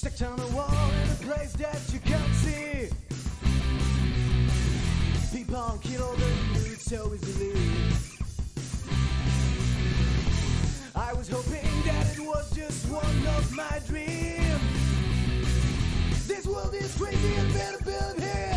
Stick on a wall in a place that you can't see. People kill the mood so easily. I was hoping that it was just one of my dreams. This world is crazy and better build him.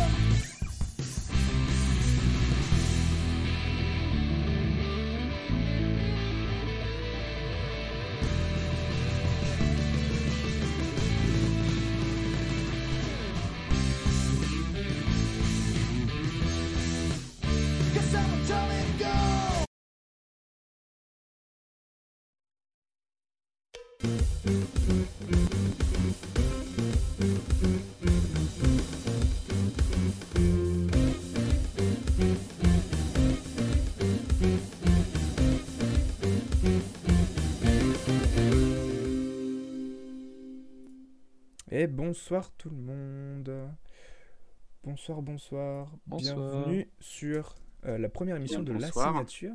Et bonsoir tout le monde. Bonsoir, bonsoir. Bonsoir. Bienvenue sur euh, la première émission Bien, de La. Signature.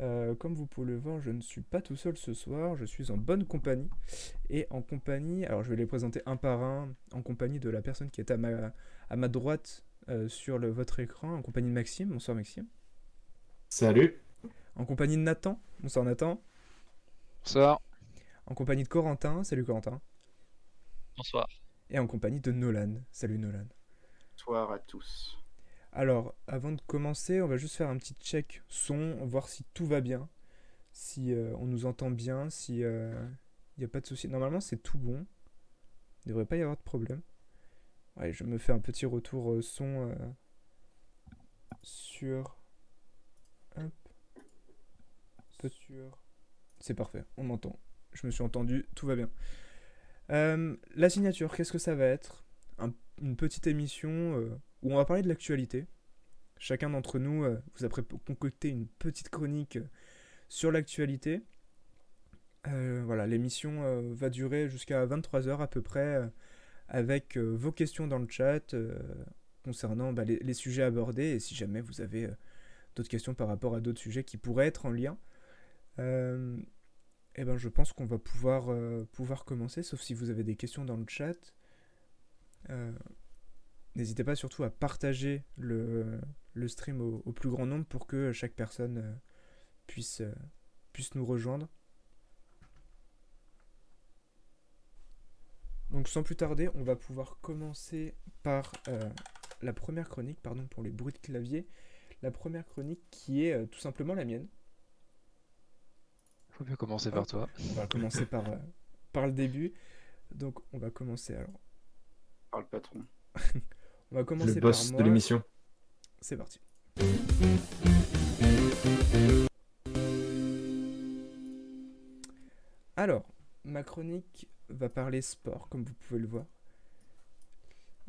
Euh, comme vous pouvez le voir, je ne suis pas tout seul ce soir, je suis en bonne compagnie. Et en compagnie, alors je vais les présenter un par un, en compagnie de la personne qui est à ma, à ma droite euh, sur le, votre écran, en compagnie de Maxime. Bonsoir Maxime. Salut. En compagnie de Nathan. Bonsoir Nathan. Bonsoir. En compagnie de Corentin. Salut Corentin. Bonsoir. Et en compagnie de Nolan. Salut Nolan. Bonsoir à tous. Alors, avant de commencer, on va juste faire un petit check son, voir si tout va bien, si euh, on nous entend bien, si il n'y a pas de souci. Normalement, c'est tout bon. Il ne devrait pas y avoir de problème. Ouais, je me fais un petit retour euh, son euh, sur... Hop. Peu sur... C'est parfait, on m'entend. Je me suis entendu, tout va bien. Euh, la signature, qu'est-ce que ça va être? Un- Une petite émission euh, où on va parler de l'actualité. Chacun d'entre nous euh, vous a concocté une petite chronique sur l'actualité. Voilà, l'émission va durer jusqu'à 23h à peu près, avec vos questions dans le chat concernant bah, les, sujets abordés, et si jamais vous avez d'autres questions par rapport à d'autres sujets qui pourraient être en lien. Eh ben, je pense qu'on va pouvoir, euh, pouvoir commencer, sauf si vous avez des questions dans le chat. Euh, N'hésitez pas surtout à partager le, stream au, plus grand nombre pour que chaque personne euh, puisse, nous rejoindre. Donc sans plus tarder, on va pouvoir commencer par la première chronique, pardon pour les bruits de clavier, la première chronique qui est tout simplement la mienne. Faut bien commencer par toi. On va commencer par, euh, par le début. Donc on va commencer alors. Par le patron. On va commencer Le boss par de moi. l'émission. C'est parti. Alors, ma chronique va parler sport, comme vous pouvez le voir.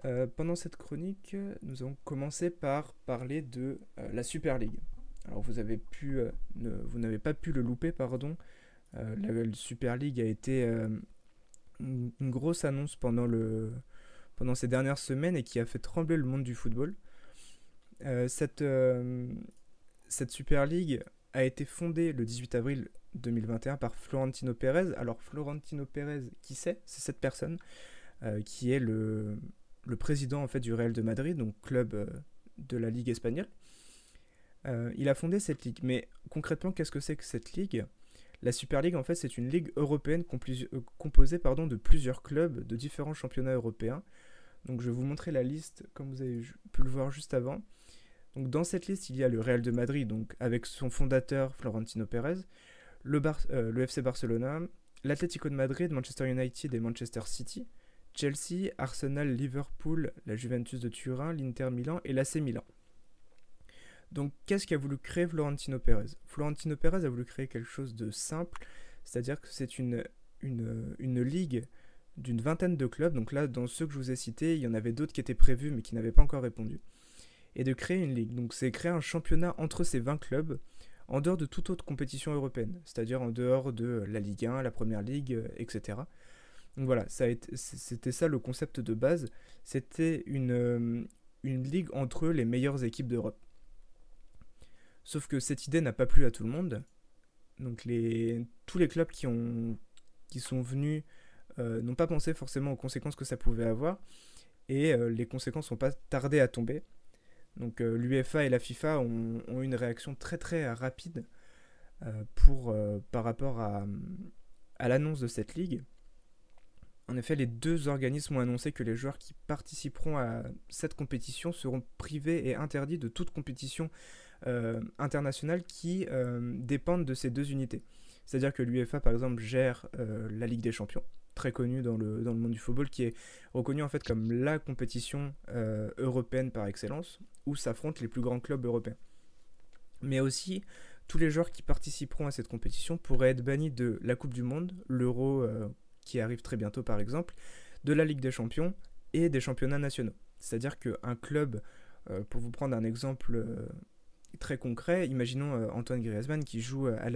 Euh, pendant cette chronique, nous allons commencer par parler de euh, la Super League. Alors, vous avez pu, euh, ne- vous n'avez pas pu le louper, pardon. Euh, la, Super League a été euh, une, grosse annonce pendant ces dernières semaines et qui a fait trembler le monde du football. Cette, Super League a été fondée le 18 avril 2021 par Florentino Pérez. Alors Florentino Pérez, qui c'est? C'est cette personne qui est le, le président en fait du Real de Madrid, donc club de la Ligue espagnole. Euh, il a fondé cette ligue, mais concrètement, qu'est-ce que c'est que cette ligue? La Super League, en fait, c'est une ligue européenne euh, composée pardon, de plusieurs clubs de différents championnats européens. Donc, je vais vous montrer la liste, comme vous avez pu le voir juste avant. Donc, dans cette liste, il y a le Real de Madrid, donc avec son fondateur Florentino Pérez, le, euh, le FC Barcelona, l'Atlético de Madrid, Manchester United et Manchester City, Chelsea, Arsenal, Liverpool, la Juventus de Turin, l'Inter Milan et l'AC Milan. Donc, qu'est-ce qu'a voulu créer Florentino Pérez? Florentino Pérez a voulu créer quelque chose de simple, c'est-à-dire que c'est une, ligue d'une vingtaine de clubs. Donc là, dans ceux que je vous ai cités, il y en avait d'autres qui étaient prévus mais qui n'avaient pas encore répondu. Et de créer une ligue. Donc, c'est créer un championnat entre ces 20 clubs en dehors de toute autre compétition européenne, c'est-à-dire en dehors de la Ligue 1, la Première Ligue, euh, etc. Donc voilà, c'était ça le concept de base. C'était une, euh, une ligue entre les meilleures équipes d'Europe. Sauf que cette idée n'a pas plu à tout le monde. Donc tous les clubs qui, ont, qui sont venus euh, n'ont pas pensé forcément aux conséquences que ça pouvait avoir, et euh, les conséquences n'ont pas tardé à tomber. Donc l'UEFA et la FIFA ont, ont, eu une réaction très très rapide pour, par rapport à l'annonce de cette ligue. En effet, les deux organismes ont annoncé que les joueurs qui participeront à cette compétition seront privés et interdits de toute compétition euh, internationale qui euh, dépendent de ces deux unités. C'est-à-dire que l'UEFA, par exemple, gère euh, la Ligue des Champions, très connue dans le, dans le monde du football, qui est reconnue en fait comme la compétition européenne par excellence, où s'affrontent les plus grands clubs européens. Mais aussi, tous les joueurs qui participeront à cette compétition pourraient être bannis de la Coupe du Monde, l'Euro qui arrive très bientôt par exemple, de la Ligue des Champions et des championnats nationaux. C'est-à-dire qu'un club, pour vous prendre un exemple très concret, imaginons euh, Antoine Griezmann qui joue à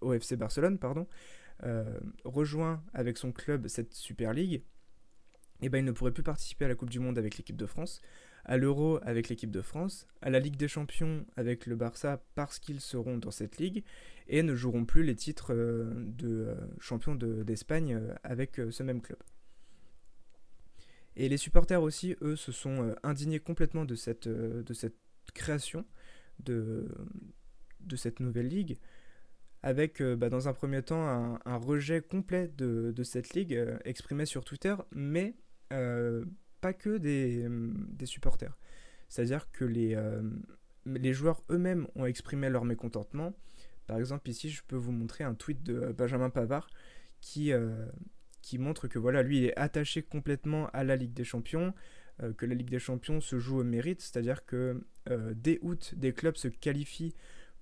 au FC Barcelone, rejoint avec son club cette Super League, et eh ben il ne pourrait plus participer à la Coupe du Monde avec l'équipe de France, à l'Euro avec l'équipe de France, à la Ligue des Champions avec le Barça parce qu'ils seront dans cette ligue, et ne joueront plus les titres euh, de euh, champion d'Espagne euh, avec ce même club. Et les supporters aussi, eux, se sont indignés complètement de cette création de, de cette nouvelle ligue, avec bah, dans un premier temps un, rejet complet de, de cette ligue exprimé sur Twitter, mais pas que des, des supporters. C'est-à-dire que les, les joueurs eux-mêmes ont exprimé leur mécontentement, par exemple, ici, je peux vous montrer un tweet de Benjamin Pavard qui, euh, qui montre que voilà, lui, il est attaché complètement à la Ligue des Champions, euh, que la Ligue des Champions se joue au mérite, c'est-à-dire que euh, dès août, des clubs se qualifient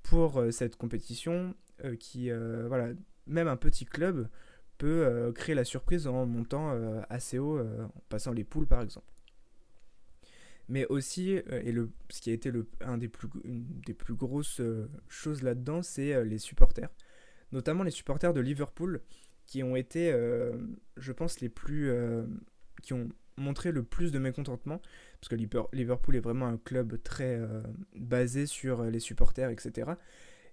pour cette compétition, qui, voilà, même un petit club peut créer la surprise en montant assez haut, en passant les poules par exemple mais aussi, euh, et le, ce qui a été des plus, une des plus grosses euh, choses là-dedans, c'est euh, les supporters. Notamment les supporters de Liverpool, qui ont été, je pense, les plus. qui ont montré le plus de mécontentement, parce que Liverpool est vraiment un club très basé sur les supporters, etc.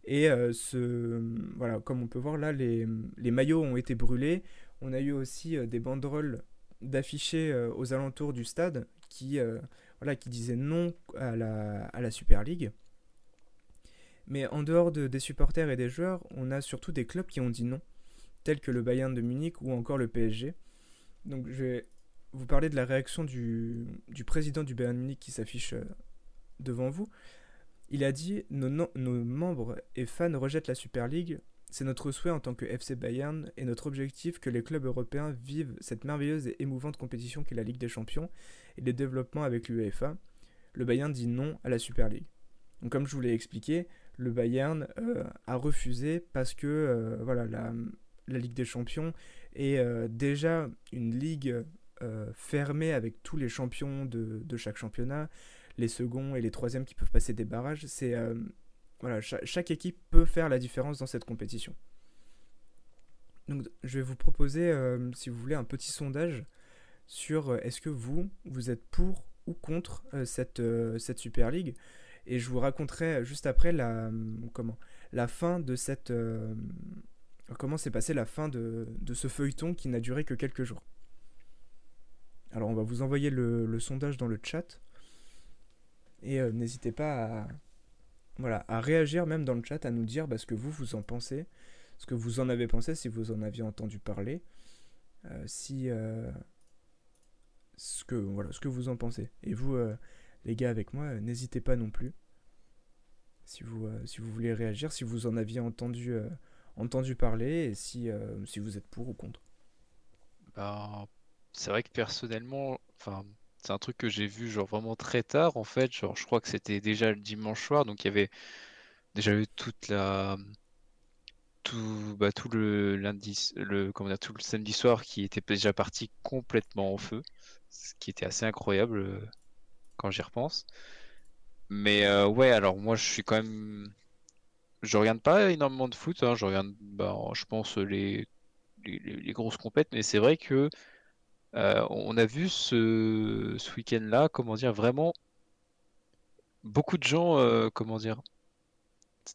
Et ce, voilà, comme on peut voir là, les, les, maillots ont été brûlés. On a eu aussi des banderoles d'affichés aux alentours du stade qui voilà, qui disait non à la, à la Super League. Mais en dehors de, des supporters et des joueurs, on a surtout des clubs qui ont dit non, tels que le Bayern de Munich ou encore le PSG. Donc je vais vous parler de la réaction du, président du Bayern Munich qui s'affiche euh, devant vous. Il a dit nos, membres et fans rejettent la Super League. C'est notre souhait en tant que FC Bayern et notre objectif que les clubs européens vivent cette merveilleuse et émouvante compétition qu'est la Ligue des Champions et les développements avec l'UEFA, le Bayern dit non à la Super League. Donc comme je vous l'ai expliqué, le Bayern euh, a refusé parce que euh, voilà, la, Ligue des Champions est déjà une ligue fermée avec tous les champions de, chaque championnat, les seconds et les troisièmes qui peuvent passer des barrages. C'est voilà, chaque, équipe peut faire la différence dans cette compétition. Donc je vais vous proposer, si vous voulez, un petit sondage sur euh, est-ce que vous, vous êtes pour ou contre euh, cette, euh, cette Super League? Et je vous raconterai juste après la, comment, la fin de cette... comment s'est passée la fin de, de ce feuilleton qui n'a duré que quelques jours. Alors on va vous envoyer le, sondage dans le chat. Et n'hésitez pas à, réagir même dans le chat, à nous dire bah, ce que vous, vous en pensez, ce que vous en avez pensé, si vous en aviez entendu parler. si, ce que, voilà, ce que vous en pensez. Et vous, euh, les gars, avec moi, euh, n'hésitez pas non plus. Si vous, euh, voulez réagir, si vous en aviez entendu, entendu parler, et si, si vous êtes pour ou contre. Bah, c'est vrai que personnellement, enfin, c'est un truc que j'ai vu genre vraiment très tard en fait. Genre, je crois que c'était déjà le dimanche soir, donc il y avait déjà eu toute la tout, bah, le lundi, le comment dire, tout le samedi soir qui était déjà parti complètement en feu ce qui était assez incroyable euh, quand j'y repense. Mais euh, ouais, alors moi je suis quand même. Je regarde pas énormément de foot, hein. je regarde, bah, je pense, les, les, grosses compètes, mais c'est vrai que euh, on a vu ce, week-end-là, comment dire, vraiment beaucoup de gens, comment dire,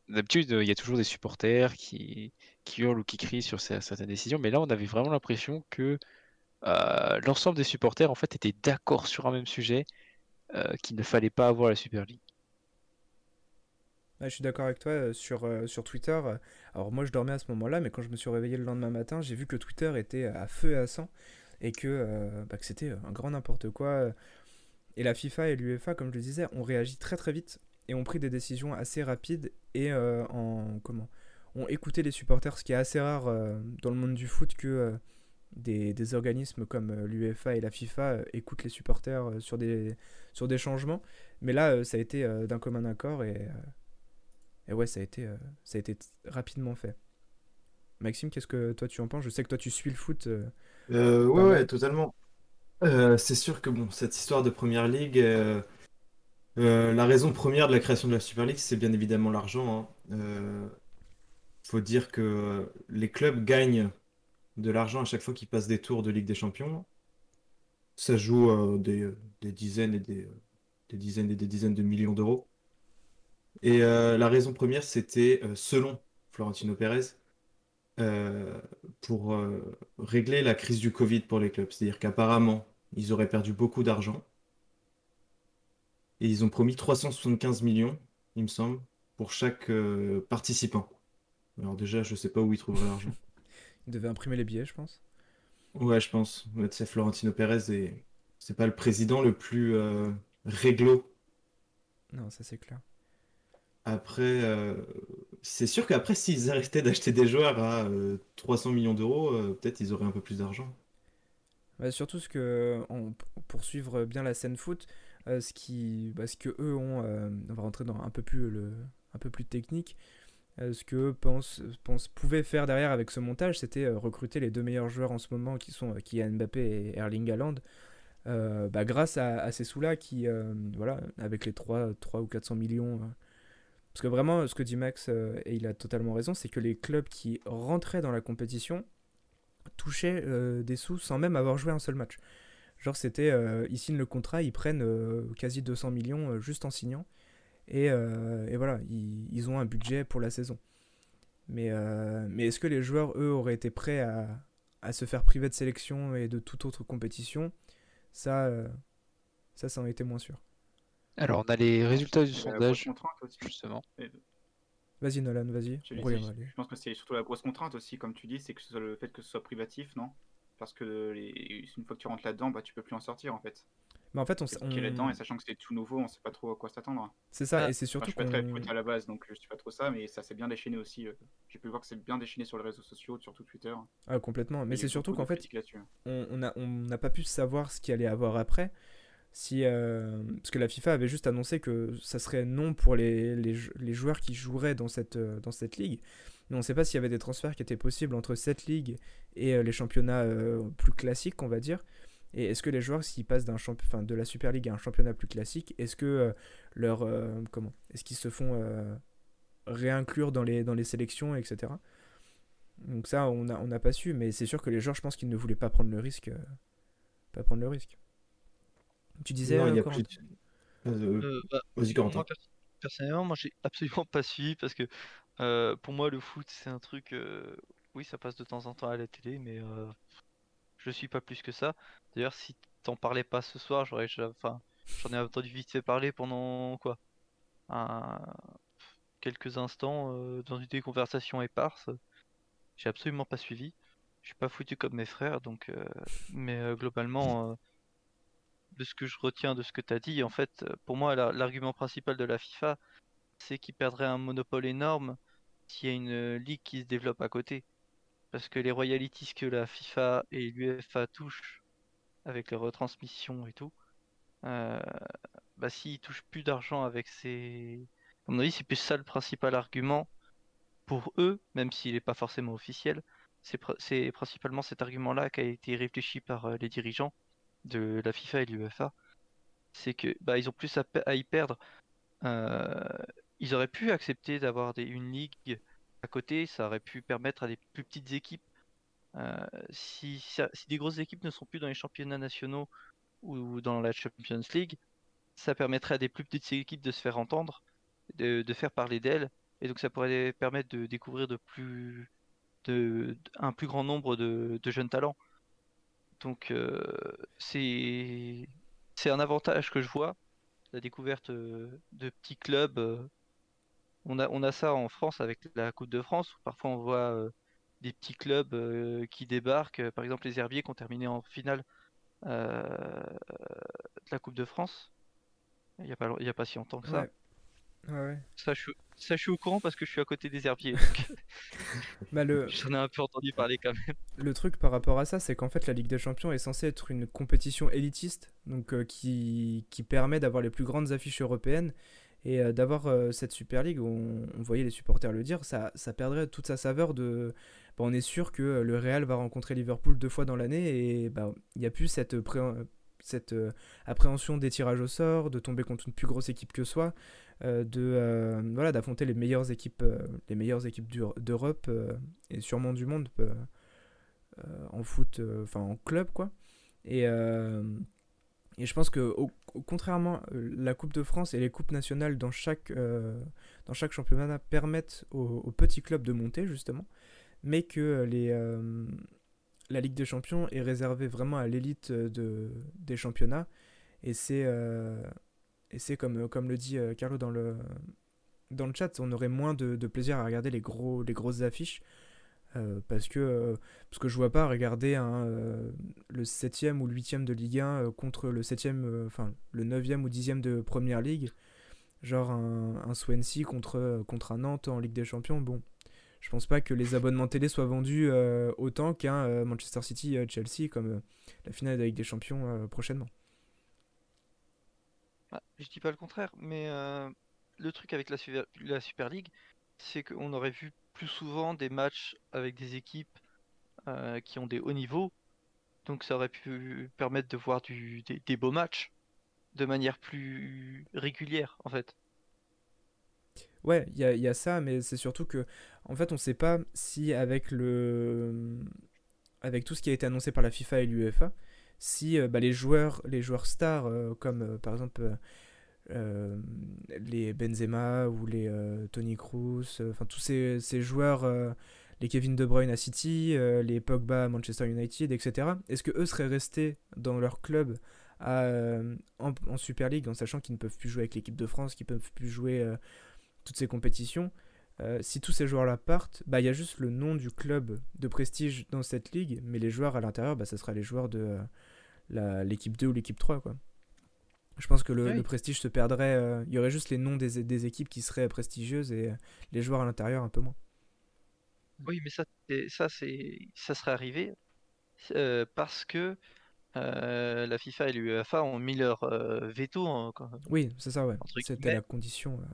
d'habitude, il y a toujours des supporters qui, hurlent ou qui crient sur cer- certaines décisions, mais là, on avait vraiment l'impression que euh, l'ensemble des supporters, en fait, étaient d'accord sur un même sujet, euh, qu'il ne fallait pas avoir la Super League. Je suis d'accord avec toi euh, sur, euh, sur Twitter. euh, Alors moi je dormais à ce moment-là, mais quand je me suis réveillé le lendemain matin, j'ai vu que Twitter était à feu et à sang et que, euh, bah, c'était un grand n'importe quoi. euh. Et la FIFA et l'UEFA, comme je le disais, ont réagi très très vite et ont pris des décisions assez rapides et euh, ont écouté les supporters, ce qui est assez rare euh, dans le monde du foot que euh, des, organismes comme euh, l'UEFA et la FIFA euh, écoutent les supporters euh, sur des, changements. Mais là, euh, ça a été euh, d'un commun accord et, euh, et ouais, ça a été, euh, ça a été rapidement fait. Maxime, qu'est-ce que toi tu en penses? Je sais que toi tu suis le foot. Euh, ouais, ouais, totalement. Euh, c'est sûr que bon, cette histoire de Première Ligue, euh, euh, la raison première de la création de la Super League, c'est bien évidemment l'argent. hein. Euh, faut dire que les clubs gagnent de l'argent à chaque fois qu'ils passent des tours de Ligue des Champions. Ça joue des, des dizaines et des, des dizaines et des dizaines de millions d'euros. Et la raison première, c'était, selon Florentino Pérez, euh, pour euh, régler la crise du Covid pour les clubs. C'est-à-dire qu'apparemment, ils auraient perdu beaucoup d'argent. Et ils ont promis 375 millions, il me semble, pour chaque euh, participant. Alors déjà, je sais pas où ils trouveraient l'argent. Ils devaient imprimer les billets, je pense. Ouais, je pense. Ouais, tu sais, Florentino Pérez, et c'est pas le président le plus réglo. Non, ça c'est clair. Après, c'est sûr qu'après, s'ils arrêtaient d'acheter des joueurs à euh, 300 millions d'euros, euh, peut-être ils auraient un peu plus d'argent. Bah, surtout ce que, pour suivre bien la scène foot, euh, ce qui, bah, que eux ont, euh, on va rentrer dans un peu plus le, un technique. euh, ce que eux pensent, pouvaient faire derrière avec ce montage, c'était euh, recruter les deux meilleurs joueurs en ce moment, qui sont euh, Kylian Mbappé et Erling Haaland. euh, bah, grâce à, à ces sous-là qui, euh, voilà, avec les 3, 3 ou 400 millions. Parce que vraiment, ce que dit Max, euh, et il a totalement raison, c'est que les clubs qui rentraient dans la compétition touchaient euh, des sous sans même avoir joué un seul match. Genre, c'était, euh, ils signent le contrat, ils prennent quasi 200 millions juste en signant. Et, et voilà, ils, ils ont un budget pour la saison. Mais, mais est-ce que les joueurs, eux, auraient été prêts à, à se faire priver de sélection et de toute autre compétition? Ça, ça, ça en était moins sûr. Alors, on a les résultats du C'est la sondage, grosse contrainte aussi. justement. Vas-y, Nolan, vas-y. Je, on je- pense que c'est surtout la grosse contrainte aussi, comme tu dis, c'est que ce soit le fait que ce soit privatif, non? Parce que les- une fois que tu rentres là-dedans, bah, tu peux plus en sortir en fait. Mais en fait, on, est là-dedans on- et sachant que c'est tout nouveau, on sait pas trop à quoi s'attendre. c'est ça, Ah, et c'est Enfin, surtout je suis pas très à la base, donc je suis pas trop ça, mais ça s'est bien déchaîné aussi. euh. J'ai pu voir que c'est bien déchaîné sur les réseaux sociaux, surtout Twitter. Ah, complètement. Mais c'est surtout qu'en fait, on on a- on n'a pas pu savoir ce qu'il allait avoir après. Si, euh, parce que la FIFA avait juste annoncé que ça serait non pour les, les, jou- les joueurs qui joueraient dans cette, euh, dans cette ligue. Mais on ne sait pas s'il y avait des transferts qui étaient possibles entre cette ligue et euh, les championnats plus classiques, on va dire. Et est-ce que les joueurs, s'ils passent de la Super League à un championnat plus classique, est-ce que leur comment Est-ce qu'ils se font euh, réinclure dans les, dans les sélections, etc. Donc ça, on n'a on n'a pas su, mais c'est sûr que les joueurs, je pense qu'ils ne voulaient pas prendre le risque. pas prendre le risque. Tu disais Non, il y a plus de- Euh, bah, Vas-y, Corentin. moi, pers- personnellement, moi, j'ai absolument pas suivi parce que euh, pour moi, le foot, c'est un truc. euh, oui, ça passe de temps en temps à la télé, mais euh, je suis pas plus que ça. D'ailleurs, si t'en parlais pas ce soir, j'aurais, déjà- enfin, j'en ai entendu vite fait parler pendant quoi, un- quelques instants euh, dans une des conversations éparses. J'ai absolument pas suivi. Je suis pas foutu comme mes frères, donc. euh, mais euh, globalement. De ce que je retiens de ce que tu as dit, en fait, euh, pour moi, la- l'argument principal de la FIFA, c'est qu'il perdrait un monopole énorme s'il y a une euh, ligue qui se développe à côté. Parce que les royalties que la FIFA et l'UEFA touchent avec les retransmissions et tout, euh, bah, s'ils touchent plus d'argent avec ces. À mon avis, c'est plus ça le principal argument pour eux, même s'il n'est pas forcément officiel. C'est principalement cet argument-là qui a été réfléchi par euh, les dirigeants de la FIFA et de l'UEFA. C'est que bah, ils ont plus à, y perdre. Euh, ils auraient pu accepter d'avoir une ligue à côté, ça aurait pu permettre à des plus petites équipes, euh, si, si des grosses équipes ne sont plus dans les championnats nationaux ou dans la Champions League, ça permettrait à des plus petites équipes de se faire entendre, de, de faire parler d'elles Et donc ça pourrait permettre de découvrir de plus, de, un plus grand nombre de, de jeunes talents. Donc euh, c'est un avantage que je vois, la découverte euh, de petits clubs. euh. On a, on a ça en France avec la Coupe de France, où parfois on voit des petits clubs qui débarquent, par exemple les Herbiers qui ont terminé en finale de la Coupe de France. Il n'y a a pas si longtemps que ça. Ouais. Ça, je, suis- ça, je suis au courant parce que je suis à côté des Herbiers. donc Bah, le, J'en ai un peu entendu parler quand même. le truc par rapport à ça, c'est qu'en fait, la Ligue des Champions est censée être une compétition élitiste, donc euh, qui, qui permet d'avoir les plus grandes affiches européennes. Et euh, d'avoir euh, cette Super League, on, on voyait les supporters le dire, ça, ça perdrait toute sa saveur de. bah, on est sûr que le Real va rencontrer Liverpool deux fois dans l'année et bah, il n'y a plus cette, pré- cette appréhension des tirages au sort, de tomber contre une plus grosse équipe que soi, de euh, voilà d'affronter les meilleures équipes, euh, les meilleures équipes d'Europe euh, et sûrement du monde. euh, euh, en foot, euh, enfin en club quoi. Et, euh, et je pense que contrairement, euh, la Coupe de France et les coupes nationales dans chaque, euh, dans chaque championnat permettent aux, petits clubs de monter justement, mais que les, euh, la Ligue des Champions est réservée vraiment à l'élite euh, de, des championnats. Et c'est euh, et c'est comme, comme le dit euh, Carlo dans le, dans le chat, on aurait moins de, plaisir à regarder les, gros, les grosses affiches euh, parce que euh, parce que je vois pas regarder euh, le 7ème ou le 8ème de Ligue 1 euh, contre le 7ème, euh, enfin le 9ème ou 10ème de Première Ligue. Genre un, Swansea contre, euh, contre un Nantes en Ligue des Champions. Bon, je pense pas que les abonnements télé soient vendus euh, autant qu'un euh, Manchester City-Chelsea comme euh, la finale de la Ligue des Champions euh, prochainement. Ah, je dis pas le contraire, mais euh, le truc avec la, Super- League, c'est qu'on aurait vu plus souvent des matchs avec des équipes euh, qui ont des hauts niveaux. Donc ça aurait pu permettre de voir des, beaux matchs de manière plus régulière, en fait. Ouais, il y a, il y a ça, mais c'est surtout que, en fait, on sait pas si avec le, avec tout ce qui a été annoncé par la FIFA et l'UEFA, si euh, bah, les joueurs, les joueurs stars, euh, comme euh, par exemple les Benzema ou les Kroos, euh, enfin tous ces, joueurs, les Kevin De Bruyne à City, les Pogba à Manchester United, etc. Est-ce que eux seraient restés dans leur club en, en Super League en sachant qu'ils ne peuvent plus jouer avec l'équipe de France, qu'ils peuvent plus jouer toutes ces compétitions? Euh, si tous ces joueurs-là partent, bah il y a juste le nom du club de prestige dans cette ligue, mais les joueurs à l'intérieur, bah ça sera les joueurs de euh, l'équipe 2 ou l'équipe 3 quoi. Je pense que le, Oui. le prestige se perdrait, euh, il y aurait juste les noms des, des équipes qui seraient prestigieuses et les joueurs à l'intérieur un peu moins. Oui, mais ça, ça, ça serait arrivé parce que euh, la FIFA et l'UEFA ont mis leur euh, veto quand- Oui, c'est ça ouais, c'était la condition. euh.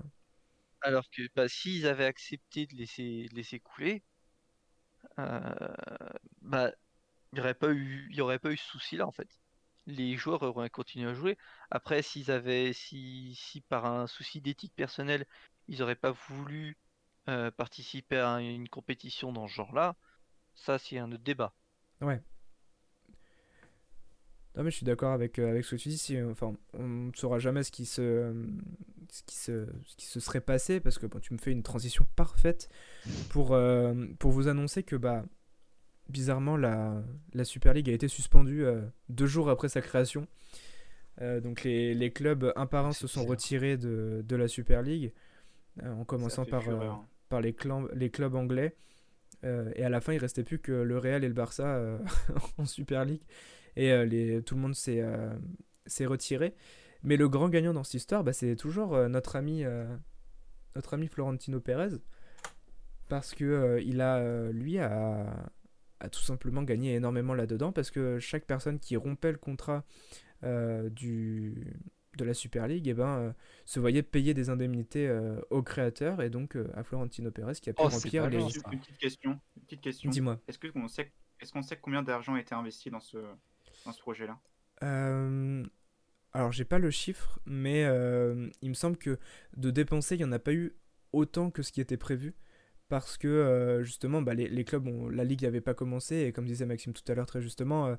Alors que bah, s'ils avaient accepté de laisser, laisser couler, euh, bah, il n'y aurait pas eu, il y aurait pas eu ce souci-là en fait. Les joueurs auraient continué à jouer. Après, s'ils avaient, si, si par un souci d'éthique personnelle, ils n'auraient pas voulu euh, participer à une compétition dans ce genre-là, ça c'est un autre débat. Ouais. Non mais je suis d'accord avec, euh, avec ce que tu dis. Si, enfin, on ne saura jamais ce qui se, euh, ce qui se, ce qui se serait passé parce que bon, tu me fais une transition parfaite pour, euh, pour vous annoncer que bah, bizarrement la, la Super League a été suspendue euh, deux jours après sa création. Donc les, les clubs un par un se sont bizarre. retirés de, de la Super League en Ça commençant par, fureur. par les, clans- les clubs anglais. Et à la fin, il restait plus que le Real et le Barça en Super League. Et euh, les, tout le monde s'est euh, s'est retiré. Mais le grand gagnant dans cette histoire, bah, c'est toujours euh, notre, ami, notre ami Florentino Pérez. Parce que il a, lui, a, a tout simplement gagné énormément là-dedans. Parce que chaque personne qui rompait le contrat du, de la Super League eh ben, euh, se voyait payer des indemnités euh, au créateur. Et donc euh, à Florentino Pérez qui a pu Oh, remplir les. une petite question. Une petite question. Dis-moi. Est-ce qu'on sait, est-ce qu'on sait combien d'argent a été investi dans ce, dans ce projet-là Euh, alors, j'ai pas le chiffre, mais euh, il me semble que de dépenser, il n'y en a pas eu autant que ce qui était prévu. Parce que euh, justement, bah, les, clubs, ont, la ligue n'avait pas commencé, et comme disait Maxime tout à l'heure très justement,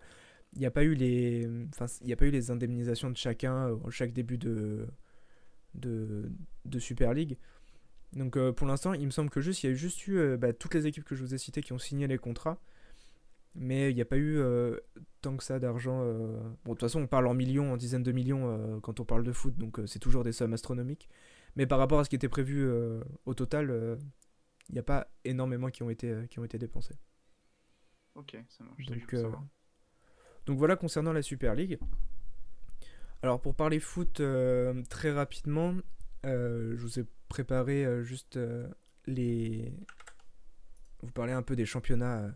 il n'y a pas eu les, a pas eu les indemnisations de chacun chaque début de, de, Super League. Donc pour l'instant, il me semble que juste il y a juste eu bah, toutes les équipes que je vous ai citées qui ont signé les contrats, mais il n'y a pas eu euh, tant que ça d'argent. euh. Bon, de toute façon, on parle en millions, en dizaines de millions euh, quand on parle de foot, donc c'est toujours des sommes astronomiques. Mais par rapport à ce qui était prévu au total, il n'y a pas énormément qui ont été, qui ont été dépensés. Ok, ça marche. Donc, voilà concernant la Super League. Alors pour parler foot très rapidement, je vous ai préparé juste les... Vous parlez un peu des championnats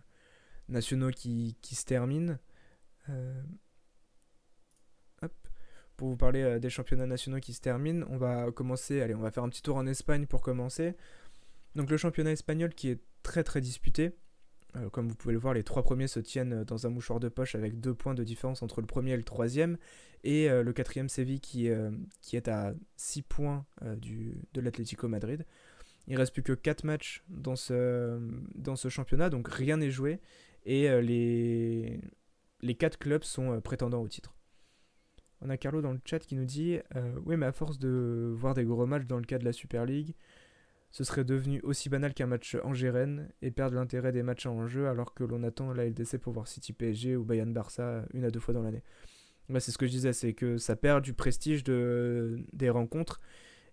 nationaux qui, qui se terminent. Euh. Pour vous parler euh, des championnats nationaux qui se terminent, on va commencer, allez, on va faire un petit tour en Espagne pour commencer. Donc le championnat espagnol qui est très très disputé. Euh, comme vous pouvez le voir, les trois premiers se tiennent dans un mouchoir de poche avec deux points de différence entre le premier et le troisième. Et le quatrième Séville qui, qui est à 6 points du, de l'Atlético Madrid. Il reste plus que 4 matchs dans ce, dans ce championnat, donc rien n'est joué. Et euh, les, les 4 clubs sont euh, prétendants au titre. On a Carlo dans le chat qui nous dit euh, Oui, mais à force de voir des gros matchs dans le cas de la Super League, ce serait devenu aussi banal qu'un match en Gérène et perdre l'intérêt des matchs en jeu alors que l'on attend la LDC pour voir City PSG ou Bayern Barça une à deux fois dans l'année. C'est ce que je disais, c'est que ça perd du prestige de, des rencontres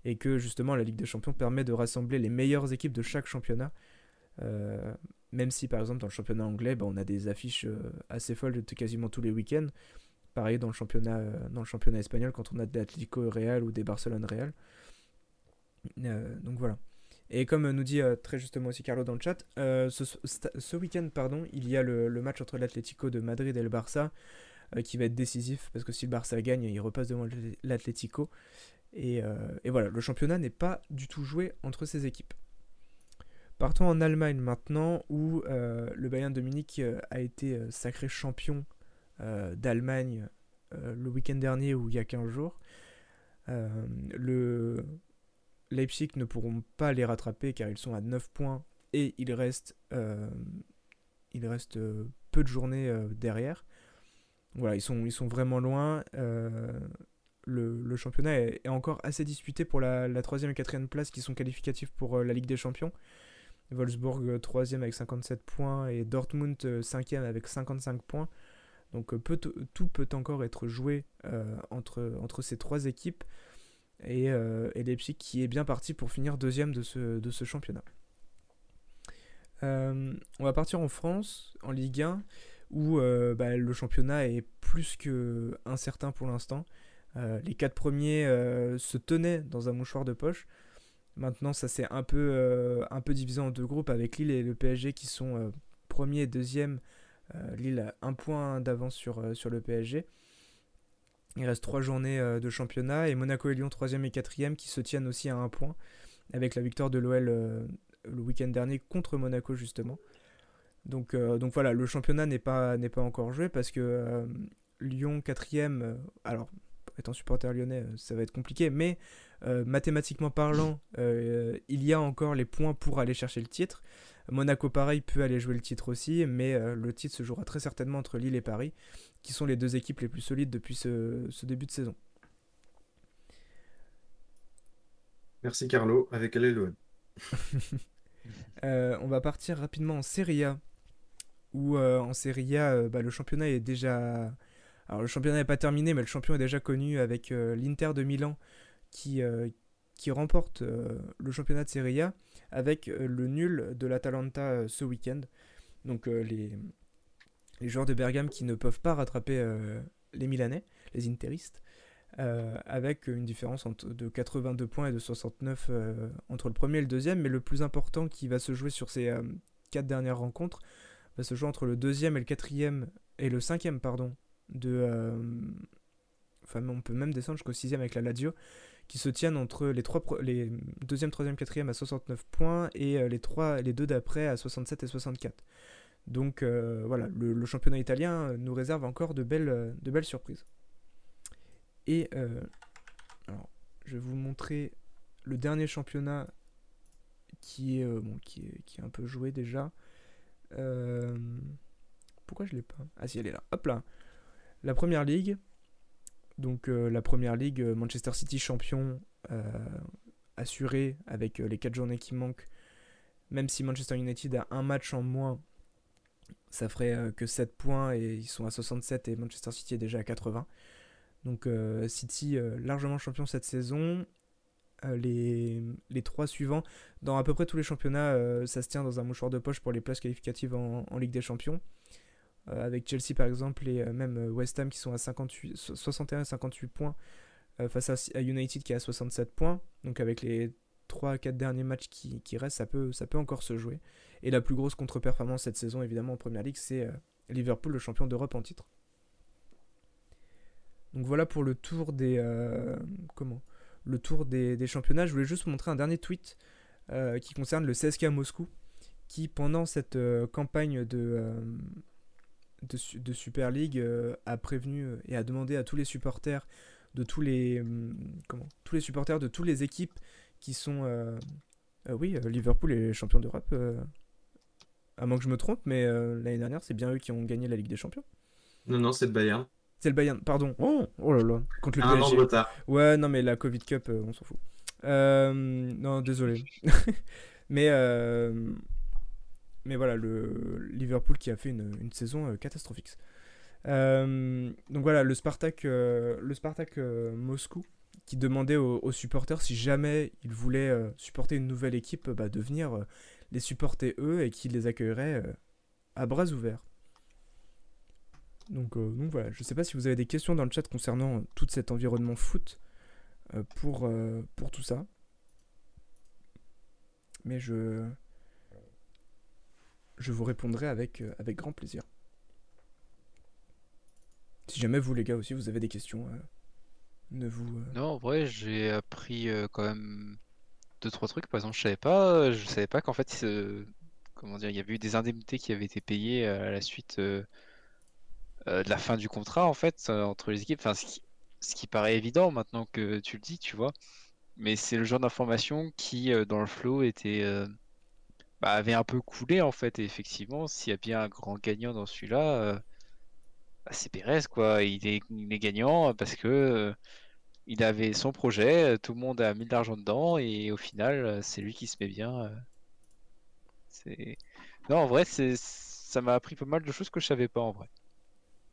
et que justement la Ligue des Champions permet de rassembler les meilleures équipes de chaque championnat. Même si par exemple dans le championnat anglais, bah, on a des affiches euh, assez folles de quasiment tous les week-ends. Pareil dans le championnat, euh, dans le championnat espagnol quand on a des Atlético Real ou des Barcelone Real. Euh, donc voilà. Et comme nous dit très justement aussi Carlo dans le chat, ce, week-end, il y a le, match entre l'Atlético de Madrid et le Barça qui va être décisif parce que si le Barça gagne, il repasse devant l'Atlé- l'Atlético. Et voilà, le championnat n'est pas du tout joué entre ces équipes. Partons en Allemagne maintenant, où euh, le Bayern de Munich euh, a été euh, sacré champion d'Allemagne le week-end dernier ou il y a 15 jours. Le Leipzig ne pourront pas les rattraper car ils sont à 9 points et il reste, il reste peu de journées derrière. Voilà, ils sont, ils sont vraiment loin. le, championnat est, encore assez disputé pour la, troisième et quatrième place qui sont qualificatifs pour la Ligue des Champions. Wolfsburg euh, troisième avec 57 points et Dortmund euh, cinquième avec 55 points. Donc euh, tout peut encore être joué entre, ces trois équipes et, euh, Leipzig qui est bien parti pour finir deuxième de ce, championnat. On va partir en France, en Ligue 1, où bah, le championnat est plus que incertain pour l'instant. Les quatre premiers se tenaient dans un mouchoir de poche. Maintenant, ça s'est un peu, euh, un peu divisé en deux groupes avec Lille et le PSG qui sont euh, premier et deuxième. Euh, Lille a un point d'avance sur, sur le PSG. Il reste trois journées de championnat et Monaco et Lyon troisième et quatrième qui se tiennent aussi à un point avec la victoire de l'OL le week-end dernier contre Monaco justement. Donc, donc voilà, le championnat n'est pas, pas encore joué parce que Lyon quatrième, alors étant supporter lyonnais, ça va être compliqué, mais euh, mathématiquement parlant, euh, il y a encore les points pour aller chercher le titre. Monaco, pareil, peut aller jouer le titre aussi, mais euh, le titre se jouera très certainement entre Lille et Paris, qui sont les deux équipes les plus solides depuis ce, ce début de saison. Merci Carlo, avec elle on va partir rapidement en Serie A, où en Serie A, bah, le championnat est déjà... Alors le championnat n'est pas terminé, mais le champion est déjà connu avec l'Inter de Milan qui, euh, qui remporte euh, le championnat de Serie A avec euh, le nul de l'Atalanta ce week-end. Donc les, joueurs de Bergame qui ne peuvent pas rattraper les Milanais, les Interistes, avec une différence de 82 points et de 69 euh, entre le premier et le deuxième. Mais le plus important qui va se jouer sur ces quatre dernières rencontres va se jouer entre le deuxième et le quatrième et le cinquième, pardon, de... Enfin, on peut même descendre jusqu'au sixième avec la Lazio, qui se tiennent entre les, trois les deuxième, troisième, quatrième à 69 points et euh, les, trois, les deux d'après à 67 et 64. Donc euh, voilà, le, championnat italien nous réserve encore de belles, euh, de belles surprises. Et euh, je vais vous montrer le dernier championnat qui est, euh, bon, qui est, qui est un peu joué déjà. Euh, pourquoi je l'ai pas? Ah si, elle est là. Hop là. La première ligue. Donc euh, la première ligue, euh, Manchester City champion euh, assuré avec les 4 journées qui manquent. Même si Manchester United a un match en moins, ça ferait que 7 points et ils sont à 67 et Manchester City est déjà à 80. Donc City largement champion cette saison. Les, les trois suivants, dans à peu près tous les championnats, ça se tient dans un mouchoir de poche pour les places qualificatives en Ligue des Champions. Euh, avec Chelsea par exemple et euh, même euh, West Ham qui sont à 58, so- 61 et 58 points face à, United qui est à 67 points. Donc avec les 3 4 derniers matchs qui, restent, ça peut, ça peut encore se jouer. Et la plus grosse contre-performance cette saison évidemment en Première Ligue, c'est Liverpool, le champion d'Europe en titre. Donc voilà pour le tour des comment? Le tour des, des championnats. Je voulais juste vous montrer un dernier tweet qui concerne le CSKA Moscou, qui pendant cette campagne de, de, su- de Super League euh, a prévenu euh, et a demandé à tous les supporters de tous les hum, comment tous les supporters de toutes les équipes qui sont euh, euh, oui Liverpool est champion d'Europe euh, à moins que je me trompe mais l'année dernière c'est bien eux qui ont gagné la Ligue des Champions Non, non, c'est le Bayern. c'est le Bayern pardon oh, oh là là contre le Un an de retard. Ouais, non, mais la Covid Cup, on s'en fout. Non, désolé. mais, mais voilà, le Liverpool qui a fait une, saison euh, catastrophique. Euh, donc voilà, le Spartak, euh, le Spartak Moscou qui demandait aux, supporters si jamais ils voulaient supporter une nouvelle équipe, bah, de venir les supporter eux et qui les accueilleraient euh, à bras ouverts. Donc, voilà, je sais pas si vous avez des questions dans le chat concernant tout cet environnement foot pour, pour tout ça. Mais je, je vous répondrai avec, euh, avec grand plaisir. Si jamais vous, les gars, aussi, vous avez des questions, euh, ne vous... euh, Non, en vrai, j'ai appris quand même deux, trois trucs. Par exemple, je savais pas, je savais pas qu'en fait, comment dire, il y avait eu des indemnités qui avaient été payées à la suite de la fin du contrat, en fait, entre les équipes. Enfin, ce qui, ce qui paraît évident maintenant que tu le dis, tu vois. Mais c'est le genre d'information qui, dans le flow, était, bah, avait un peu coulé, en fait. Et effectivement, s'il y a bien un grand gagnant dans celui-là, euh, bah, c'est Pérez, quoi. Il est, il est gagnant parce que euh, il avait son projet, euh, tout le monde a mis de l'argent dedans, et au final, euh, c'est lui qui se met bien. euh. C'est... Non, en vrai, c'est... ça m'a appris pas mal de choses que je savais pas, en vrai.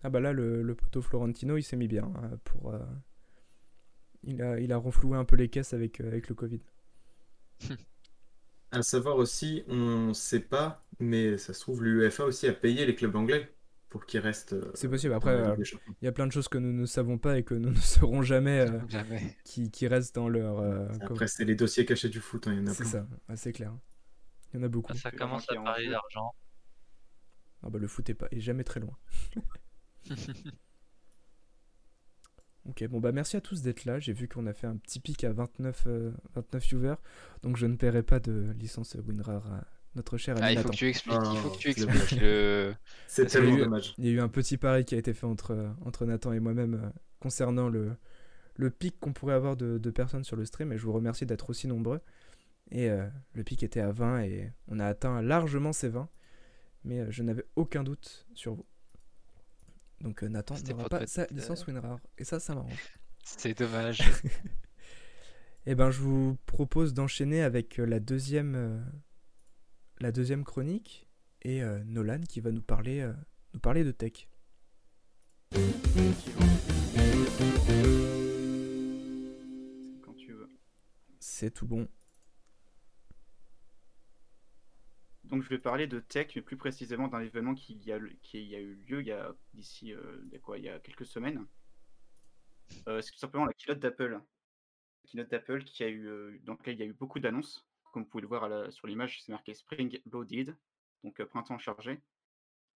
Ah bah là, le, le poteau Florentino, il s'est mis bien hein, pour... euh, Il a, il a renfloué un peu les caisses avec, euh, avec le Covid. À savoir aussi, on sait pas, mais ça se trouve, l'UEFA aussi a payé les clubs anglais pour qu'ils restent euh, C'est possible. dans Après, Ligue euh, des Champions. il y a plein de choses que nous ne savons pas et que nous ne saurons jamais euh, Jamais. qui, qui restent dans leur... euh, comme- Après, c'est les dossiers cachés du foot, hein, il y en a C'est plein. ça, ouais, c'est clair. Il y en a beaucoup. Ah, ça commence à parler d'argent. Ah bah le foot est, pas, est jamais très loin. Ok, bon bah merci à tous d'être là. J'ai vu qu'on a fait un petit pic à 29, euh, 29 viewers. Donc je ne paierai pas de licence WinRAR à notre cher ami Ah, il faut Nathan. que tu expliques, il faut que tu c'est expliques le... C'est Parce que tellement dommage. Il y a eu un petit pari qui a été fait entre, entre Nathan et moi-même euh, concernant le, le pic qu'on pourrait avoir de, de personnes sur le stream. Et je vous remercie d'être aussi nombreux. Et euh, le pic était à 20 et on a atteint largement ces 20. Mais euh, je n'avais aucun doute sur vous. Donc euh, Nathan n'aura pas sa licence WinRAR. Et ça, ça m'arrange. C'est dommage. Eh ben, je vous propose d'enchaîner avec euh, la deuxième, euh, la deuxième chronique et euh, Nolan qui va nous parler, euh, nous parler de tech. Quand tu veux. C'est tout bon. Donc je vais parler de tech, mais plus précisément d'un événement qui, a, eu lieu il y a d'ici euh, il y a quelques semaines. Euh, c'est tout simplement la keynote d'Apple. La keynote d'Apple qui a eu, euh, dans laquelle il y a eu beaucoup d'annonces. Comme vous pouvez le voir sur l'image, c'est marqué Spring Loaded, donc printemps chargé.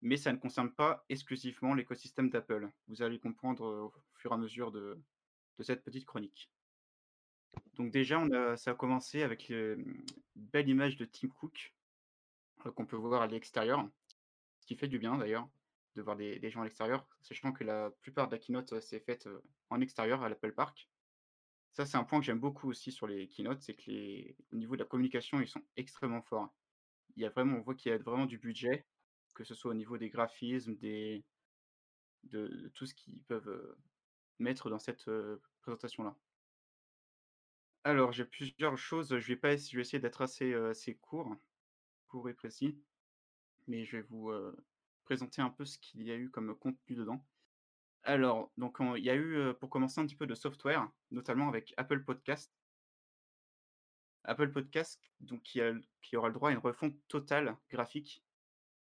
Mais ça ne concerne pas exclusivement l'écosystème d'Apple. Vous allez comprendre au fur et à mesure de, cette petite chronique. Donc déjà, ça a commencé avec une belle image de Tim Cook qu'on peut voir à l'extérieur, ce qui fait du bien d'ailleurs de voir des, gens à l'extérieur, sachant que la plupart de la keynote euh, s'est faite euh, en extérieur à l'Apple Park. Ça, c'est un point que j'aime beaucoup aussi sur les keynotes, c'est que les, au niveau de la communication, ils sont extrêmement forts. Il y a vraiment, on voit qu'il y a vraiment du budget, que ce soit au niveau des graphismes, des, de, tout ce qu'ils peuvent euh, mettre dans cette euh, présentation-là. Alors, j'ai plusieurs choses. Je vais pas je vais essayer d'être assez court, et précis. Mais je vais vous, heu, présenter un peu ce qu'il y a eu comme contenu dedans. Alors, donc il y a eu, heu, pour commencer un petit peu de software, notamment avec Apple Podcast. Apple Podcast, donc qui a qui aura le droit à une refonte totale graphique,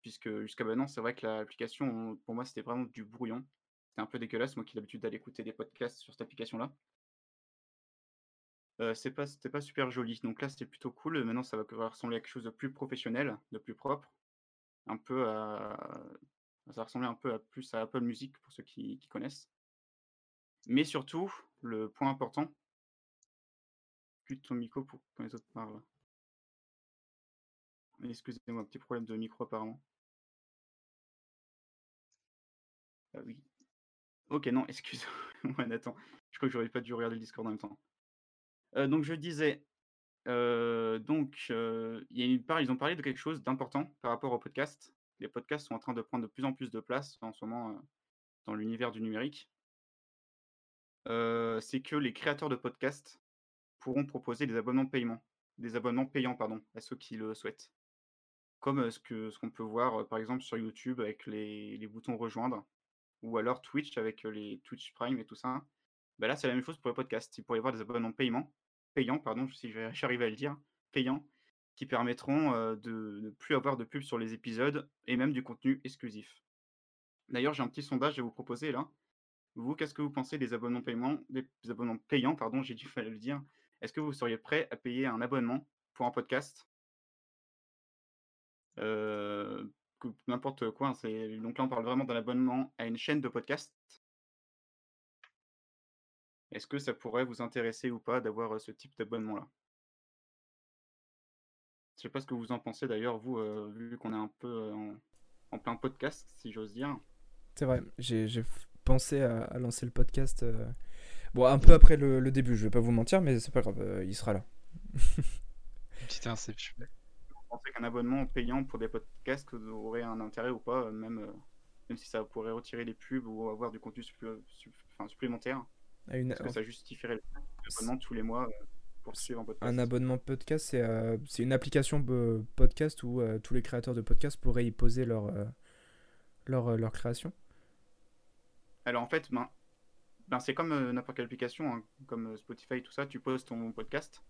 puisque jusqu'à maintenant, c'est vrai que l'application, pour moi, c'était vraiment du brouillon. C'était un peu dégueulasse, moi qui ai l'habitude d'aller écouter des podcasts sur cette application-là. C'est pas c'était pas super joli, donc là, c'était plutôt cool. Maintenant, ça va ressembler à quelque chose de plus professionnel, de plus propre. Un peu à ça va ressembler un peu à plus à Apple Music pour ceux qui connaissent. Mais surtout, le point important plus ton micro pour quand les autres parlent. Excusez-moi, petit problème de micro apparemment. Ah oui. OK, non, excuse-moi Nathan. Je crois que j'aurais pas dû regarder le Discord en même temps. Heu, donc je disais, donc il y a une part ils ont parlé de quelque chose d'important par rapport aux podcasts. Les podcasts sont en train de prendre de plus en plus de place en ce moment, dans l'univers du numérique. C'est que les créateurs de podcasts pourront proposer des abonnements paiement des abonnements payants, pardon, à ceux qui le souhaitent. Comme, ce que ce qu'on peut voir, par exemple sur YouTube avec les les boutons rejoindre ou alors Twitch avec, les Twitch Prime et tout ça. Bah, là, c'est la même chose pour les podcasts. Il pourrait y avoir des abonnements paiement payants, pardon, si j'arrive à le dire, payants, qui permettront, heu, de ne plus avoir de pub sur les épisodes et même du contenu exclusif. D'ailleurs, j'ai un petit sondage à vous proposer là. Vous, qu'est-ce que vous pensez des abonnements des abonnements payants, pardon, j'ai mal à le dire. Est-ce que vous seriez prêt à payer un abonnement pour un podcast? Que n'importe quoi, hein, donc là, on parle vraiment d'un abonnement à une chaîne de podcast. Est-ce que ça pourrait vous intéresser ou pas d'avoir, ce type d'abonnement-là? Je sais pas ce que vous en pensez d'ailleurs, vous, vu qu'on est un peu, en en plein podcast, si j'ose dire. C'est vrai, j'ai pensé à à lancer le podcast, bon, un peu après le le début, je vais pas vous mentir, mais c'est pas grave, il sera là. Une petite inception. Vous pensez qu'un abonnement payant pour des podcasts aurait un intérêt ou pas, même, même si ça pourrait retirer les pubs ou avoir du contenu supplé sup enfin supplémentaire? À une que ça justifierait le l'abonnement tous les mois, heu, pour suivre un Un podcast? abonnement podcast, c'est, c'est une application podcast où, heu, tous les créateurs de podcasts pourraient y poser leur, leur, leur création? Alors en fait, ben ben, c'est comme, n'importe quelle application, hein, comme, Spotify tout ça, tu poses ton podcast.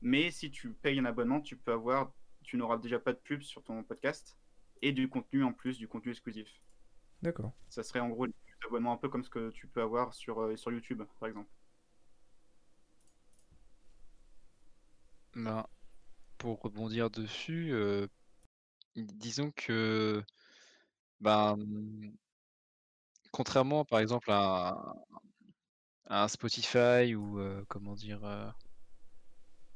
Mais si tu payes un abonnement, tu peux avoir tu n'auras déjà pas de pub sur ton podcast et du contenu en plus, du contenu exclusif. D'accord. Ça serait en gros un peu comme ce que tu peux avoir sur, heu, sur YouTube, par exemple. Ben, pour rebondir dessus, heu, disons que, ben, contrairement par exemple à un Spotify ou, heu, comment dire,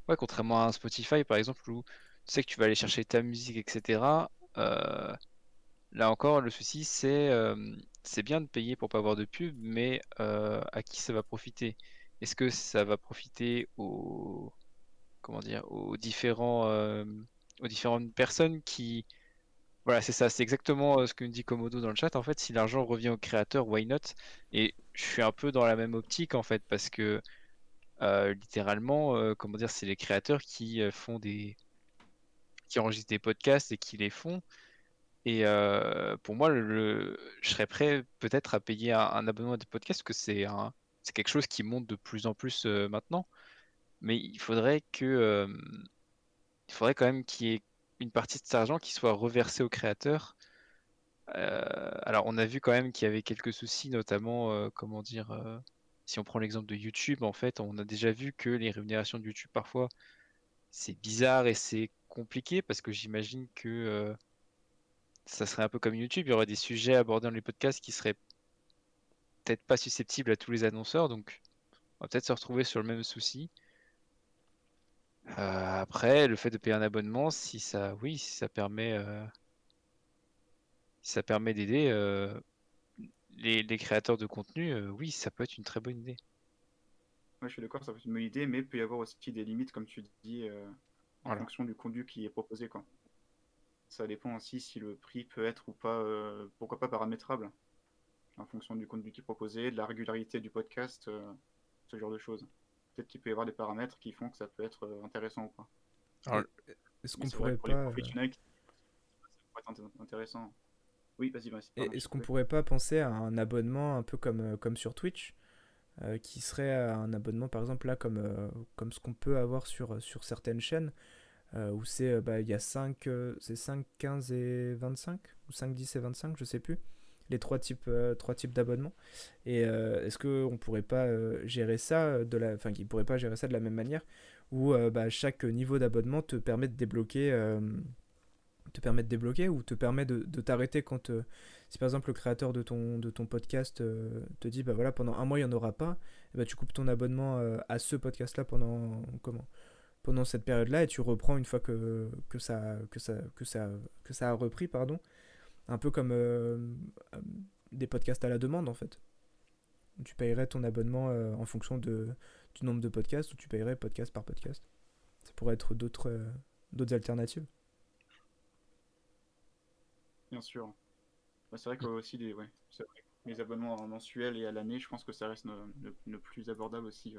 ouais, contrairement à un Spotify par exemple où tu sais que tu vas aller chercher ta musique et cetera, heu, là encore le souci c'est, c'est bien de payer pour pas avoir de pub, mais, heu, à qui ça va profiter? Est-ce que ça va profiter aux comment dire? Aux différents, hem, aux différentes personnes qui voilà, c'est ça, c'est exactement, heu, ce que me dit Komodo dans le chat. En fait, si l'argent revient aux créateurs, why not? Et je suis un peu dans la même optique en fait, parce que, littéralement, comment dire? C'est les créateurs qui, font des qui enregistrent des podcasts et qui les font et heu, pour moi je serais prêt peut-être à payer un abonnement à des podcasts, parce que c'est quelque chose qui monte de plus en plus, heu, maintenant. Mais il faudrait que, hem, il faudrait quand même qu'il y ait une partie de cet argent qui soit reversée aux créateurs. Alors on a vu quand même qu'il y avait quelques soucis, notamment, comment dire? Si on prend l'exemple de YouTube, en fait, on a déjà vu que les rémunérations de YouTube parfois, c'est bizarre et c'est compliqué parce que j'imagine que, ça serait un peu comme YouTube, il y aurait des sujets abordés dans les podcasts qui seraient peut-être pas susceptibles à tous les annonceurs, donc on va peut-être se retrouver sur le même souci. Heu, après le fait de payer un abonnement, si ça oui, si ça permet, heu si ça permet d'aider, heu, les les créateurs de contenu, oui, ça peut être une très bonne idée. Ouais, je suis d'accord, ça peut être une bonne idée, mais il peut y avoir aussi des limites comme tu dis, en Voilà. fonction du contenu qui est proposé, quoi. Ça dépend aussi si le prix peut être ou pas, heu, pourquoi pas paramétrable? En fonction du contenu qui est proposé, de la régularité du podcast, heu, ce genre de choses. peut-être qu'il peut y avoir des paramètres qui font que ça peut être euh, intéressant ou pas. Est-ce Mais qu'on pourrait pour les pas. euh, professionnels, ça pourrait être int- intéressant. Oui, vas-y, vas-y. Est-ce qu'on pourrait pas penser à un abonnement un peu comme, euh, comme sur Twitch, euh, qui serait un abonnement par exemple là comme, euh, comme ce qu'on peut avoir sur, sur certaines chaînes, euh, où c'est euh, bah, il y a 5, euh, c'est 5, 15 et 25, ou 5, 10 et 25, je sais plus, les trois types, types d'abonnements. Et est-ce qu'on pourrait pas gérer ça de la, pas gérer ça de la même manière, où bah, chaque niveau d'abonnement te permet de débloquer, te permet de débloquer ou te permet de, t'arrêter quand si par exemple le créateur de ton, de ton podcast te dit bah voilà pendant un mois il n'y en aura pas, bah, tu coupes ton abonnement à ce podcast là pendant comment? Pendant cette période là et tu reprends une fois que, que, ça, que, ça, que, ça, que ça a repris pardon un peu comme euh, euh, des podcasts à la demande en fait tu payerais ton abonnement euh, en fonction de, du nombre de podcasts ou tu payerais podcast par podcast ça pourrait être d'autres euh, d'autres alternatives Bien sûr. Bah, c'est vrai que aussi les, ouais, vrai. les abonnements mensuels et à l'année, je pense que ça reste le, le- le plus abordable aussi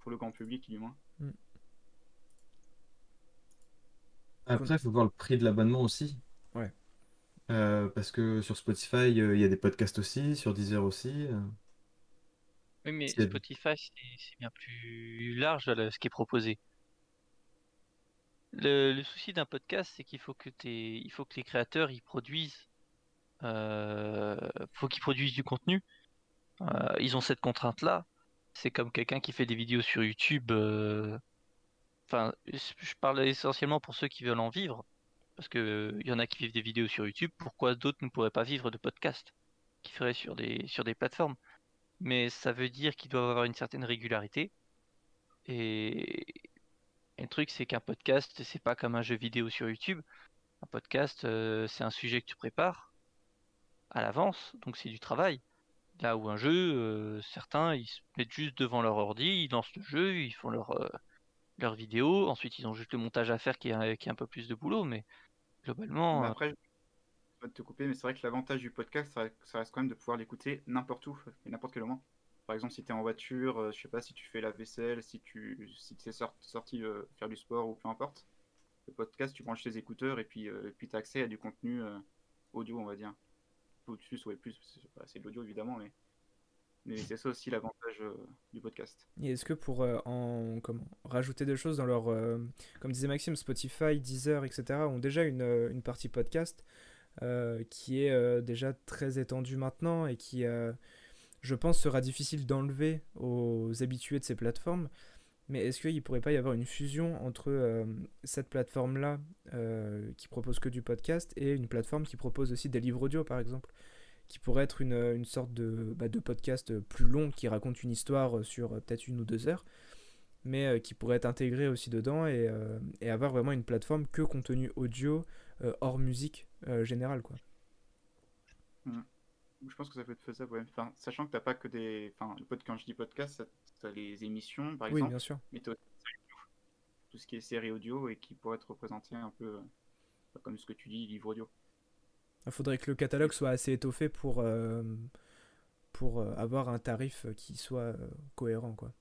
pour le grand public du moins. Après, il faut voir le prix de l'abonnement aussi. Ouais. Euh, parce que sur Spotify, euh, il y a des podcasts aussi, sur Deezer aussi. euh. Oui, mais C'est- Spotify, c'est c'est bien plus large là, ce qui est proposé. Le, le souci d'un podcast, c'est qu'il faut que t'aies- il faut que les créateurs ils produisent, euh, faut qu'ils produisent du contenu. Euh, ils ont cette contrainte-là. C'est comme quelqu'un qui fait des vidéos sur YouTube. euh, Je parle essentiellement pour ceux qui veulent en vivre, parce que euh, il y en a qui vivent des vidéos sur YouTube. Pourquoi d'autres ne pourraient pas vivre de podcasts qui feraient sur des sur des plateformes? mais ça veut dire qu'ils doivent avoir une certaine régularité. Et, et le truc, c'est qu'un podcast, c'est pas comme un jeu vidéo sur YouTube. Un podcast, euh, c'est un sujet que tu prépares à l'avance, donc c'est du travail. Là où un jeu, euh, certains, ils se mettent juste devant leur ordi, ils lancent le jeu, ils font leur, euh, leur vidéo, ensuite ils ont juste le montage à faire qui est, un- qui est un peu plus de boulot, mais globalement, Mais euh, après, je vais te couper, mais c'est vrai que l'avantage du podcast, ça, reste quand même de pouvoir l'écouter n'importe où et n'importe quel moment. Par exemple, si tu es en voiture, euh, je sais pas, si tu fais la vaisselle, si tu si es sorti euh, faire du sport ou peu importe, le podcast, tu branches tes écouteurs et puis euh, tu as accès à du contenu euh, audio, on va dire. Ou plus, ouais, plus, c'est c'est de l'audio évidemment, mais, mais c'est ça aussi l'avantage euh, du podcast. Et est-ce que pour euh, en comment rajouter des choses dans leur euh, comme disait Maxime, Spotify, Deezer, etc. ont déjà une, une partie podcast qui est déjà très étendue maintenant et qui je pense sera difficile d'enlever aux habitués de ces plateformes. Mais est-ce qu'il pourrait pas y avoir une fusion entre cette plateforme-là qui propose que du podcast et une plateforme qui propose aussi des livres audio par exemple? Qui pourrait être une, une sorte de, bah, de podcast plus long qui raconte une histoire sur euh, peut-être une ou deux heures, mais euh, qui pourrait être intégré aussi dedans et, euh, et avoir vraiment une plateforme que contenu audio euh, hors musique euh, générale. Quoi. Je pense que ça peut être faisable, ouais. Enfin, sachant que t'as pas que des. Enfin, quand je dis podcast, tu as les émissions par Oui, exemple. bien sûr. mais tout ce qui est série audio et qui pourrait être représenté un peu comme ce que tu dis, livre audio. Il faudrait que le catalogue soit assez étoffé pour, euh, pour euh, avoir un tarif qui soit euh, cohérent. Quoi.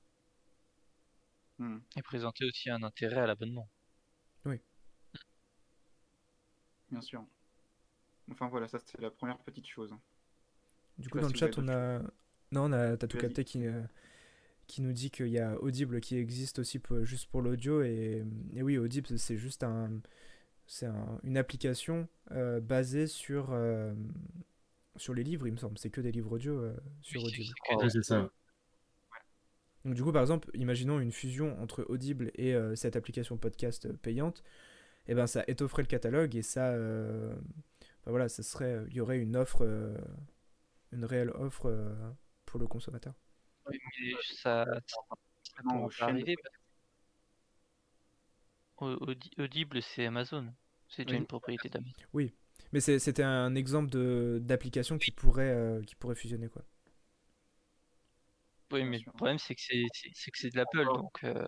Hmm. et présenter aussi un intérêt à l'abonnement. Bien sûr. Enfin voilà, ça c'est la première petite chose. Du sais coup, dans si le chat, on a. Non, on a... t'as tout capté qui, euh, qui nous dit qu'il y a Audible qui existe aussi pour- juste pour l'audio. Et... et oui, Audible, c'est juste un. C'est un- une application euh, basée sur, euh, sur les livres, il me semble. C'est que des livres audio euh, sur Oui, Audible. c'est Ouais. Donc du coup, par exemple, imaginons une fusion entre Audible et euh, cette application podcast payante. Et ben ça étofferait le catalogue et ça, euh, enfin, voilà, ça serait, il y aurait une offre, euh, une réelle offre euh, pour le consommateur. Oui, mais ça, ça Audible, c'est Amazon. C'est déjà Oui. une propriété d'Amazon. Mais c'est- c'était un exemple de d'application qui pourrait, euh, qui pourrait fusionner quoi. Oui, mais le problème, c'est que c'est c'est- c'est que c'est de l'Apple, donc euh,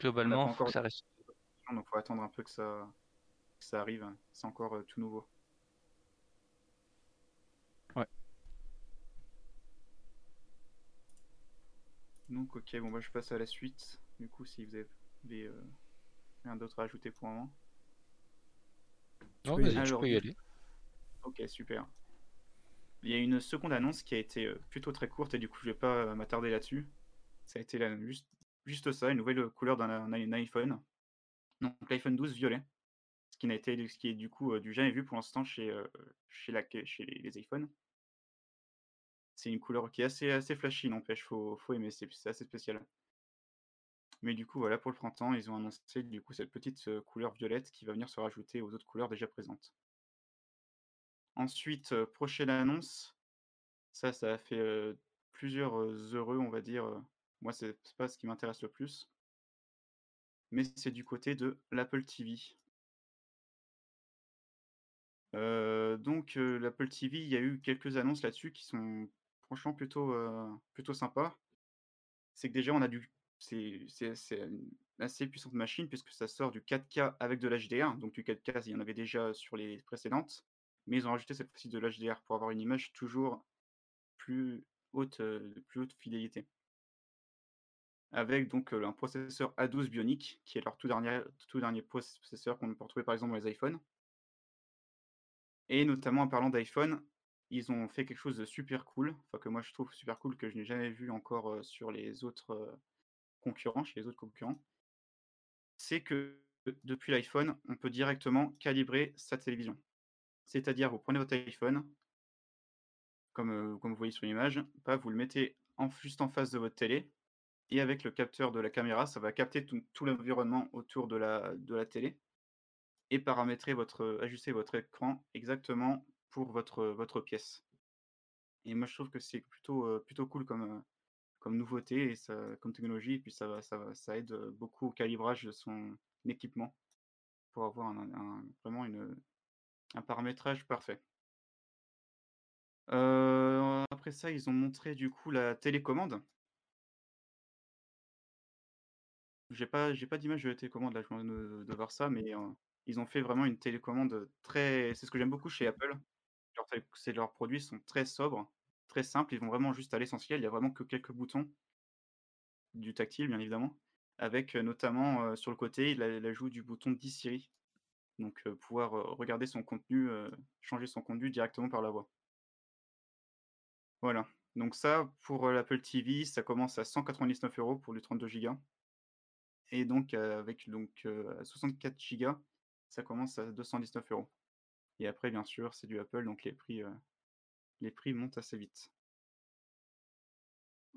globalement, il faut que ça reste. Donc faut attendre un peu que ça, que ça arrive. C'est encore euh, tout nouveau. Ouais. Donc, ok, bon, bah, je passe à la suite. Du coup, si vous avez euh, rien d'autre à ajouter pour un moment. Non, vas-y, tu peux y aller. Ok, super. Il y a une seconde annonce qui a été euh, plutôt très courte et du coup, je vais pas euh, m'attarder là-dessus. Ça a été juste, juste ça, une nouvelle couleur d'un un- un iPhone. Donc, l'iPhone 12 violet. Ce qui n'a été, ce qui est du coup euh, du jamais vu pour l'instant chez, chez, la, chez les, les iPhones. C'est une couleur qui est assez, assez flashy, n'empêche, faut, faut aimer, c'est c'est assez spécial. Mais du coup, voilà, pour le printemps, ils ont annoncé du coup cette petite couleur violette qui va venir se rajouter aux autres couleurs déjà présentes. Ensuite, prochaine annonce, ça, ça a fait plusieurs heureux, on va dire. Moi, c'est pas ce qui m'intéresse le plus, mais c'est du côté de l'Apple TV. Donc, l'Apple TV, il y a eu quelques annonces là-dessus qui sont franchement plutôt, plutôt sympas. C'est que déjà, on a du. C'est une assez puissante machine puisque ça sort du 4K avec de l'HDR. Donc, du 4K, il y en avait déjà sur les précédentes. Mais ils ont rajouté cette fois-ci de l'HDR pour avoir une image toujours plus haute, euh, de plus haute fidélité. Avec donc euh, un processeur A12 Bionic, qui est leur tout dernier, tout dernier processeur qu'on peut retrouver par exemple dans les iPhones. Et notamment en parlant d'iPhone, ils ont fait quelque chose de super cool, enfin que moi je trouve super cool, que je n'ai jamais vu encore euh, sur les autres concurrents, chez les autres concurrents. C'est que depuis l'iPhone, on peut directement calibrer sa télévision. C'est-à-dire, vous prenez votre iPhone, comme, euh, vous voyez sur l'image, bah, vous le mettez juste en face de votre télé, et avec le capteur de la caméra, ça va capter tout, l'environnement autour de la, télé, et paramétrer votre, ajuster votre écran exactement pour votre, votre pièce. Et moi, je trouve que c'est plutôt, euh, plutôt cool comme, euh, comme nouveauté, et comme technologie, et puis ça, ça, ça aide beaucoup au calibrage de son équipement, pour avoir un, vraiment une, un paramétrage parfait. Après ça, ils ont montré du coup la télécommande. J'ai pas, j'ai pas d'image de télécommande là, je viens de, de voir ça, mais ils ont fait vraiment une télécommande très. C'est ce que j'aime beaucoup chez Apple. C'est- leurs produits sont très sobres, très simples. Ils vont vraiment juste à l'essentiel. Il y a vraiment que quelques boutons, du tactile bien évidemment, avec notamment sur le côté la- l'ajout du bouton d'e-Siri. Donc pouvoir regarder son contenu, changer son contenu directement par la voix. Voilà. Donc ça, pour l'Apple TV, ça commence à 199 euros pour du 32 Go. Et donc, avec donc, euh, 64 Go, ça commence à 219 euros. Et après, bien sûr, c'est du Apple, donc les prix, les prix montent assez vite.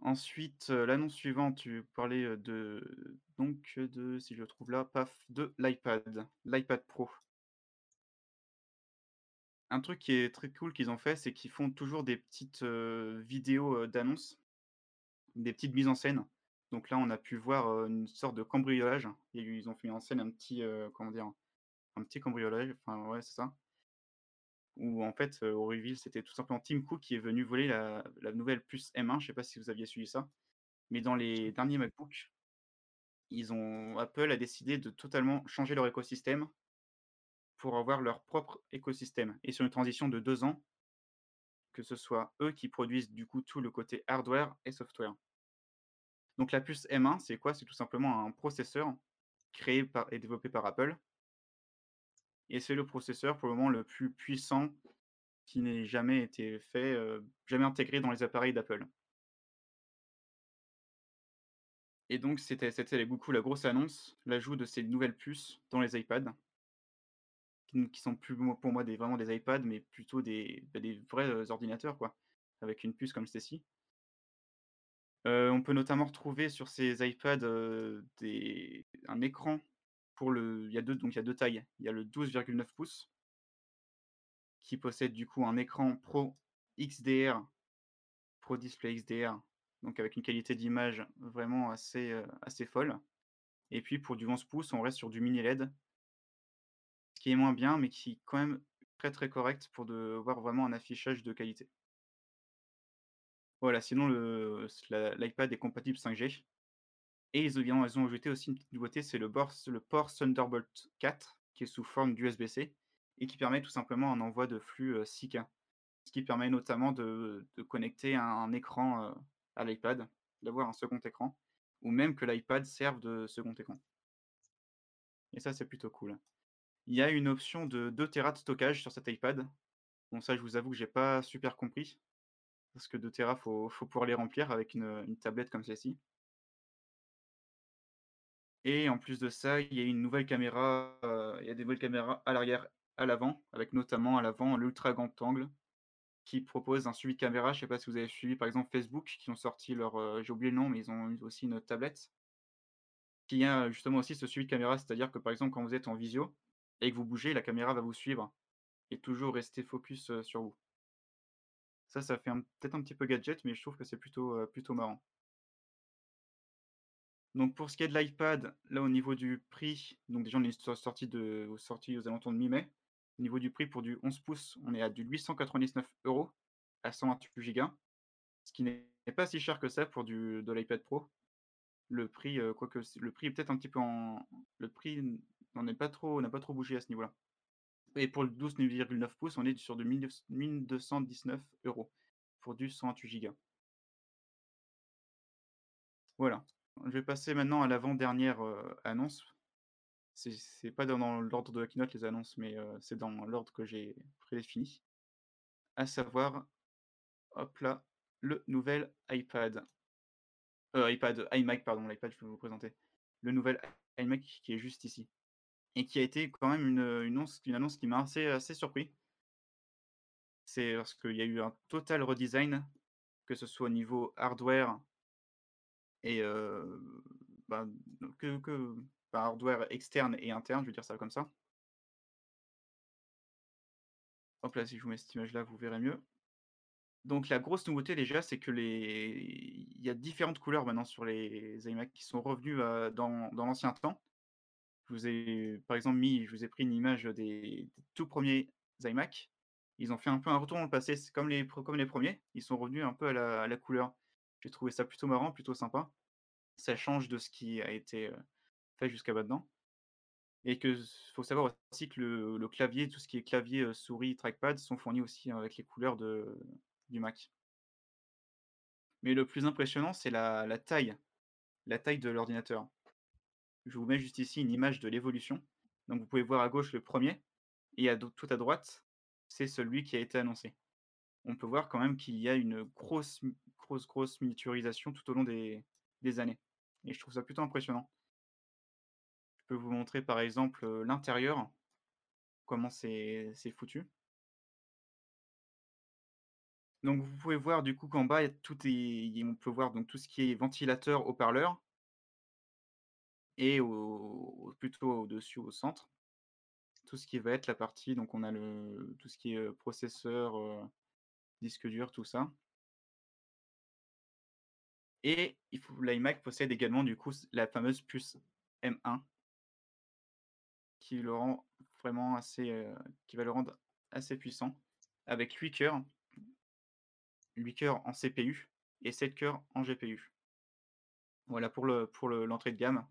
Ensuite, euh, l'annonce suivante, tu parlais de, donc, de, si je le trouve là, paf, de l'iPad, l'iPad Pro. Un truc qui est très cool qu'ils ont fait, c'est qu'ils font toujours des petites vidéos euh, d'annonce, des petites mises en scène. Donc là, on a pu voir une sorte de cambriolage. Ils ont fait en scène un petit, comment dire, un petit cambriolage. Enfin, ouais, c'est ça. Où en fait, au reveal, c'était tout simplement Tim Cook qui est venu voler la, la nouvelle puce M1. Je sais pas si vous aviez suivi ça. Mais dans les derniers MacBook, ils ont, Apple a décidé de totalement changer leur écosystème pour avoir leur propre écosystème. Et sur une transition de deux ans, que ce soit eux qui produisent du coup tout le côté hardware et software. Donc la puce M1, c'est quoi? C'est tout simplement un processeur créé par, et développé par Apple. Et c'est le processeur pour le moment le plus puissant qui n'ait jamais été fait, euh, jamais intégré dans les appareils d'Apple. Et donc c'était beaucoup la grosse annonce, l'ajout de ces nouvelles puces dans les iPads, qui, qui sont plus pour moi vraiment des iPads, mais plutôt des, bah, vrais euh, ordinateurs, quoi, avec une puce comme celle-ci. Euh, on peut notamment retrouver sur ces iPads un écran pour le. Il y a deux, donc il y a deux tailles. Il y a le 12,9 pouces qui possède du coup un écran Pro XDR, Pro Display XDR, donc avec une qualité d'image vraiment assez, euh, assez folle. Et puis pour du 11 pouces, on reste sur du mini LED, ce qui est moins bien, mais qui est quand même très très correct pour de voir vraiment un affichage de qualité. Voilà, sinon l'iPad est compatible 5G et ils ont ajouté aussi une petite nouveauté, c'est le port Thunderbolt 4 qui est sous forme d'USB-C et qui permet tout simplement un envoi de flux, 6K. Ce qui permet notamment de connecter un écran, heu, à l'iPad d'avoir un second écran, ou même que l'iPad serve de second écran. Et ça, c'est plutôt cool. Il y a une option de 2 Tera de stockage sur cet iPad. Bon, ça, je vous avoue que j'ai pas super compris. Parce que 2 Tera, faut, faut pouvoir les remplir avec une tablette comme celle-ci. Et en plus de ça, il y a une nouvelle caméra, euh, il y a des nouvelles caméras à l'arrière, à l'avant, avec notamment à l'avant l'ultra grand angle, qui propose un suivi de caméra. Je sais pas si vous avez suivi par exemple Facebook, qui ont sorti leur, euh, j'ai oublié le nom, mais ils ont aussi une tablette, qui a justement aussi ce suivi de caméra, c'est-à-dire que par exemple quand vous êtes en visio et que vous bougez, la caméra va vous suivre et toujours rester focus euh, sur vous. Ça, ça fait peut-être un petit peu gadget, mais je trouve que c'est plutôt, plutôt marrant. Donc pour ce qui est de l'iPad, là au niveau du prix, donc déjà on est sorti, de, sorti aux alentours de mi-mai. Au niveau du prix pour du 11 pouces, on est à du 899 euros à 128 Go, ce qui n'est pas si cher que ça pour du, de l'iPad Pro. Le prix, euh, quoique le prix est peut-être un petit peu en. Le prix n'en est pas trop, n'a pas trop bougé à ce niveau-là. Et pour le 12,9 pouces, on est sur de 1219 euros pour du 128 Go. Voilà. Je vais passer maintenant à l'avant-dernière annonce. C'est pas dans, l'ordre de la keynote les annonces, mais c'est dans l'ordre que j'ai prédéfini. À savoir, hop là, le nouvel iPad. Euh, iPad, iMac, pardon, l'iPad, je vais vous présenter. Le nouvel iMac qui est juste ici. Et qui a été quand même une, une annonce, une annonce qui m'a assez, assez surpris. C'est parce qu'il y a eu un total redesign, que ce soit au niveau hardware et bah, que, bah, hardware externe et interne, je veux dire ça comme ça. Hop là, si je vous mets cette image-là, vous verrez mieux. Donc la grosse nouveauté déjà, c'est que les... il y a différentes couleurs maintenant sur les iMac qui sont revenus euh, dans, dans l'ancien temps. Je vous ai par exemple mis, je vous ai pris une image des, tout premiers iMac. Ils ont fait un peu un retour dans le passé, c'est comme les, comme les premiers. Ils sont revenus un peu à la couleur. J'ai trouvé ça plutôt marrant, plutôt sympa. Ça change de ce qui a été fait jusqu'à maintenant. Et que faut savoir aussi que le, clavier, tout ce qui est clavier, souris, trackpad sont fournis aussi avec les couleurs de, du Mac. Mais le plus impressionnant, c'est la, la taille, la taille de l'ordinateur. Je vous mets juste ici une image de l'évolution. Donc vous pouvez voir à gauche le premier, et à, tout à droite, c'est celui qui a été annoncé. On peut voir quand même qu'il y a une grosse, grosse, grosse miniaturisation tout au long des, années. Et je trouve ça plutôt impressionnant. Je peux vous montrer par exemple l'intérieur, comment c'est foutu. Donc vous pouvez voir du coup qu'en bas, tout est, on peut voir donc tout ce qui est ventilateur, haut-parleur, et au, plutôt au-dessus, au centre, tout ce qui va être la partie, donc on a le, tout ce qui est processeur, disque dur, tout ça. Et l'iMac possède également du coup la fameuse puce M1 qui le rend vraiment assez, euh, qui va le rendre assez puissant, avec 8 cœurs, 8 cœurs en CPU et 7 cœurs en GPU. Voilà pour le pour le- l'entrée de gamme.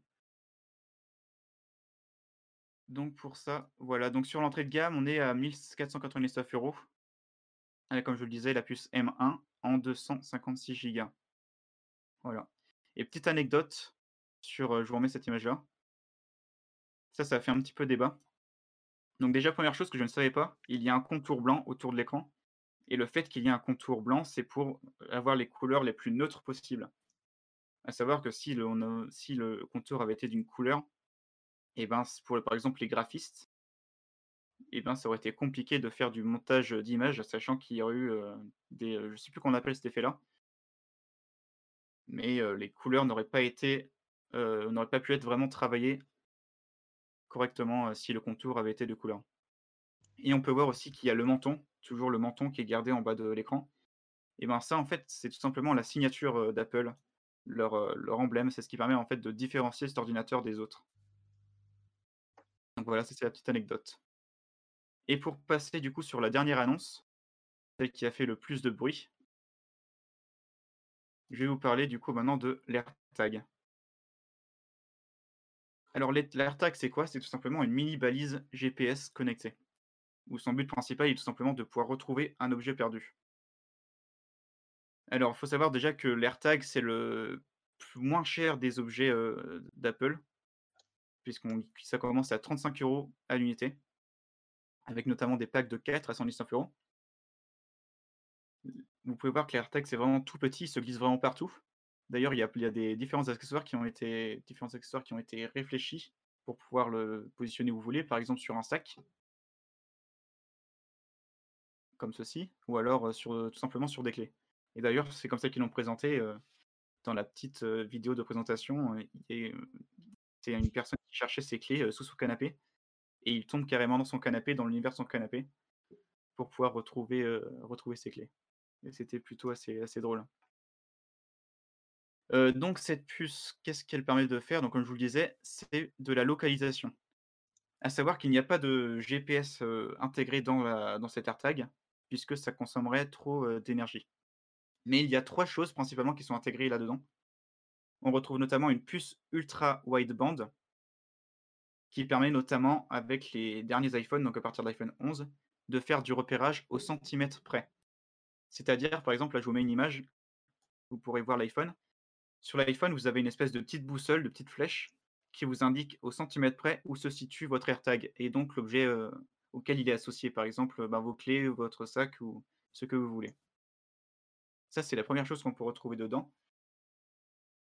Donc pour ça, voilà. Donc sur l'entrée de gamme, on est à 1499 euros. Comme je le disais, la puce M1 en 256 Go. Voilà. Et petite anecdote sur, je vous remets cette image-là. Ça, ça a fait un petit peu débat. Donc déjà, première chose que je ne savais pas, il y a un contour blanc autour de l'écran. Et le fait qu'il y ait un contour blanc, c'est pour avoir les couleurs les plus neutres possibles. À savoir que si le, contour avait été d'une couleur, et ben c'est pour par exemple les graphistes, et ben ça aurait été compliqué de faire du montage d'images, sachant qu'il y aurait eu des, je sais plus qu'on appelle cet effet-là, mais les couleurs n'auraient pas été, n'auraient pas pu être vraiment travaillées correctement si le contour avait été de couleur. Et on peut voir aussi qu'il y a le menton, toujours le menton qui est gardé en bas de l'écran. Et ben ça en fait c'est tout simplement la signature d'Apple, leur, emblème, c'est ce qui permet en fait de différencier cet ordinateur des autres. Donc voilà, c'est la petite anecdote. Et pour passer du coup sur la dernière annonce, celle qui a fait le plus de bruit, je vais vous parler du coup maintenant de l'AirTag. Alors l'Air- l'AirTag c'est quoi? C'est tout simplement une mini balise GPS connectée, où son but principal est tout simplement de pouvoir retrouver un objet perdu. Alors, il faut savoir déjà que l'AirTag, c'est le moins cher des objets d'Apple, puisqu'on ça commence à 35 euros à l'unité, avec notamment des packs de 4 à 119 euros. Vous pouvez voir que l'AirTag, c'est vraiment tout petit, il se glisse vraiment partout. D'ailleurs, il y a, des différents accessoires qui ont été, qui ont été réfléchis pour pouvoir le positionner où vous voulez, par exemple sur un sac, comme ceci, ou alors sur, tout simplement sur des clés. Et d'ailleurs, c'est comme ça qu'ils l'ont présenté dans la petite vidéo de présentation. C'est une personne qui cherchait ses clés sous son canapé, et il tombe carrément dans son canapé, dans l'univers de son canapé, pour pouvoir retrouver, retrouver ses clés. Et c'était plutôt assez, drôle. Euh, donc cette puce, qu'est-ce qu'elle permet de faire? Comme je vous le disais, c'est de la localisation. À savoir qu'il n'y a pas de GPS intégré dans, la- dans cet AirTag, puisque ça consommerait trop d'énergie. Mais il y a trois choses principalement qui sont intégrées là-dedans. On retrouve notamment une puce ultra wideband, qui permet notamment avec les derniers iPhones, donc à partir de l'iPhone 11, de faire du repérage au centimètre près. C'est-à-dire, par exemple, là je vous mets une image, vous pourrez voir l'iPhone. Sur l'iPhone, vous avez une espèce de petite boussole, de petite flèche, qui vous indique au centimètre près où se situe votre AirTag, et donc l'objet euh, auquel il est associé, par exemple ben, vos clés, votre sac ou ce que vous voulez. Ça, c'est la première chose qu'on peut retrouver dedans.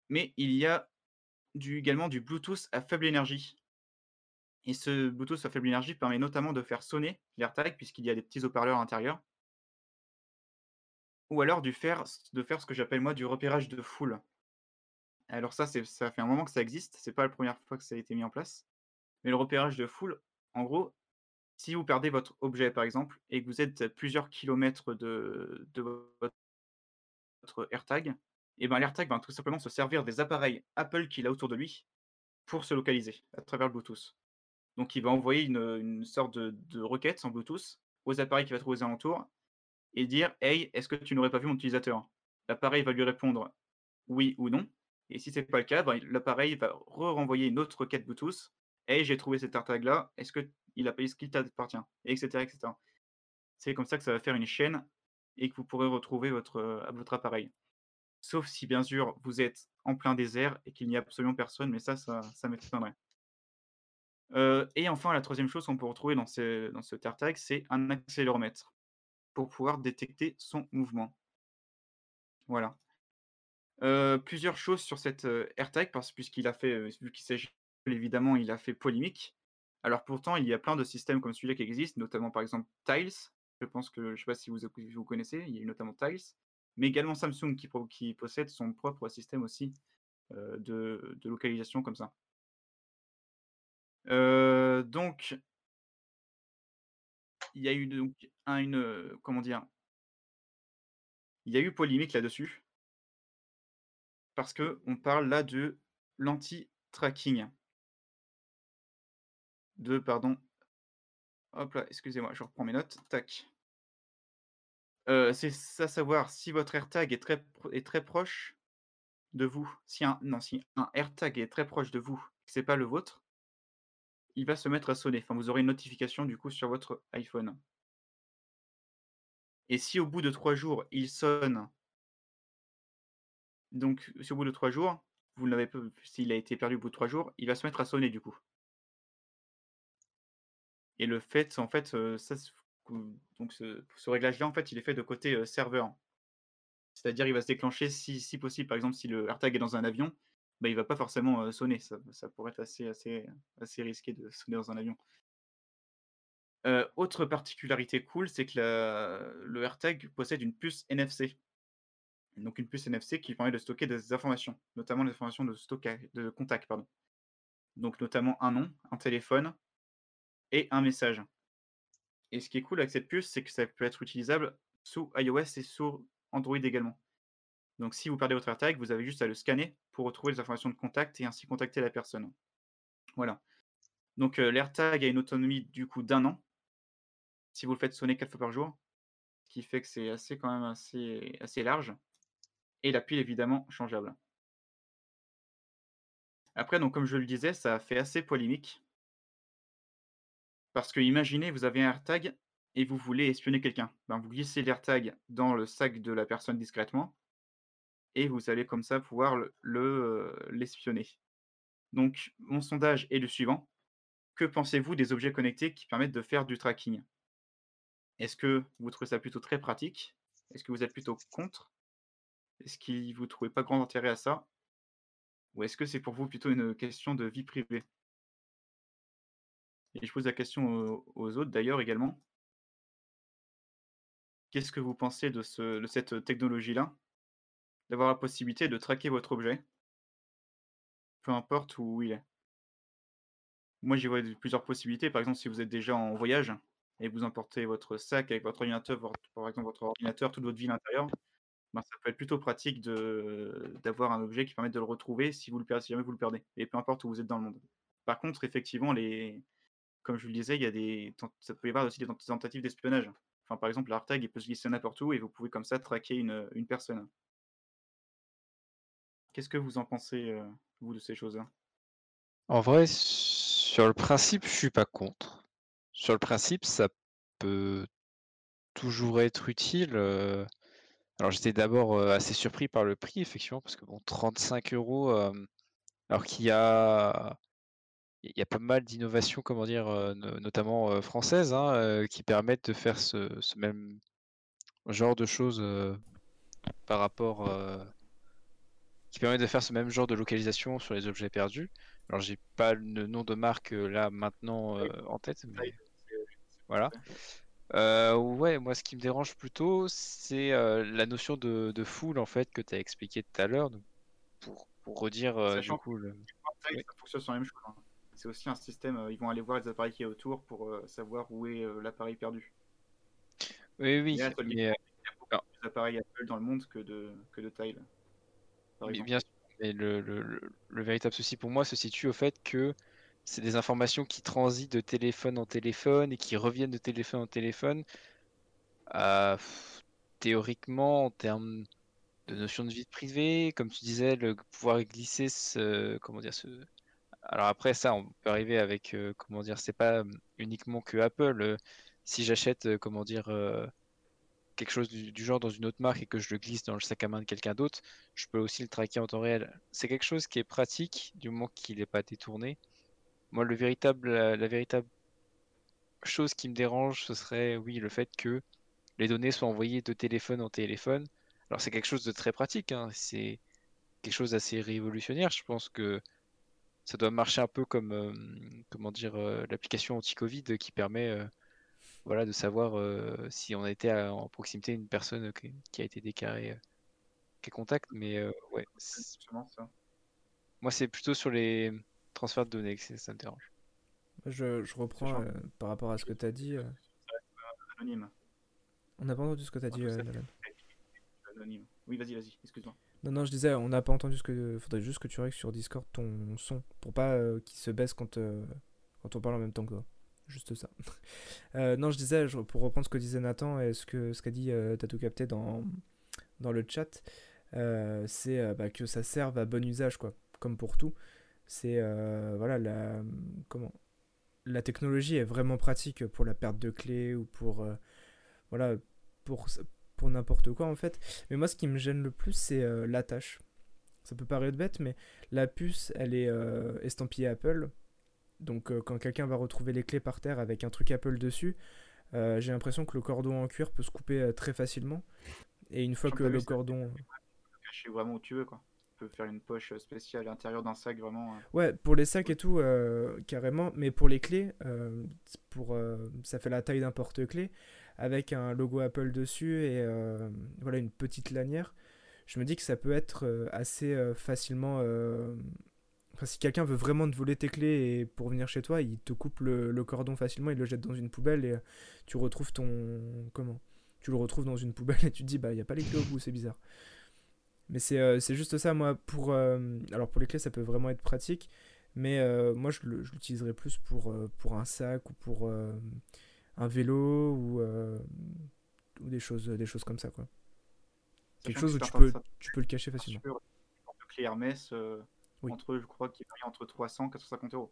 Mais il y a également du Bluetooth à faible énergie. Et ce Bluetooth à faible énergie permet notamment de faire sonner l'AirTag, puisqu'il y a des petits haut-parleurs à l'intérieur. Ou alors du faire, de faire ce que j'appelle moi du repérage de foule. Alors ça, ça fait un moment que ça existe, c'est pas la première fois que ça a été mis en place. Mais le repérage de foule, en gros, si vous perdez votre objet par exemple, et que vous êtes à plusieurs kilomètres de, de votre AirTag, et ben l'AirTag va tout simplement se servir des appareils Apple qu'il a autour de lui pour se localiser à travers le Bluetooth. Donc il va envoyer une, une sorte de, de requête en Bluetooth aux appareils qu'il va trouver aux alentours et dire Hey, est-ce que tu n'aurais pas vu mon utilisateur? L'appareil va lui répondre oui ou non. Et si c'est pas le cas, ben, l'appareil va re-renvoyer une autre requête Bluetooth. Hey, j'ai trouvé cet AirTag là, est-ce qu'il a ce qu'il t'appartient? Etc. etc. C'est comme ça que ça va faire une chaîne et que vous pourrez retrouver votre, euh, votre appareil. Sauf si bien sûr vous êtes en plein désert et qu'il n'y a absolument personne, mais ça, ça, m'étonnerait. Euh, et enfin, la troisième chose qu'on peut retrouver dans ce, dans ce c'est un accéléromètre pour pouvoir détecter son mouvement. Voilà. Plusieurs choses sur cette AirTag, parce puisqu'il a fait, vu qu'il s'agit évidemment, il a fait polémique. Alors pourtant, il y a plein de systèmes comme celui-là qui existent, notamment par exemple Tiles. Je pense que, je ne sais pas si vous, connaissez, il y a notamment Tiles, mais également Samsung qui, possède son propre système aussi de, localisation comme ça. Donc, il y a eu donc un- une, comment dire, il y a eu polémique là-dessus parce que on parle là de l'anti-tracking. De, pardon, hop là, excusez-moi, je reprends mes notes, tac. C'est à savoir si votre AirTag est très, est très proche de vous. Si un, non, si un AirTag est très proche de vous, que c'est pas le vôtre, il va se mettre à sonner. Enfin, vous aurez une notification du coup sur votre iPhone. Et si au bout de trois jours, il sonne, donc si au bout de trois jours, vous l'avez s'il a été perdu au bout de trois jours, il va se mettre à sonner du coup. Et le fait, en fait, euh, ça, donc ce, ce réglage-là, en fait, il est fait de côté euh, serveur. C'est-à-dire, il va se déclencher si, si possible. Par exemple, si le AirTag est dans un avion, bah, il va pas forcément sonner. Ça, pourrait être assez, assez, assez risqué de sonner dans un avion. Autre particularité cool, c'est que le AirTag possède une puce NFC. Donc une puce NFC qui permet de stocker des informations, notamment des informations de de contact, pardon. Donc notamment un nom, un téléphone et un message. Et ce qui est cool avec cette puce, c'est que ça peut être utilisable sous iOS et sous Android également. Donc si vous perdez votre AirTag, vous avez juste à le scanner pour retrouver les informations de contact et ainsi contacter la personne. Voilà. Donc euh, l'AirTag a une autonomie du coup d'un an si vous le faites sonner 4 fois par jour, ce qui fait que c'est assez quand même assez, assez large. Et la pile évidemment changeable. Après, donc comme je le disais, ça a fait assez polémique. Parce que imaginez, vous avez un AirTag et vous voulez espionner quelqu'un. Ben, vous glissez l'AirTag dans le sac de la personne discrètement, et vous allez comme ça pouvoir l'espionner. Donc mon sondage est le suivant: que pensez-vous des objets connectés qui permettent de faire du tracking? Est-ce que vous trouvez ça plutôt très pratique? Est-ce que vous êtes plutôt contre? Est-ce que vous trouvez pas grand intérêt à ça? Ou est-ce que c'est pour vous plutôt une question de vie privée? Et je pose la question aux autres d'ailleurs également. Qu'est-ce que vous pensez de cette technologie-là? D'avoir la possibilité de traquer votre objet peu importe où il est. Moi, j'y vois plusieurs possibilités. Par exemple, si vous êtes déjà en voyage et vous emportez votre sac avec votre ordinateur, vort par exemple votre ordinateur, toute votre vie à l'intérieur, ben, ça peut être plutôt pratique d'avoir un objet qui permette de le retrouver si vous le per si jamais vous le perdez et peu importe où vous êtes dans le monde. Par contre, effectivement, les comme je vous le disais, il y a des ça peut y avoir aussi des tent tentatives d'espionnage. Enfin, par exemple, l'AirTag, il peut se glisser n'importe où et vous pouvez comme ça traquer une personne. Qu'est-ce que vous en pensez, heu, vous, de ces choses-là? En vrai, sur le principe, je suis pas contre. Sur le principe, ça peut toujours être utile, heu. Alors j'étais d'abord, heu, assez surpris par le prix effectivement parce que bon 35 €, hem, alors qu'il y a il y a pas mal d'innovations, comment dire, notamment, françaises, hein, qui permettent de faire ce ce même genre de choses, par rapport, qui permettent de faire ce même genre de localisation sur les objets perdus. Alors j'ai pas le nom de marque, heu, là maintenant, heu, en tête, mais voilà. Heu, ouais, moi ce qui me dérange plutôt, c'est, la notion de de foule en fait que tu as expliqué tout à l'heure, pour pour redire, du coup le oui. ça fonctionne sur la même chose, hein. C'est aussi un système, ils vont aller voir les appareils qu'il y a autour pour, savoir où est, l'appareil perdu. Oui, oui, là, mais, il y a beaucoup plus d'appareils Apple dans le monde que de que de Tile, par exemple. bien sûr, mais le le le le véritable souci pour moi se situe au fait que c'est des informations qui transitent de téléphone en téléphone et qui reviennent de téléphone en téléphone. Heu, théoriquement, en termes de notion de vie privée, comme tu disais, le pouvoir glisser ce comment dire? Ce alors après ça, on peut arriver avec, heu, comment dire? C'est pas, mmh, uniquement que Apple, si j'achète, comment dire? Quelque chose du genre dans une autre marque et que je le glisse dans le sac à main de quelqu'un d'autre, je peux aussi le traquer en temps réel. C'est quelque chose qui est pratique du moment qu'il est pas détourné. Moi, la véritable chose qui me dérange, ce serait, oui, le fait que les données soient envoyées de téléphone en téléphone. Alors c'est quelque chose de très pratique, hein, c'est quelque chose d'assez révolutionnaire. Je pense que ça doit marcher un peu comme, hem, comment dire? Heu, l'application anti-Covid qui permet, heu, voilà, de savoir, heu, si on était à en proximité d'une personne, heu, qui qui a été déclarée, heu, cas contact, mais, heu, ouais, ça. moi, c'est plutôt sur les transferts de données que ça me dérange. Je je reprends, par rapport à ce que tu as dit, anonyme. On n'a pas entendu ce que tu as dit, anonyme. Oui, vas-y, vas-y, excuse-moi. Non, non, je disais, on n'a pas entendu ce que faudrait juste que tu règles sur Discord ton son pour pas, qu'il se baisse quand, quand on parle en même temps que toi. Juste ça. Heu, non, je disais, pour reprendre ce que disait Nathan et ce que ce qu'a dit, as tout capté dans le chat, heu, c'est, heu, bah, que ça serve à bon usage, quoi, comme pour tout. C'est, voilà, la, comment? La technologie est vraiment pratique pour la perte de clés ou pour, voilà, pour n'importe quoi, en fait. Mais moi, ce qui me gêne le plus, c'est, heu, l'attache. Ça peut paraître bête, mais la puce, elle est, estampillée Apple. Donc, heu, quand quelqu'un va retrouver les clés par terre avec un truc Apple dessus, heu, j'ai l'impression que le cordon en cuir peut se couper, heu, très facilement. Et une fois que le cordon tu peux cacher vraiment où tu veux, quoi. Tu peux faire une poche, spéciale à l'intérieur d'un sac vraiment, Ouais, pour les sacs et tout, carrément, mais pour les clés, pour, ça fait la taille d'un porte-clés avec un logo Apple dessus et voilà, une petite lanière. Je me dis que ça peut être, assez, facilement, enfin, si quelqu'un veut vraiment te voler tes clés et pour venir chez toi, il te coupe le le cordon facilement, il le jette dans une poubelle et heu, tu retrouves ton comment? Tu le retrouves dans une poubelle et tu te dis: «Bah, il y a pas les clés au bout, c'est bizarre». Mais c'est, c'est juste ça, moi, pour, hem alors pour les clés, ça peut vraiment être pratique, mais heu, moi, je l'utiliserais plus pour, pour un sac ou pour, un vélo ou ou des choses, des choses comme ça, quoi. Quelque chose où tu peux tu peux le cacher facilement. porte-clés Hermès, Oui. entre je crois qu'il varie entre 300 et 450 €.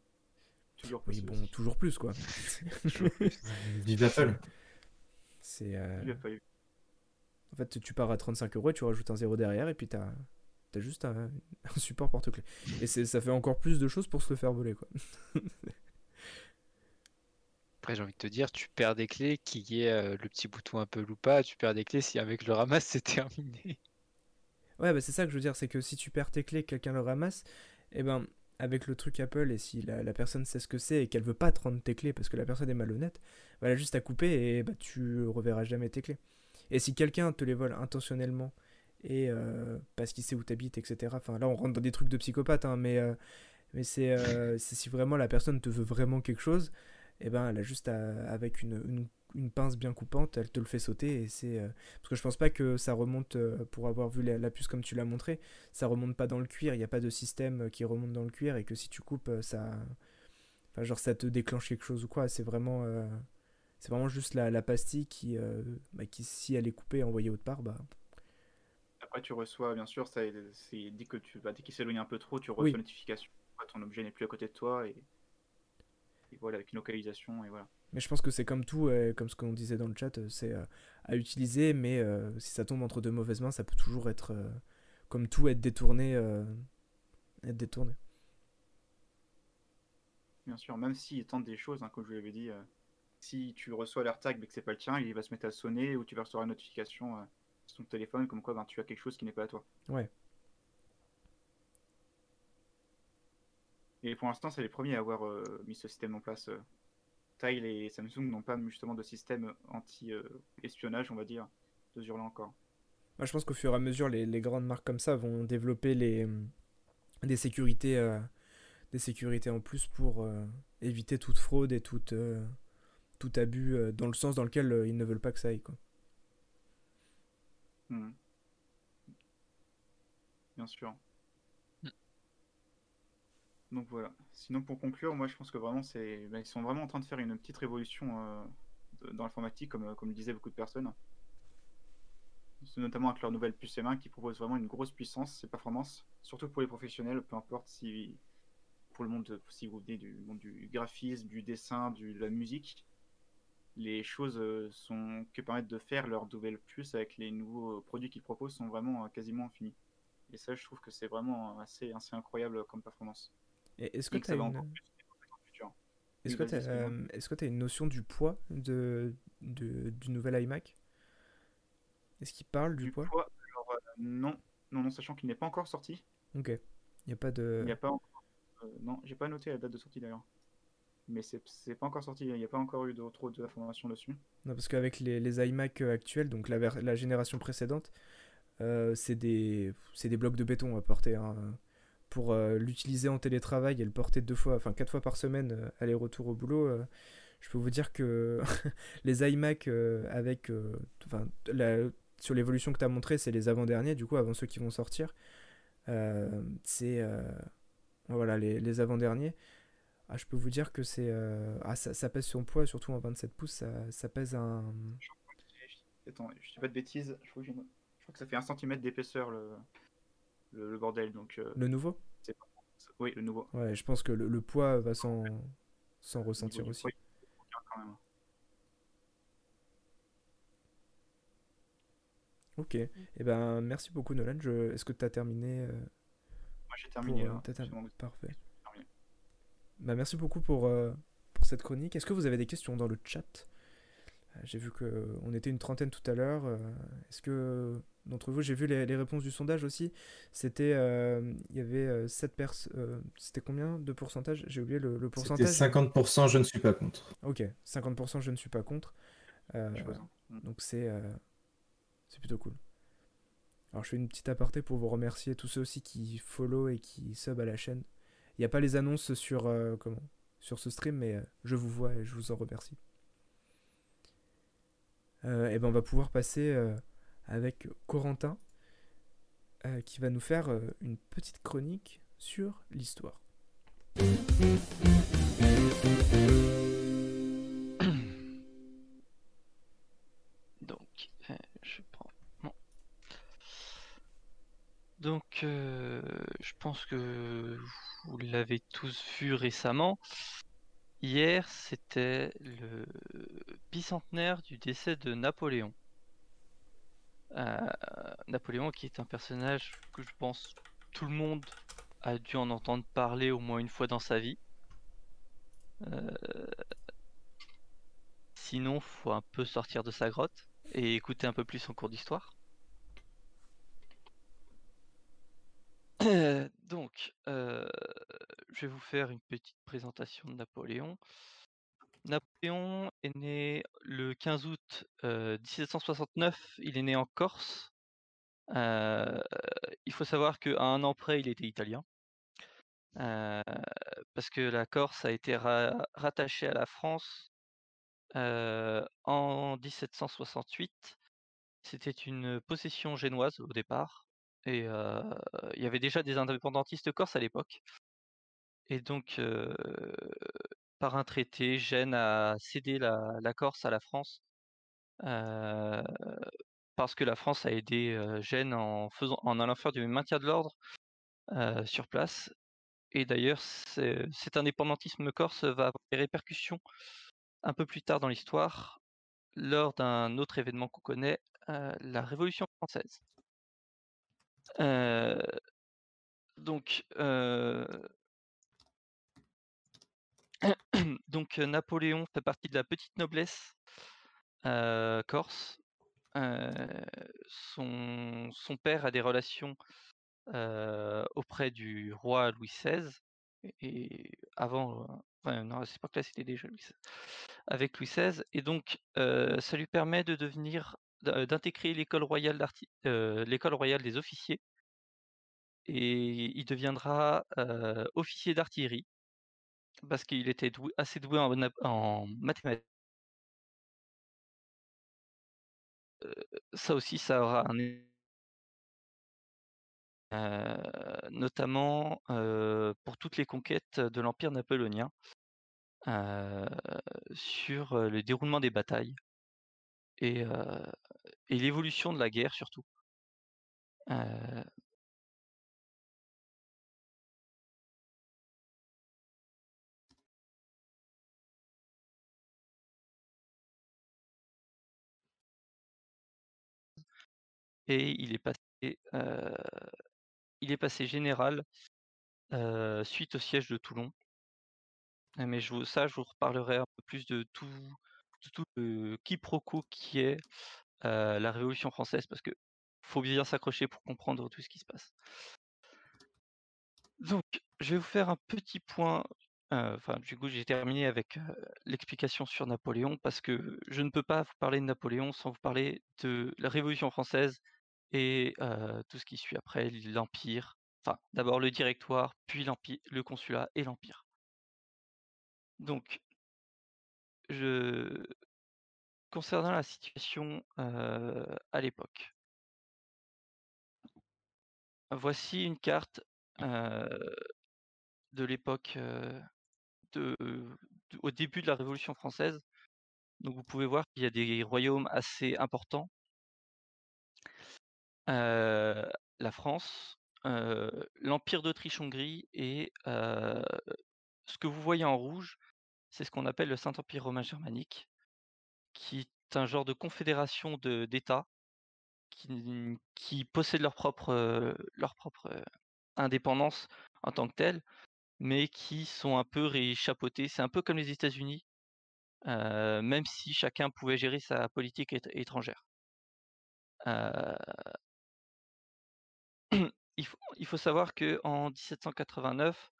Toujours Oui, plus bon, aussi. toujours plus, quoi. Toujours plus. Vive Apple! C'est, Apple. En fait, tu pars à 35 euros et tu rajoutes un zéro derrière et puis t'as as juste un, un support porte-clés. Et c'est- ça fait encore plus de choses pour se le faire voler, quoi. Après, j'ai envie de te dire, tu perds des clés, qu'il y ait euh, le petit bouton un peu loupa, tu perds des clés, si mec le ramasse, c'est terminé. Ouais, bah c'est ça que je veux dire, c'est que si tu perds tes clés, que quelqu'un le ramasse, et ben avec le truc Apple, et si la, la personne sait ce que c'est et qu'elle veut pas te rendre tes clés parce que la personne est malhonnête, bah, elle a juste à couper et bah tu reverras jamais tes clés. Et si quelqu'un te les vole intentionnellement et euh, parce qu'il sait où t'habites, etc. Enfin là on rentre dans des trucs de psychopathe, hein, mais, euh, mais c'est euh, c'est si vraiment la personne te veut vraiment quelque chose, et ben elle a juste à, avec une, une, une pince bien coupante, elle te le fait sauter et c'est... euh, parce que je pense pas que ça remonte, euh, pour avoir vu la, la puce comme tu l'as montré, ça remonte pas dans le cuir, il n'y a pas de système euh, qui remonte dans le cuir et que si tu coupes, ça. Enfin, genre, ça te déclenche quelque chose ou quoi. C'est vraiment. euh, C'est vraiment juste la, la pastille qui, bah, qui, si elle est coupée et envoyée autre part, bah. Après, tu reçois, bien sûr, ça, c'est dès que tu bah, dès qu'il s'éloigne un peu trop, tu reçois Oui. une notification. Ton objet n'est plus à côté de toi et, et voilà, avec une localisation et voilà. Mais je pense que c'est comme tout, euh, comme ce qu'on disait dans le chat, euh, c'est euh, à utiliser, mais si ça tombe entre de mauvaises mains, ça peut toujours être. comme tout, être détourné. être détourné. Bien sûr, même s'il tente des choses, hein, comme je vous l'avais dit, si tu reçois l'AirTag mais que c'est pas le tien, il va se mettre à sonner ou tu vas recevoir une notification euh, sur ton téléphone comme quoi ben, tu as quelque chose qui n'est pas à toi. Ouais. Et pour l'instant, c'est les premiers à avoir euh, mis ce système en place. euh. Tile et Samsung n'ont pas justement de système anti-espionnage, on va dire, de ce genre-là encore. Moi, je pense qu'au fur et à mesure, les, les grandes marques comme ça vont développer les, des, sécurités, euh, des sécurités en plus pour euh, éviter toute fraude et toute, euh, tout abus euh, dans le sens dans lequel euh, ils ne veulent pas que ça aille. Quoi. Mhm. Bien sûr. Mm. Donc voilà. Sinon, pour conclure, moi je pense que vraiment, c'est, ben, ils sont vraiment en train de faire une petite révolution euh, dans l'informatique, comme, euh, comme le disaient beaucoup de personnes. Notamment avec leur nouvelle puce M1 qui propose vraiment une grosse puissance et performance, surtout pour les professionnels, peu importe si pour le monde, de- si vous venez du monde du graphisme, du dessin, de la musique, les choses euh, que permettent de faire leur nouvelle puce avec les nouveaux produits qu'ils proposent sont vraiment quasiment infinis. Et ça, je trouve que c'est vraiment assez incroyable comme performance. Est-ce que tu as une, Oui, que excuse-moi. euh, est-ce que as une notion du poids de, de- du nouvel iMac? Est-ce qu'il parle du, Du poids? poids, alors, euh, non, non, non, sachant qu'il n'est pas encore sorti. Ok. Il n'y a pas de. Il n'y a pas encore, euh, non, j'ai pas noté la date de sortie d'ailleurs. Mais c'est pas encore sorti, il n'y a pas encore eu de, trop d'informations dessus. Non, parce qu'avec les, les iMac euh, actuels, donc la, la génération précédente, c'est des, c'est des blocs de béton à porter. hein. Pour euh, l'utiliser en télétravail et le porter deux fois, enfin quatre fois par semaine, euh, aller-retour au boulot, euh, je peux vous dire que les iMac avec. enfin, sur l'évolution que tu as montré, c'est les avant-derniers, du coup, avant ceux qui vont sortir. C'est. voilà, les, les avant-derniers. Ah, je peux vous dire que c'est. ah, ça, pèse son poids, surtout en 27 pouces, ça, pèse un. Attends, je dis pas de bêtises, je crois que, je crois que ça fait un centimètre d'épaisseur le, le, le bordel, donc euh, Le nouveau oui, le nouveau. Ouais, je pense que le, le poids va s'en ressentir aussi. poids, quand même. Ok. Et ben, merci beaucoup, Nolan. Je... Est-ce que tu as terminé euh, Moi j'ai terminé pour, euh, là. terminé. bon. Parfait. terminé. Bah, merci beaucoup pour, euh, pour cette chronique. Est-ce que vous avez des questions dans le chat? J'ai vu que on était une trentaine tout à l'heure. Est-ce que d'entre vous, j'ai vu les, les réponses du sondage aussi. C'était, euh, il y avait 7 personnes. C'était combien de pourcentage? J'ai oublié le, le C'était pourcentage. 50%, je ne suis pas contre. Ok, 50%, je ne suis pas contre. Euh. Mm. Donc c'est euh, c'est plutôt cool. Alors je fais une petite aparté pour vous remercier tous ceux aussi qui follow et qui sub à la chaîne. Il n'y a pas les annonces sur euh, comment? Sur ce stream, mais euh, je vous vois et je vous en remercie. Euh, et ben on va pouvoir passer euh, avec Corentin euh, qui va nous faire euh, une petite chronique sur l'histoire. Donc, euh, je prends. Donc, je pense que vous l'avez tous vu récemment. Hier, c'était le bicentenaire du décès de Napoléon. Napoléon, qui est un personnage que je pense tout le monde a dû en entendre parler au moins une fois dans sa vie. Euh, Sinon, faut un peu sortir de sa grotte et écouter un peu plus son cours d'histoire. Donc, euh, je vais vous faire une petite présentation de Napoléon. Napoléon est né le 15 août 1769. Il est né en Corse. Il faut savoir qu'à un an près, il était italien. Parce que la Corse a été rattachée à la France en 1768. C'était une possession génoise au départ. Et il y avait déjà des indépendantistes corses à l'époque. Et donc, par un traité, Gênes a cédé la, Corse à la France. parce que la France a aidé Gênes en, faisant, en allant faire du maintien de l'ordre sur place. Et d'ailleurs, cet indépendantisme corse va avoir des répercussions un peu plus tard dans l'histoire, lors d'un autre événement qu'on connaît, la Révolution française. donc, donc Napoléon fait partie de la petite noblesse corse. son, père a des relations auprès du roi Louis XVI avant, non, à cette époque-là, c'était déjà Louis XVI, avec Louis XVI, et donc ça lui permet de devenir, d'intégrer l'école royale des officiers, et il deviendra officier d'artillerie parce qu'il était assez doué en, en mathématiques. ça aussi, ça aura un notamment pour toutes les conquêtes de l'Empire napoléonien, sur le déroulement des batailles et l'évolution de la guerre surtout. Et il est passé général suite au siège de Toulon. Mais je ça, je vous reparlerai un peu plus de tout, de tout le quiproquo qui est la Révolution française, parce que faut bien s'accrocher pour comprendre tout ce qui se passe. Donc, je vais vous faire un petit point. Enfin, du coup, j'ai terminé avec l'explication sur Napoléon, parce que je ne peux pas vous parler de Napoléon sans vous parler de la Révolution française et tout ce qui suit après, l'Empire. Enfin, d'abord le directoire, puis le consulat et l'Empire. Donc, je... concernant la situation à l'époque, voici une carte de l'époque au début de la Révolution française. Donc vous pouvez voir qu'il y a des royaumes assez importants la France, l'Empire d'Autriche-Hongrie et ce que vous voyez en rouge, c'est ce qu'on appelle le Saint-Empire romain germanique, qui est un genre de confédération d'États qui, possèdent leur propre, indépendance en tant que telle, mais qui sont un peu réchapeautés. C'est un peu comme les États-Unis, même si chacun pouvait gérer sa politique étrangère il, faut, il faut savoir qu'en 1789,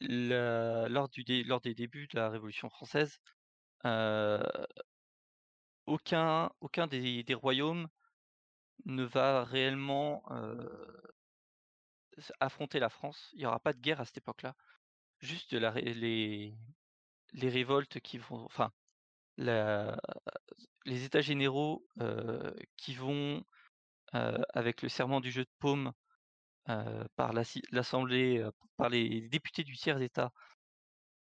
lors, des débuts de la Révolution française, aucun, aucun des, royaumes ne va réellement affronter la France. Il n'y aura pas de guerre à cette époque-là. Juste les, révoltes qui vont. Enfin, les états généraux qui vont avec le serment du jeu de paume par l'Assemblée, par les députés du tiers-État,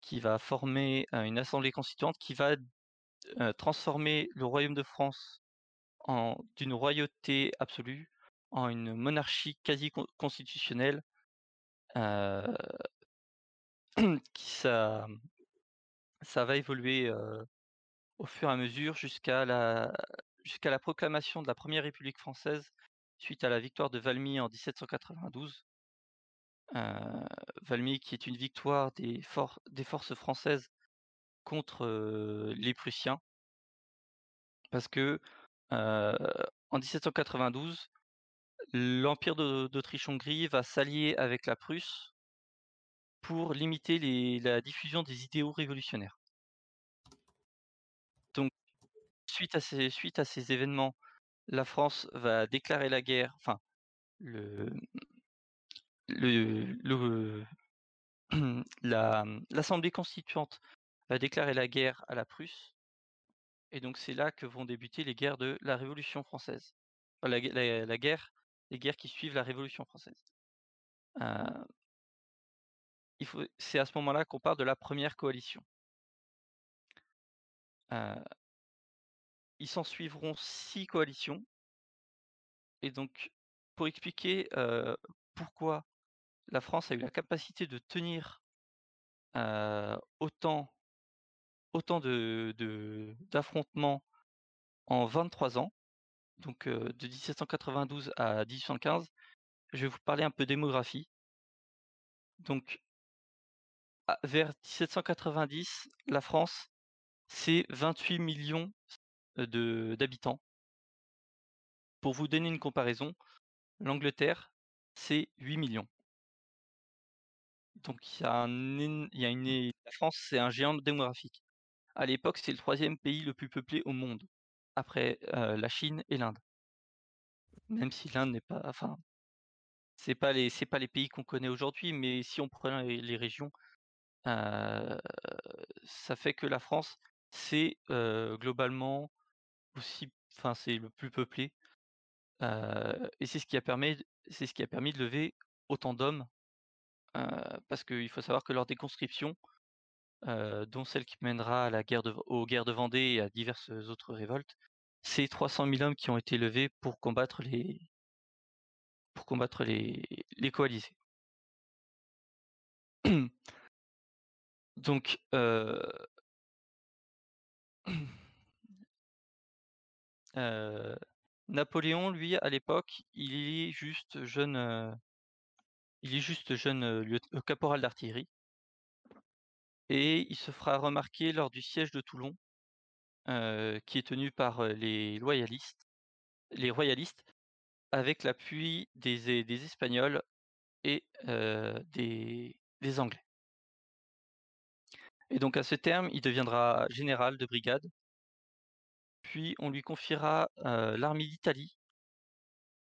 qui va former une assemblée constituante qui va transformer le royaume de France d'une royauté absolue en une monarchie quasi constitutionnelle qui ça ça va évoluer au fur et à mesure jusqu'à la jusqu'à la proclamation de la Première République française suite à la victoire de Valmy en 1792. Euh, Valmy qui est une victoire des, forces françaises contre euh, les Prussiens. Parce que euh, en 1792, l'Empire d'Autriche-Hongrie va s'allier avec la Prusse pour limiter la diffusion des idéaux révolutionnaires. Donc, suite à ces, événements, la France va déclarer la guerre, enfin, l'Assemblée constituante va déclarer la guerre à la Prusse, et donc c'est là que vont débuter les guerres de la Révolution française. la, guerre, les guerres qui suivent la Révolution française. Euh, c'est à ce moment-là qu'on parle de la première coalition. Euh, ils s'en suivront six coalitions. Et donc, pour expliquer pourquoi la France a eu la capacité de tenir autant, autant de, d'affrontements en 23 ans, donc de 1792 à 1815, je vais vous parler un peu démographie. Donc, vers 1790, la France, c'est 28 millions d'habitants. Pour vous donner une comparaison, l'Angleterre, c'est 8 millions. Donc il y a, une, la France, c'est un géant démographique. À l'époque, c'est le troisième pays le plus peuplé au monde, après la Chine et l'Inde. Même si l'Inde n'est pas, enfin, c'est pas les, c'est pas les pays qu'on connaît aujourd'hui, mais si on prend les régions, ça fait que la France, c'est globalement aussi, enfin c'est le plus peuplé. et c'est ce qui a permis, de lever autant d'hommes, parce qu'il faut savoir que lors des conscriptions, dont celle qui mènera à la guerre de, aux guerres de Vendée et à diverses autres révoltes, c'est 300 000 hommes qui ont été levés pour combattre les, pour combattre les, les coalisés. Donc, Napoléon, lui, à l'époque, il est juste jeune, il est juste jeune caporal d'artillerie, et il se fera remarquer lors du siège de Toulon, qui est tenu par les loyalistes, les royalistes, avec l'appui des, Espagnols et des Anglais. Et donc à ce terme, il deviendra général de brigade. Puis on lui confiera l'armée d'Italie,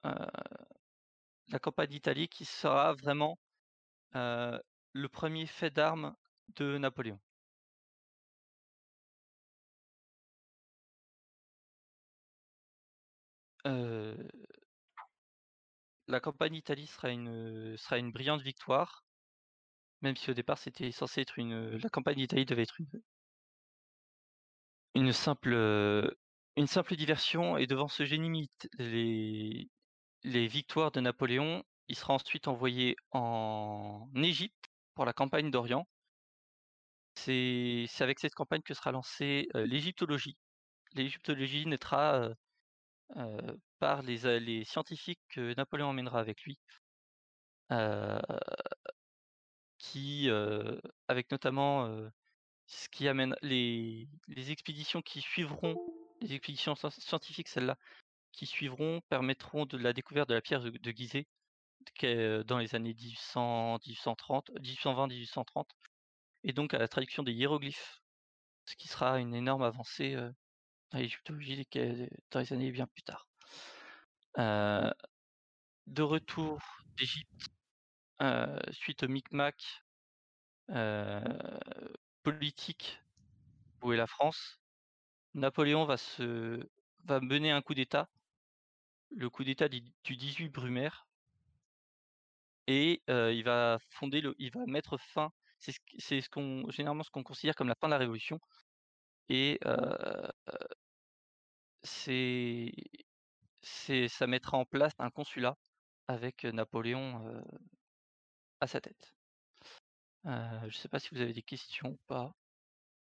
la campagne d'Italie qui sera vraiment le premier fait d'armes de Napoléon. la campagne d'Italie sera une, sera une brillante victoire. Même si au départ c'était censé être une. La campagne d'Italie devait être une. Une simple, une simple diversion, et devant ce génie mythe, les, victoires de Napoléon, il sera ensuite envoyé en Égypte pour la campagne d'Orient. C'est avec cette campagne que sera lancée l'égyptologie. L'égyptologie naîtra par les, scientifiques que Napoléon emmènera avec lui qui, avec notamment ce qui amène les expéditions qui suivront, les expéditions scientifiques, celles-là, qui suivront, permettront de la découverte de la pierre de, Gizeh dans les années 1800, 1830, 1820-1830, et donc à la traduction des hiéroglyphes, ce qui sera une énorme avancée dans l'égyptologie dans les années bien plus tard. de retour d'Égypte, suite au micmac politique où est la France, Napoléon va mener un coup d'État, le coup d'État du 18 Brumaire, et il va fonder le, il va mettre fin, c'est ce, qu'on généralement ce qu'on considère comme la fin de la Révolution, et c'est ça mettra en place un consulat avec Napoléon à sa tête. je ne sais pas si vous avez des questions ou pas,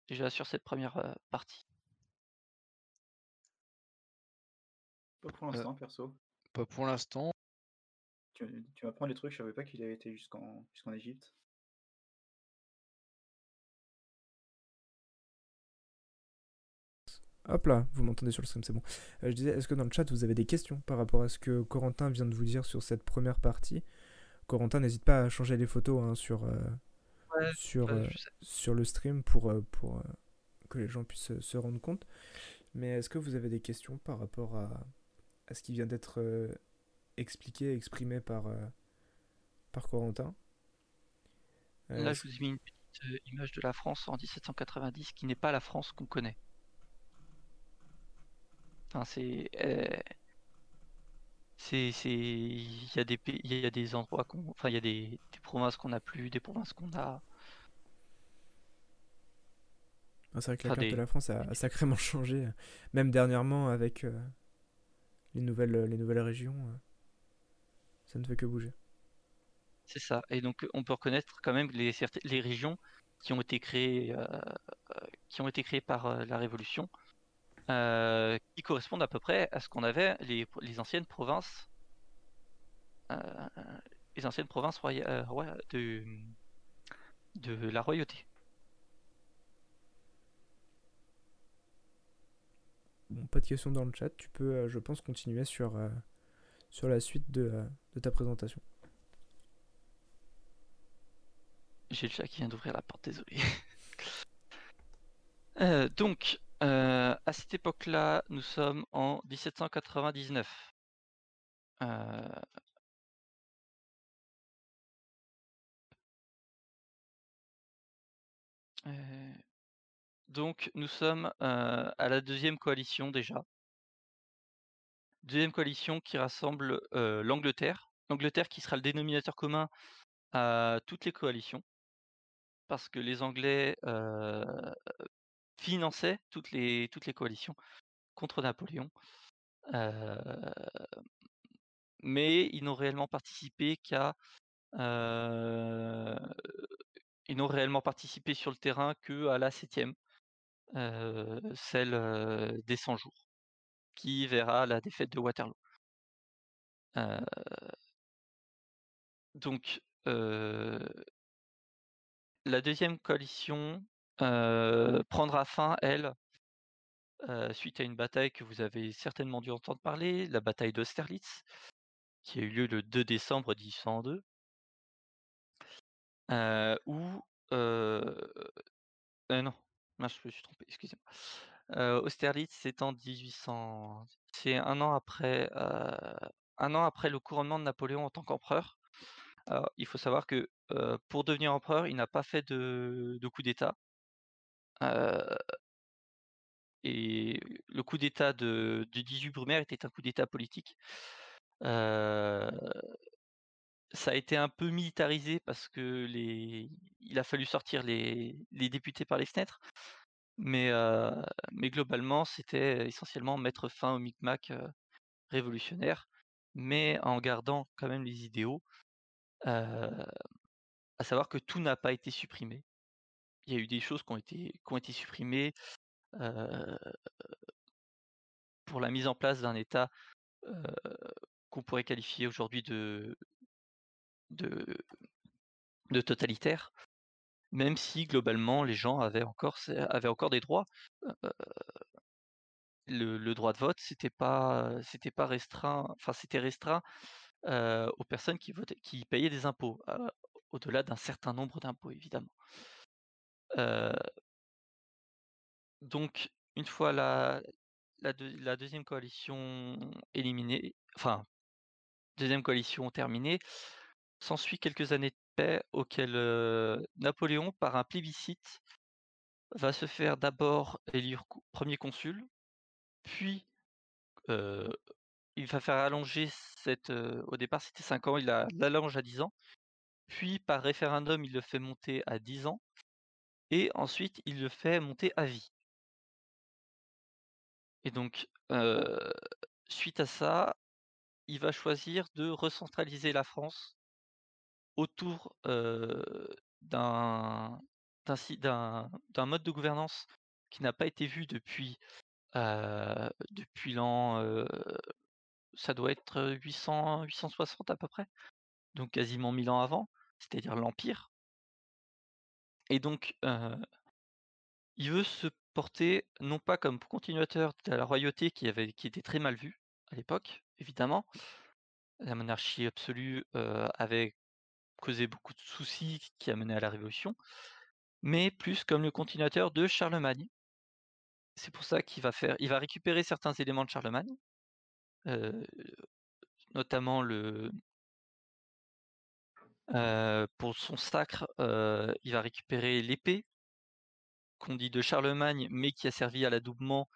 déjà sur cette première partie. Pas pour l'instant, perso. Pas pour l'instant. Tu, tu m'apprends des trucs, je savais pas qu'il avait été jusqu'en jusqu'en Égypte. Hop là, vous m'entendez sur le stream, c'est bon. Euh, je disais, est-ce que dans le chat vous avez des questions par rapport à ce que Corentin vient de vous dire sur cette première partie? Corentin, n'hésite pas à changer les photos hein, sur, euh, Ouais, sur, ouais, euh, le stream pour, euh, pour euh, que les gens puissent se- se rendre compte. Mais est-ce que vous avez des questions par rapport à, à ce qui vient d'être euh, expliqué, exprimé par, euh, par Corentin Euh, Là, je vous ai mis une petite image de la France en 1790 qui n'est pas la France qu'on connaît. Enfin, c'est. c'est. c'est- Il y a des pays, il y a des endroits qu'on. Enfin, il y a des, des provinces qu'on n'a plus, des provinces qu'on a. Ah, c'est vrai que la carte de la France a, a sacrément changé, même dernièrement avec euh, les, nouvelles, les nouvelles régions. euh, ça ne fait que bouger. C'est ça. Et donc, on peut reconnaître quand même les, les régions qui ont été créées, euh, euh, qui ont été créées par euh, la Révolution, euh, qui correspondent à peu près à ce qu'on avait les, les anciennes provinces, euh, les anciennes provinces euh, roya- de, de la royauté. Bon, pas de questions dans le chat, tu peux, euh, je pense, continuer sur, euh, sur la suite de, euh, de ta présentation. J'ai le chat qui vient d'ouvrir la porte, désolé. Donc, à cette époque-là, nous sommes en 1799. Euh, euh, donc, nous sommes à la deuxième coalition déjà. Deuxième coalition qui rassemble l'Angleterre. L'Angleterre qui sera le dénominateur commun à toutes les coalitions. Parce que les Anglais finançaient toutes les, toutes les coalitions contre Napoléon. Mais ils n'ont réellement participé qu'à ils n'ont réellement participé sur le terrain que à la septième, celle euh, des 100 jours, qui verra la défaite de Waterloo. Euh, donc euh, la deuxième coalition euh, prendra fin, elle, euh, suite à une bataille que vous avez certainement dû entendre parler, la bataille d'Austerlitz, qui a eu lieu le 2 décembre 1802. Euh, où euh, euh, je me suis trompé, excusez-moi. Austerlitz, c'est en 1800, c'est un an après, un an après le couronnement de Napoléon en tant qu'empereur. Alors, il faut savoir que pour devenir empereur, il n'a pas fait de, de coup d'État. Et le coup d'État de, du 18 Brumaire était un coup d'État politique. Ça a été un peu militarisé parce que les, il a fallu sortir les, députés par les fenêtres. Mais, euh, mais globalement, c'était essentiellement mettre fin au micmac euh, révolutionnaire, mais en gardant quand même les idéaux. euh, à savoir que tout n'a pas été supprimé. Il y a eu des choses qui ont été, qui ont été supprimées pour la mise en place d'un État qu'on pourrait qualifier aujourd'hui de, de, totalitaire, même si globalement les gens avaient encore, avaient encore des droits. Le, droit de vote, c'était pas, c'était pas restreint, enfin c'était restreint aux personnes qui votaient, qui payaient des impôts, au-delà d'un certain nombre d'impôts évidemment. Donc une fois la, la deuxième coalition éliminée, enfin deuxième coalition terminée, s'ensuit quelques années de paix auxquelles Napoléon, par un plébiscite, va se faire d'abord élire premier consul, puis il va faire allonger cette. au départ, c'était 5 ans, il la- l'allonge à 10 ans. Puis, par référendum, il le fait monter à 10 ans. Et ensuite, il le fait monter à vie. Et donc, suite à ça, il va choisir de recentraliser la France autour d'un mode de gouvernance qui n'a pas été vu depuis, depuis l'an ça doit être euh, 800, 860 à peu près, donc quasiment 1000 ans avant, c'est-à-dire l'Empire. Et donc, il veut se porter non pas comme continuateur de la royauté qui, avait, qui était très mal vue à l'époque, évidemment. La monarchie absolue avait causé beaucoup de soucis qui a mené à la Révolution, mais plus comme le continuateur de Charlemagne. C'est pour ça qu'il va faire, il va récupérer certains éléments de Charlemagne, euh, notamment le, euh, pour son sacre, euh, il va récupérer l'épée qu'on dit de Charlemagne, mais qui a servi à l'adoubement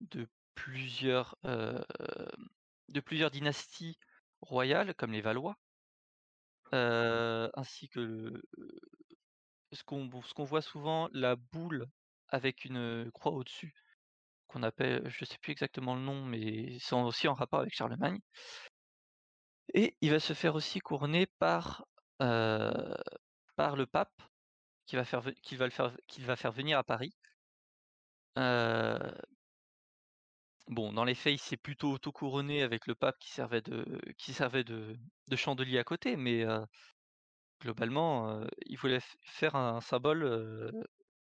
de plusieurs, de plusieurs dynasties royales, comme les Valois, euh, ainsi que le- ce qu'on voit souvent, la boule avec une croix au-dessus, qu'on appelle, je sais plus exactement le nom, mais c'est aussi en rapport avec Charlemagne. Et il va se faire aussi couronner par, euh, par le pape, qui va, faire, va, le faire, va faire venir à Paris. Euh, bon, dans les faits, il s'est plutôt auto-couronné avec le pape qui servait de, qui chandelier à côté, mais globalement, il voulait faire un symbole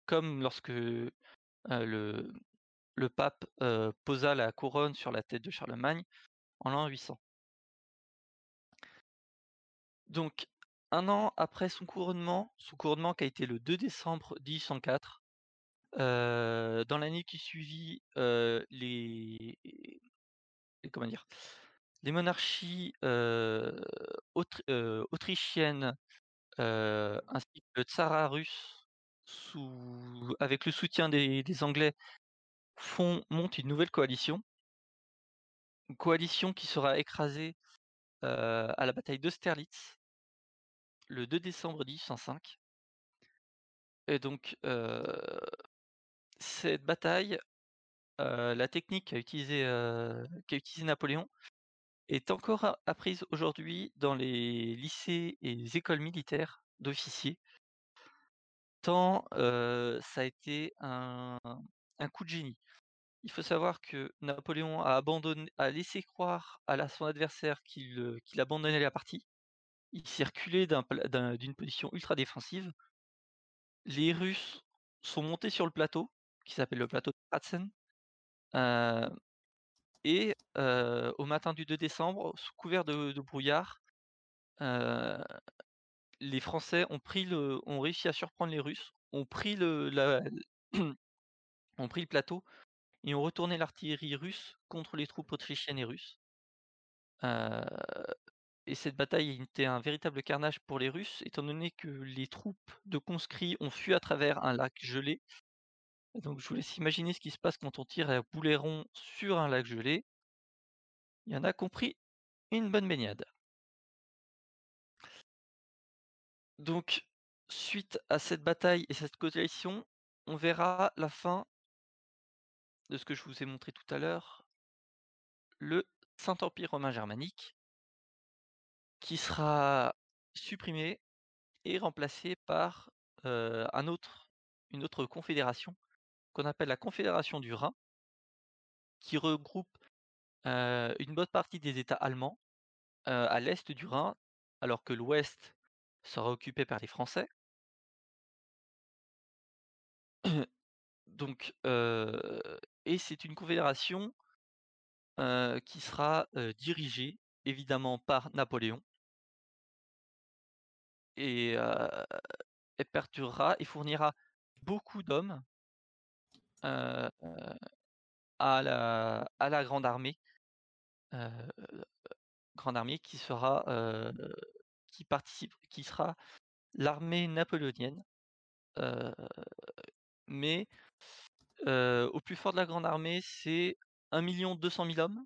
comme lorsque le, le pape posa la couronne sur la tête de Charlemagne en l'an 800. Donc, un an après son couronnement, son couronnement qui a été le 2 décembre 1804, euh, dans l'année qui suivit, les, comment dire, les monarchies autri- autrichiennes ainsi que le tsarat russe, avec le soutien des, Anglais, font montent une nouvelle coalition, une coalition qui sera écrasée à la bataille d'Austerlitz le 2 décembre 1805. Et donc, cette bataille, la technique qu'a utilisé, qu'a utilisé Napoléon est encore apprise aujourd'hui dans les lycées et les écoles militaires d'officiers, tant ça a été un, un coup de génie. Il faut savoir que Napoléon a abandonné, a laissé croire à son adversaire qu'il abandonnait la partie. Il d'un- d'une position ultra défensive. Les Russes sont montés sur le plateau, qui s'appelle le plateau de Pratzen. et au matin du 2 décembre, sous couvert de, brouillard, les Français ont, réussi à surprendre les Russes, ont pris le, plateau et ont retourné l'artillerie russe contre les troupes autrichiennes et russes. Et cette bataille était un véritable carnage pour les Russes, étant donné que les troupes de conscrits ont fui à travers un lac gelé. Donc je vous laisse imaginer ce qui se passe quand on tire à boulet rond sur un lac gelé. Il y en a compris une bonne baignade. Donc, suite à cette bataille et cette coalition, on verra la fin de ce que je vous ai montré tout à l'heure, le Saint-Empire romain germanique, qui sera supprimé et remplacé par euh, une autre confédération qu'on appelle la Confédération du Rhin, qui regroupe une bonne partie des États allemands à l'est du Rhin, alors que l'ouest sera occupé par les Français. Donc, et c'est une confédération qui sera dirigée évidemment par Napoléon et elle perdurera et fournira beaucoup d'hommes à, la, à la grande armée, euh, grande armée qui sera euh, qui participe, qui sera l'armée napoléonienne, euh, mais euh, au plus fort de la grande armée, c'est 1 200 000 hommes.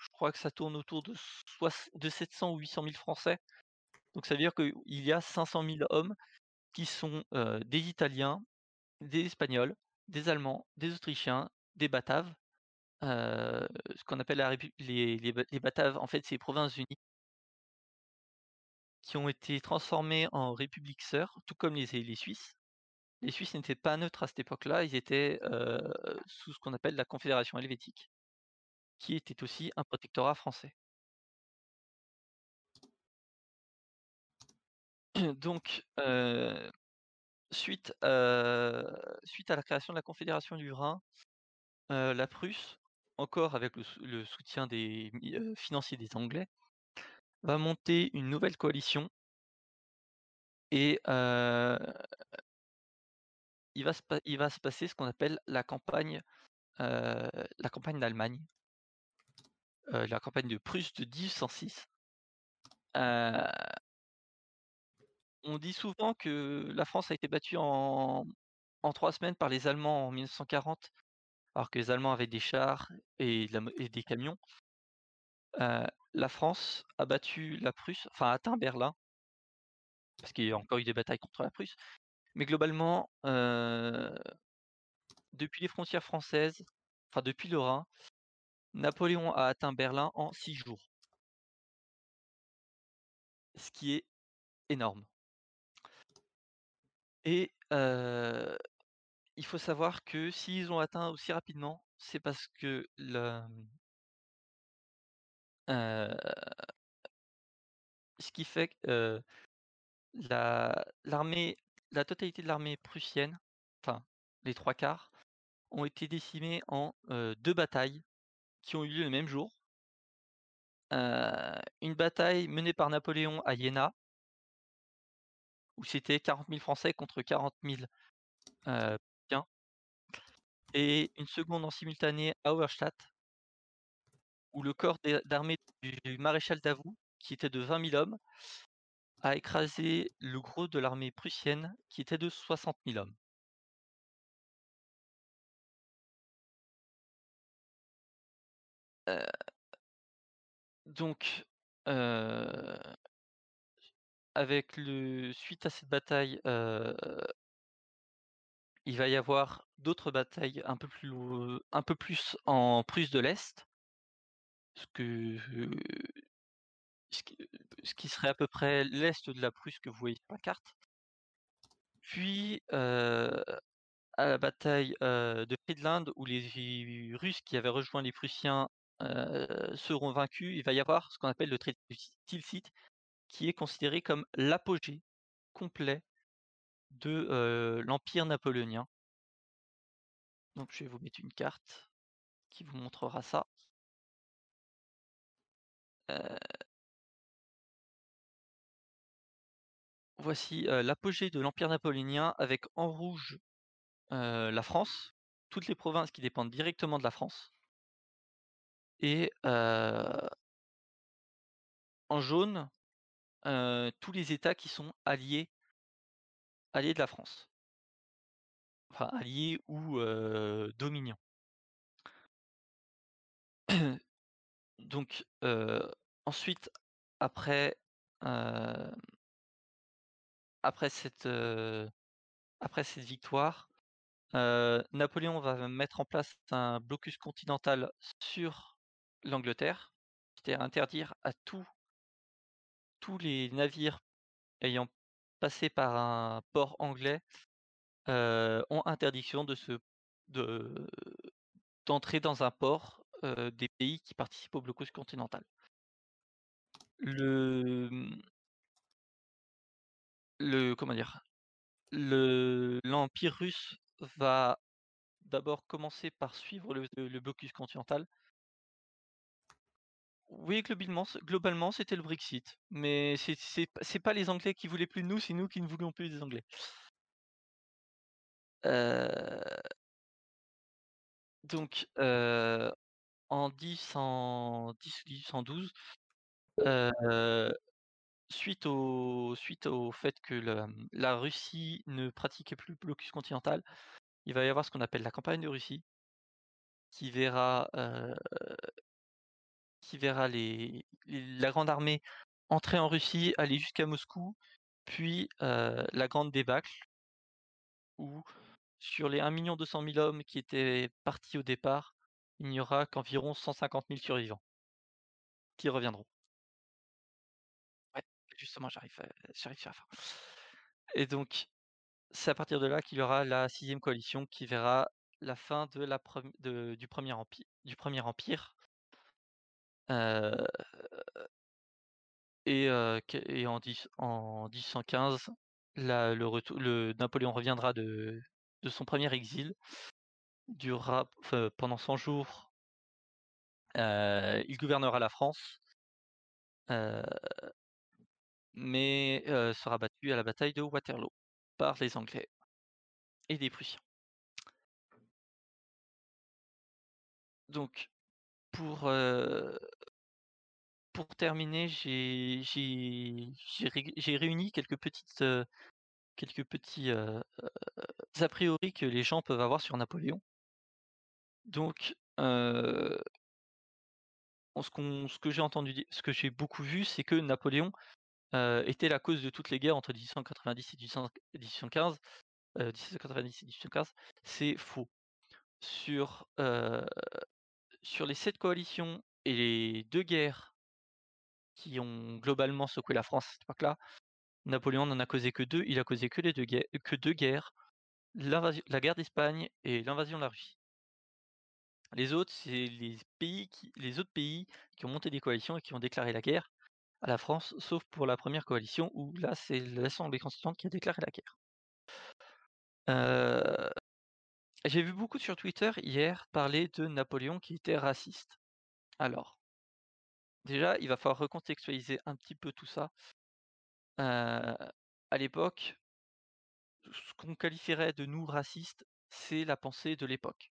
Je crois que ça tourne autour de, soix- de 700 ou 800 000 Français. Donc ça veut dire qu'il y a 500 000 hommes qui sont euh, des Italiens, des Espagnols, des Allemands, des Autrichiens, des Bataves. euh, ce qu'on appelle les Bataves, en fait, c'est les provinces unies qui ont été transformées en républiques sœurs, tout comme les, les Suisses. Les Suisses n'étaient pas neutres à cette époque-là, ils étaient euh, sous ce qu'on appelle la Confédération helvétique. qui était aussi un protectorat français. Donc, euh, suite, à la création de la Confédération du Rhin, la Prusse, encore avec le, sou- le soutien des euh, financiers des Anglais, va monter une nouvelle coalition et il, va se, il va se passer ce qu'on appelle la campagne, la campagne d'Allemagne, la campagne de Prusse de 1806. On dit souvent que la France a été battue en, trois semaines par les Allemands en 1940, alors que les Allemands avaient des chars et des camions. Euh, la France a battu la Prusse, enfin a atteint Berlin, parce qu'il y a encore eu des batailles contre la Prusse. Mais globalement, euh, depuis les frontières françaises, enfin depuis le Rhin, Napoléon a atteint Berlin en six jours. Ce qui est énorme. Et il faut savoir que s'ils ont atteint aussi rapidement, c'est parce que euh, ce qui fait que la, l'armée, la totalité de l'armée prussienne, enfin les trois quarts, ont été décimés en deux batailles qui ont eu lieu le même jour. Une bataille menée par Napoléon à Iéna, où c'était 40 000 Français contre 40 000 euh, et une seconde en simultané à Auerstadt, où le corps d'armée du maréchal Davout, qui était de 20 000 hommes, a écrasé le gros de l'armée prussienne, qui était de 60 000 hommes. Donc, avec le suite à cette bataille, il va y avoir d'autres batailles un peu plus en Prusse de l'Est, ce qui, serait à peu près l'est de la Prusse que vous voyez sur la carte. Puis à la bataille de Friedland, où les Russes qui avaient rejoint les Prussiens seront vaincus, il va y avoir ce qu'on appelle le traité de Tilsit, qui est considéré comme l'apogée complet de l'Empire napoléonien. Donc je vais vous mettre une carte qui vous montrera ça. Voici l'apogée de l'Empire napoléonien avec en rouge la France, toutes les provinces qui dépendent directement de la France, et en jaune euh, tous les États qui sont alliés, alliés de la France, enfin alliés ou dominions. Donc ensuite, après, après cette après cette victoire, Napoléon va mettre en place un blocus continental sur l'Angleterre, c'est-à-dire interdire à tous tous les navires ayant passé par un port anglais ont interdiction d'entrer dans un port des pays qui participent au blocus continental. Le le comment dire? Le l'empire russe va d'abord commencer par suivre le blocus continental. Oui, globalement, c'était le Brexit, mais c'est c'est c'est pas les Anglais qui voulaient plus de nous, c'est nous qui ne voulions plus des Anglais. Euh, donc, euh, en 10 en 10 1812, euh, suite au fait que la, Russie ne pratiquait plus le blocus continental, il va y avoir ce qu'on appelle la campagne de Russie, qui verra qui verra les, les- la grande armée entrer en Russie, aller jusqu'à Moscou, puis euh, la grande débâcle, où sur les 1 200 000 hommes qui étaient partis au départ, il n'y aura qu'environ 150 000 survivants qui reviendront. Ouais, justement, j'arrive, à- j'arrive sur la fin. Et donc, c'est à partir de là qu'il y aura la sixième coalition qui verra la fin de la premi- de- du, premier empire, du premier empire Euh, et, euh, et en, 10 en 1815, la- le, retour, le Napoléon reviendra de, son premier exil, durera pendant 100 jours. euh, il gouvernera la France, mais sera battu à la bataille de Waterloo par les Anglais et les Prussiens. Donc, pour, pour terminer, j'ai j'ai- j'ai ré- j'ai réuni quelques petites euh, petits euh, euh, a priori que les gens peuvent avoir sur Napoléon. Donc, ce, que j'ai entendu, ce que j'ai beaucoup vu, c'est que Napoléon était la cause de toutes les guerres entre 1890 et 1800 1815. euh, 1790 et 1815, c'est faux. Sur, sur les sept coalitions et les deux guerres qui ont globalement secoué la France à cette époque-là, Napoléon n'en a causé que deux. Il a causé que les deux guerres, la guerre d'Espagne et l'invasion de la Russie. Les autres, c'est les pays qui, les autres pays qui ont monté des coalitions et qui ont déclaré la guerre à la France, sauf pour la première coalition où là, c'est l'Assemblée constituante qui a déclaré la guerre. Euh, J'ai vu beaucoup sur Twitter hier parler de Napoléon qui était raciste. Alors, déjà, il va falloir recontextualiser un petit peu tout ça. Euh, à l'époque, ce qu'on qualifierait de nous racistes, c'est la pensée de l'époque.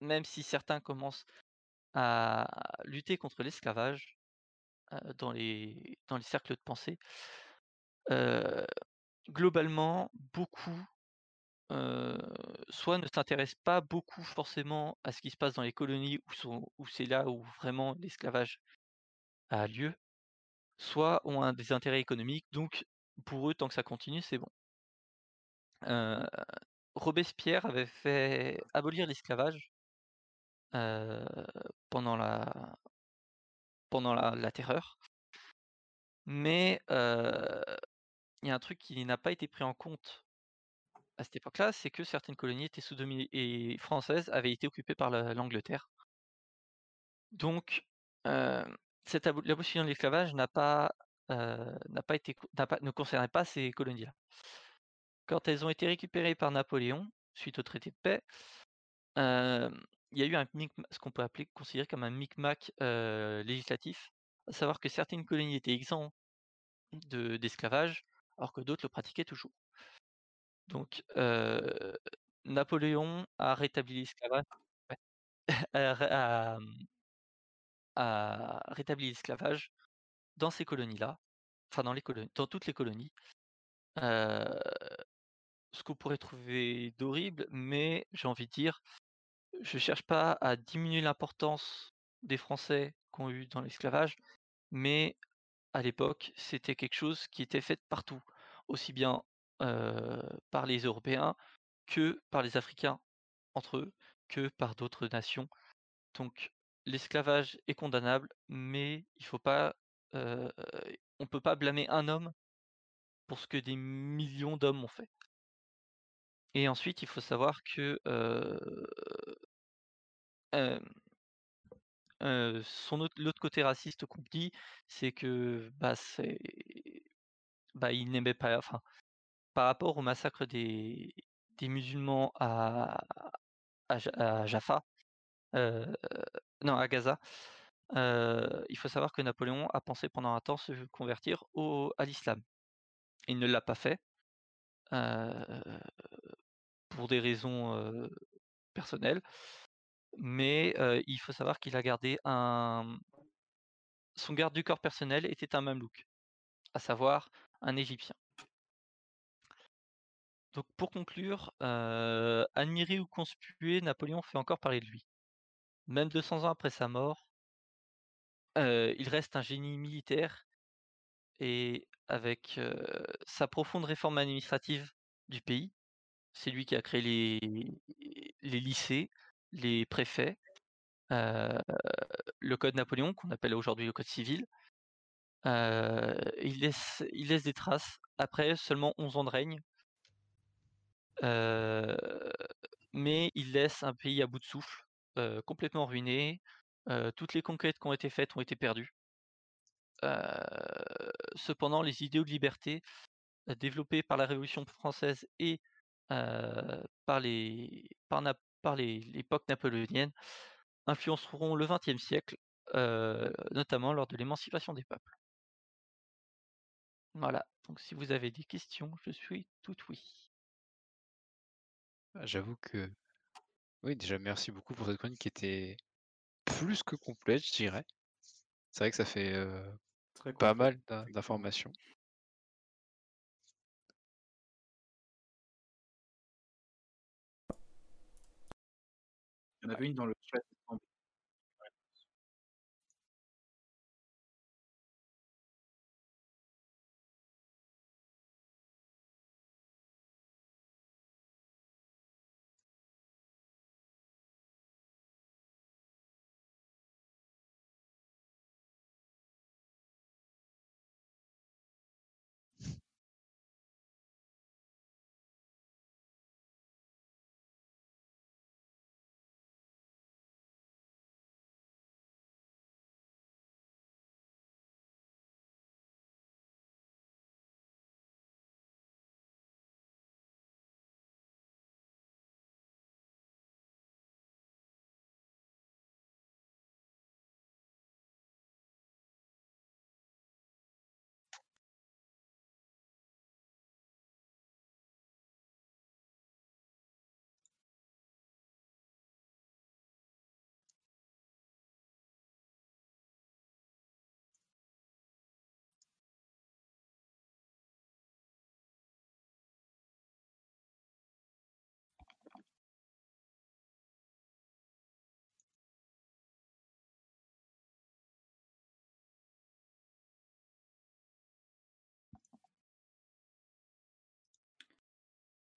Même si certains commencent à lutter contre l'esclavage euh, dans, les, cercles de pensée, euh, globalement, beaucoup soit ne s'intéressent pas beaucoup forcément à ce qui se passe dans les colonies où, où c'est là où vraiment l'esclavage a lieu, soit ont des intérêts économiques, donc pour eux, tant que ça continue, c'est bon. Robespierre avait fait abolir l'esclavage pendant la pendant la, terreur, mais il y a un truc qui n'a pas été pris en compte à cette époque-là, c'est que certaines colonies étaient sous et françaises avaient été occupées par la- l'Angleterre. Donc, cette abo- l'abolition de l'esclavage n'a pas, euh, pas été, pas- ne concernait pas ces colonies-là. Quand elles ont été récupérées par Napoléon, suite au traité de paix, euh, il y a eu un ce qu'on peut appeler, considérer comme un micmac euh, législatif, à savoir que certaines colonies étaient exemptes de- d'esclavage, alors que d'autres le pratiquaient toujours. Donc, Napoléon a rétabli l'esclavage, a rétabli l'esclavage dans ces colonies-là, enfin dans les colonies, dans toutes les colonies. Ce qu'on pourrait trouver d'horrible, mais j'ai envie de dire, je cherche pas à diminuer l'importance des Français qu'ont eu dans l'esclavage, mais à l'époque, c'était quelque chose qui était fait partout, aussi bien par les Européens que par les Africains entre eux, que par d'autres nations. Donc l'esclavage est condamnable, mais il faut pas, euh, on peut pas blâmer un homme pour ce que des millions d'hommes ont fait. Et ensuite, il faut savoir que son autre, l'autre côté raciste qu'on dit, c'est que bah c'est, bah il n'aimait pas, enfin par rapport au massacre des, des musulmans à, à, Ja- à Jaffa, non à Gaza, euh, il faut savoir que Napoléon a pensé pendant un temps se convertir au, à l'islam. Il ne l'a pas fait euh, pour des raisons euh, personnelles, mais euh, il faut savoir qu'il a gardé un. Son garde du corps personnel était un mamelouk, à savoir un Égyptien. Donc pour conclure, euh, admiré ou conspué, Napoléon fait encore parler de lui. Même 200 ans après sa mort, il reste un génie militaire et avec sa profonde réforme administrative du pays, c'est lui qui a créé les, les lycées, les préfets, le code Napoléon, qu'on appelle aujourd'hui le code civil. Il, laisse, il laisse des traces après seulement 11 ans de règne. Mais il laisse un pays à bout de souffle, complètement ruiné, toutes les conquêtes qui ont été faites ont été perdues. Cependant, les idéaux de liberté développés par la Révolution française et par l'époque napoléonienne influenceront le XXe siècle, notamment lors de l'émancipation des peuples. Voilà. Donc, si vous avez des questions, je suis tout oui. Ah, J'avoue que. Oui, déjà, merci beaucoup pour cette chronique qui était plus que complète, je dirais. C'est vrai que ça fait euh, Très pas complet, mal d'in- effectivement. d'informations. Il y en avait une dans le chat.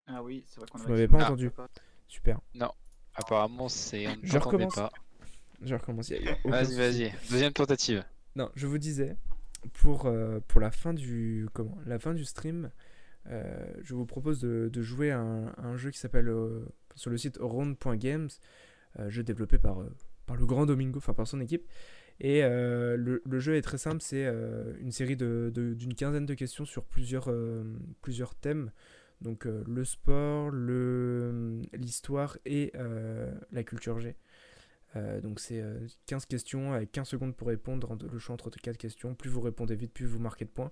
Ah oui, c'est vrai qu'on Vous avait m'avez pas Ah. entendu. Super. Apparemment, c'est. Je recommence. pas. Je recommence. Vas-y, vas-y. Deuxième tentative. Non, je vous disais, pour, euh, pour la, fin du, comment, la fin du stream, euh, je vous propose de, de jouer à un, un jeu qui s'appelle euh, sur le site round.games, euh, jeu développé par, euh, par le grand Domingo, enfin par son équipe. Et euh, le, le jeu est très simple, c'est euh, une série de- de- d'une quinzaine de questions sur plusieurs, euh, plusieurs thèmes. Donc euh, le sport, le- l'histoire et euh, la culture G. Euh, donc c'est euh, 15 questions avec 15 secondes pour répondre, le choix entre 4 questions. Plus vous répondez vite, plus vous marquez de points.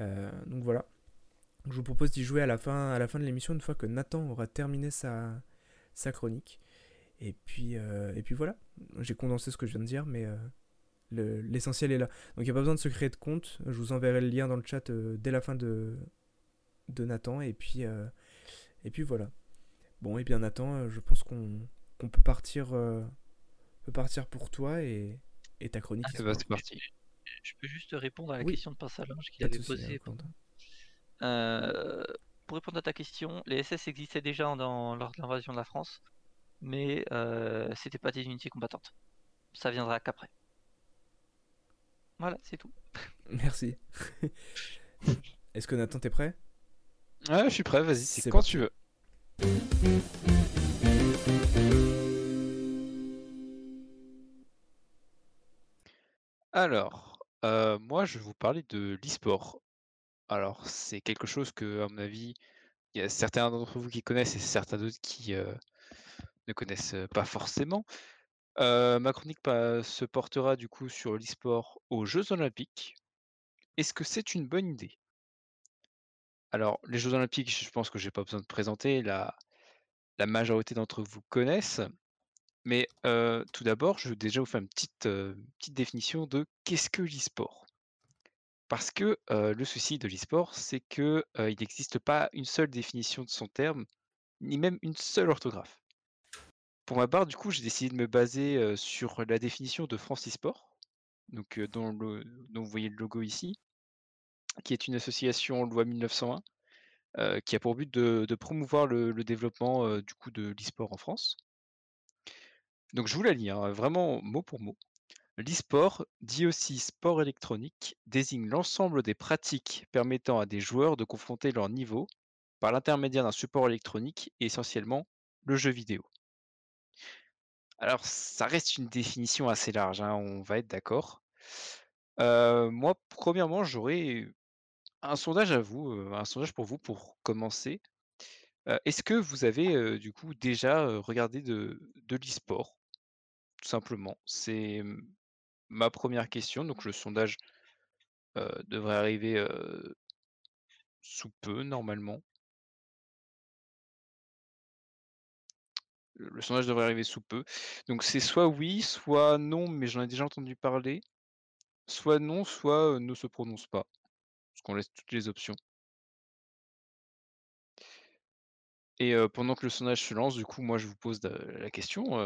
Euh, donc voilà. Je vous propose d'y jouer à la fin, de l'émission, une fois que Nathan aura terminé sa, chronique. Et puis, euh, et puis voilà. J'ai condensé ce que je viens de dire, mais euh, le- l'essentiel est là. Donc il n'y a pas besoin de se créer de compte. Je vous enverrai le lien dans le chat euh, dès la fin de, de Nathan. Et puis, euh, et puis voilà. Bon, et bien Nathan, euh, je pense qu'on peut partir, euh, peut partir pour toi et, et ta chronique. Ah, c'est parti. Je peux juste répondre à la Oui. question de passage hein, qu'il avait posée. hein. Euh, pour répondre à ta question, les SS existaient déjà dans- lors de l'invasion de la France, mais euh, c'était pas des unités combattantes. Ça viendra qu'après. Voilà, c'est tout. Merci. Est-ce que Nathan, t'es prêt? Ouais, je suis prêt, vas-y, c'est quand tu veux. Alors, euh, moi, je vais vous parler de l'e-sport. Alors, c'est quelque chose que, à mon avis, il y a certains d'entre vous qui connaissent et certains d'autres qui euh, ne connaissent pas forcément. Euh, ma chronique pa- se portera du coup sur l'e-sport aux Jeux Olympiques. Est-ce que c'est une bonne idée? Alors, les Jeux Olympiques, je pense que j'ai pas besoin de présenter, la, majorité d'entre vous connaissent. Mais tout d'abord, je vais déjà vous faire une petite, définition de qu'est-ce que l'e-sport? Parce que le souci de l'e-sport, c'est que euh, il n'existe pas une seule définition de son terme, ni même une seule orthographe. Pour ma part, du coup, j'ai décidé de me baser sur la définition de France e-sport, dont vous voyez le logo ici, qui est une association loi 1901, euh, qui a pour but de, promouvoir le, développement du coup de l'e-sport en France. Donc je vous la lis, hein, vraiment mot pour mot. L'e-sport, dit aussi sport électronique, désigne l'ensemble des pratiques permettant à des joueurs de confronter leur niveau par l'intermédiaire d'un support électronique et essentiellement le jeu vidéo. Alors, ça reste une définition assez large, hein, on va être d'accord. Moi, premièrement, j'aurais un sondage à vous, un sondage pour vous pour commencer. Est-ce que vous avez, du coup déjà, regardé de l'e-sport? Tout simplement. C'est, ma première question, donc le sondage, devrait arriver, sous peu normalement. Le sondage devrait arriver sous peu. Donc c'est soit oui, soit non, mais j'en ai déjà entendu parler, soit non, soit, ne se prononce pas. Parce qu'on laisse toutes les options. Et pendant que le sondage se lance, du coup, moi je vous pose, la question,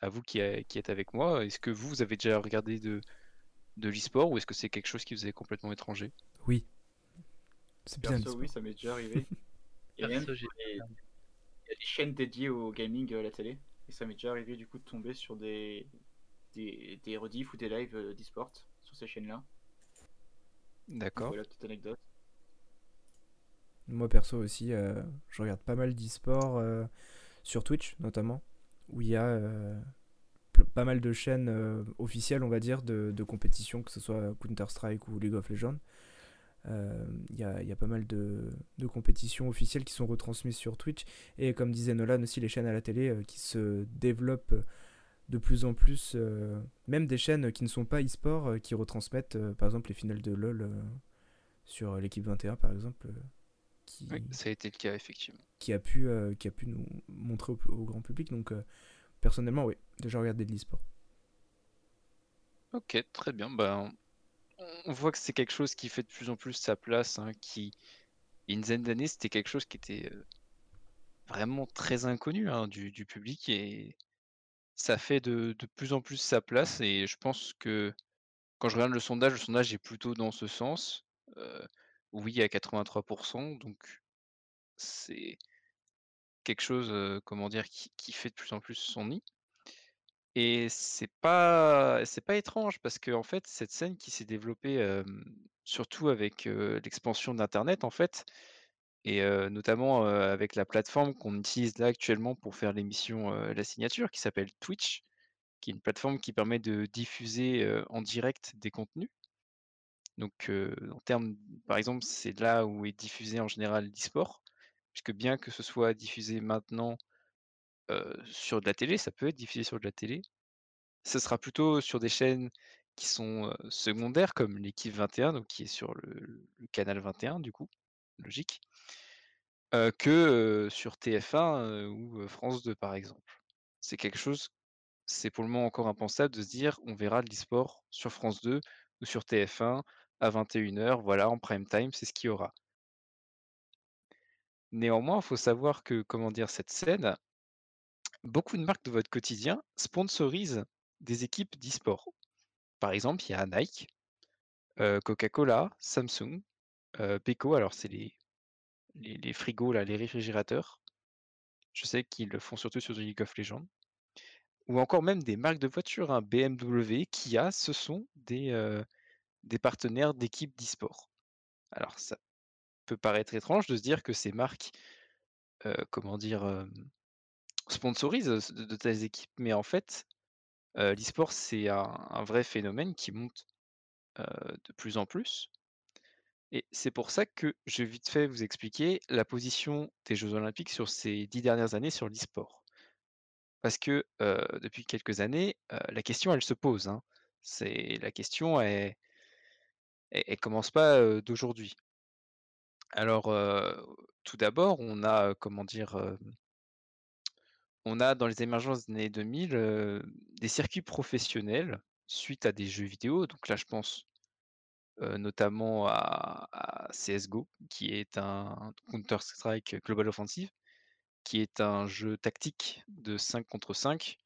à vous qui êtes avec moi, est-ce que vous, vous avez déjà regardé de de l'e-sport ou est-ce que c'est quelque chose qui vous est complètement étranger? Oui. C'est bien Perso, oui, ça m'est déjà arrivé. Il y a il y a des chaînes dédiées au gaming, à la télé et ça m'est déjà arrivé du coup de tomber sur des des des rediffs ou des lives, d'e-sport sur ces chaînes-là. D'accord. voilà, petite anecdote. Moi perso aussi, euh, je regarde pas mal d'e-sport euh, sur Twitch notamment, où il y a euh, pl- pas mal de chaînes euh, officielles, on va dire, de, de compétition, que ce soit Counter-Strike ou League of Legends. Euh, Il y, a, il y a pas mal de, de compétitions officielles qui sont retransmises sur Twitch. Et comme disait Nolan aussi, les chaînes à la télé euh, qui se développent de plus en plus, euh, même des chaînes qui ne sont pas e-sport, euh, qui retransmettent euh, par exemple les finales de LoL sur l'équipe 21 par exemple, qui, Oui, ça a été le cas effectivement. qui, a pu, qui a pu nous montrer au, au grand public. Donc personnellement, oui, déjà regardé de l'e-sport. OK, très bien, ben, on voit que c'est quelque chose qui fait de plus en plus sa place, hein, qui il y a une dizaine d'années, c'était quelque chose qui était, vraiment très inconnu, hein, du du public et ça fait de plus en plus sa place et je pense que quand je regarde le sondage, le sondage est plutôt dans ce sens. Oui à 83% donc c'est quelque chose, comment dire? Qui fait de plus en plus son nid et c'est pas pas étrange parce qu'en fait, cette scène qui s'est développée, surtout avec, l'expansion d'internet, en fait et notamment, avec la plateforme qu'on utilise là actuellement pour faire l'émission, La Signature qui s'appelle Twitch, qui est une plateforme qui permet de diffuser, en direct des contenus. Donc, en termes par exemple, c'est là où est diffusé en général l'e-sport, puisque bien que ce soit diffusé maintenant, sur de la télé, ça peut être diffusé sur de la télé. Ce sera plutôt sur des chaînes qui sont, secondaires comme l'équipe 21, donc qui est sur le canal 21 du coup, logique, que, sur TF1, heu, ou, France 2 par exemple. C'est quelque chose c'est pour le moment encore impensable de se dire: «On verra de l'e-sport sur France 2 ou sur TF1 à 21:00, voilà, en prime time, c'est ce qu'il y aura». Néanmoins, il faut savoir que, comment dire? Cette scène, beaucoup de marques de votre quotidien sponsorisent des équipes d'e-sport. Par exemple, il y a Nike, Coca-Cola, Samsung, heu, Beko, alors c'est les les frigos les réfrigérateurs. Je sais qu'ils le font surtout sur du League of Legends. Ou encore même des marques de voitures, hein, BMW, Kia, ce sont des, heu, des partenaires d'équipes d'e-sport. Alors ça peut paraître étrange de se dire que ces marques, heu, comment dire? Sponsorisent, de telles équipes, mais en fait, heu, l'e-sport c'est un vrai phénomène qui monte, de plus en plus et c'est pour ça que je vais vite fait vous expliquer la position des jeux olympiques sur ces 10 dernières années sur l'e-sport. Parce que, depuis quelques années, la question elle se pose, hein. C'est la question elle elle commence pas, d'aujourd'hui. Alors, tout d'abord, on a, comment dire? On a dans les émergences des années 2000, heu, des circuits professionnels suite à des jeux vidéo. Donc là, je pense, notamment à CS:GO, qui est un Counter Strike Global Offensive, qui est un jeu tactique de 5 contre 5,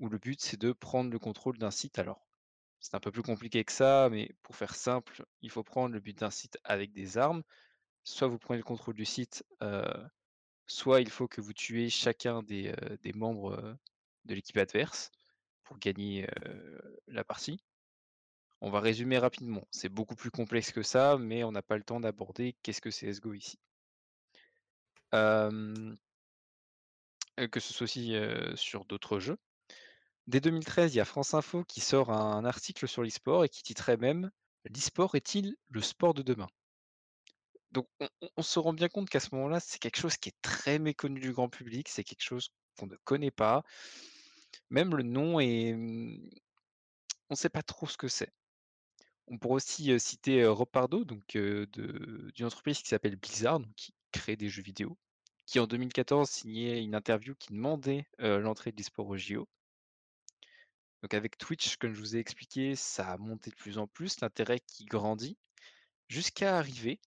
où le but, c'est de prendre le contrôle d'un site. Alors, c'est un peu plus compliqué que ça, mais pour faire simple, il faut prendre le but d'un site avec des armes. Soit vous prenez le contrôle du site, heu, soit il faut que vous tuez chacun des, des membres, de l'équipe adverse pour gagner, la partie. On va résumer rapidement. C'est beaucoup plus complexe que ça, mais on n'a pas le temps d'aborder qu'est-ce que CS:GO ici. Euh, que ce soit aussi sur d'autres jeux. Dès 2013, il y a France Info qui sort un article sur l'e-sport et qui titrait même L'e-sport est-il le sport de demain? Donc on, se rend bien compte qu'à ce moment-là, c'est quelque chose qui est très méconnu du grand public, c'est quelque chose qu'on ne connaît pas. Même le nom est... hum, On ne sait pas trop ce que c'est. On pourrait aussi citer Rob Pardo, donc d'une entreprise qui s'appelle Blizzard, qui crée des jeux vidéo, qui en 2014 signait une interview qui demandait l'entrée de l'e-sport au JO. Donc avec Twitch, comme je vous ai expliqué, ça a monté de plus en plus, l'intérêt qui grandit, jusqu'à arriver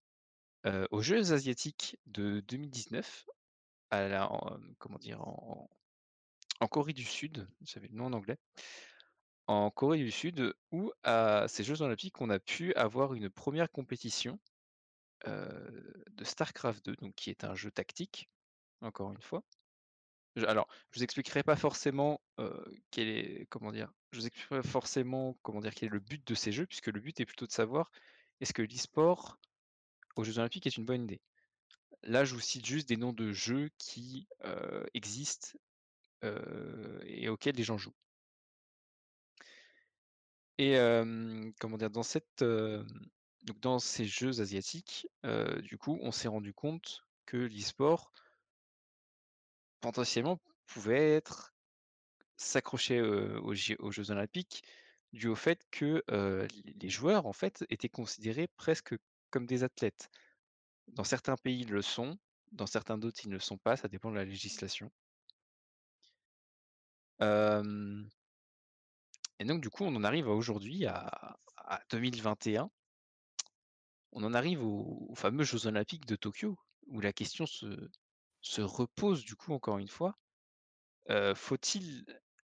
aux Jeux asiatiques de 2019, à comment dire, en Corée du Sud, vous savez le nom en anglais, en Corée du Sud, où à ces Jeux olympiques, on a pu avoir une première compétition de StarCraft 2, donc qui est un jeu tactique, encore une fois. Alors, je vous expliquerai pas forcément quel est, comment dire, je vous expliquerai pas forcément comment dire quel est le but de ces jeux, puisque le but est plutôt de savoir est-ce que l'e-sport aux Jeux Olympiques est une bonne idée? Là, je vous cite juste des noms de jeux qui existent et auxquels les gens jouent. Et comment dire, dans ces jeux asiatiques, du coup, on s'est rendu compte que l'e-sport potentiellement pouvait être s'accrocher aux, Jeux Olympiques dû au fait que les joueurs en fait étaient considérés presque comme des athlètes. Dans certains pays, ils le sont, dans certains d'autres, ils ne le sont pas, ça dépend de la législation. Et donc, du coup, on en arrive aujourd'hui, à, à 2021. On en arrive aux, fameux Jeux Olympiques de Tokyo, où la question se, se repose, du coup, encore une fois. euh, Faut-il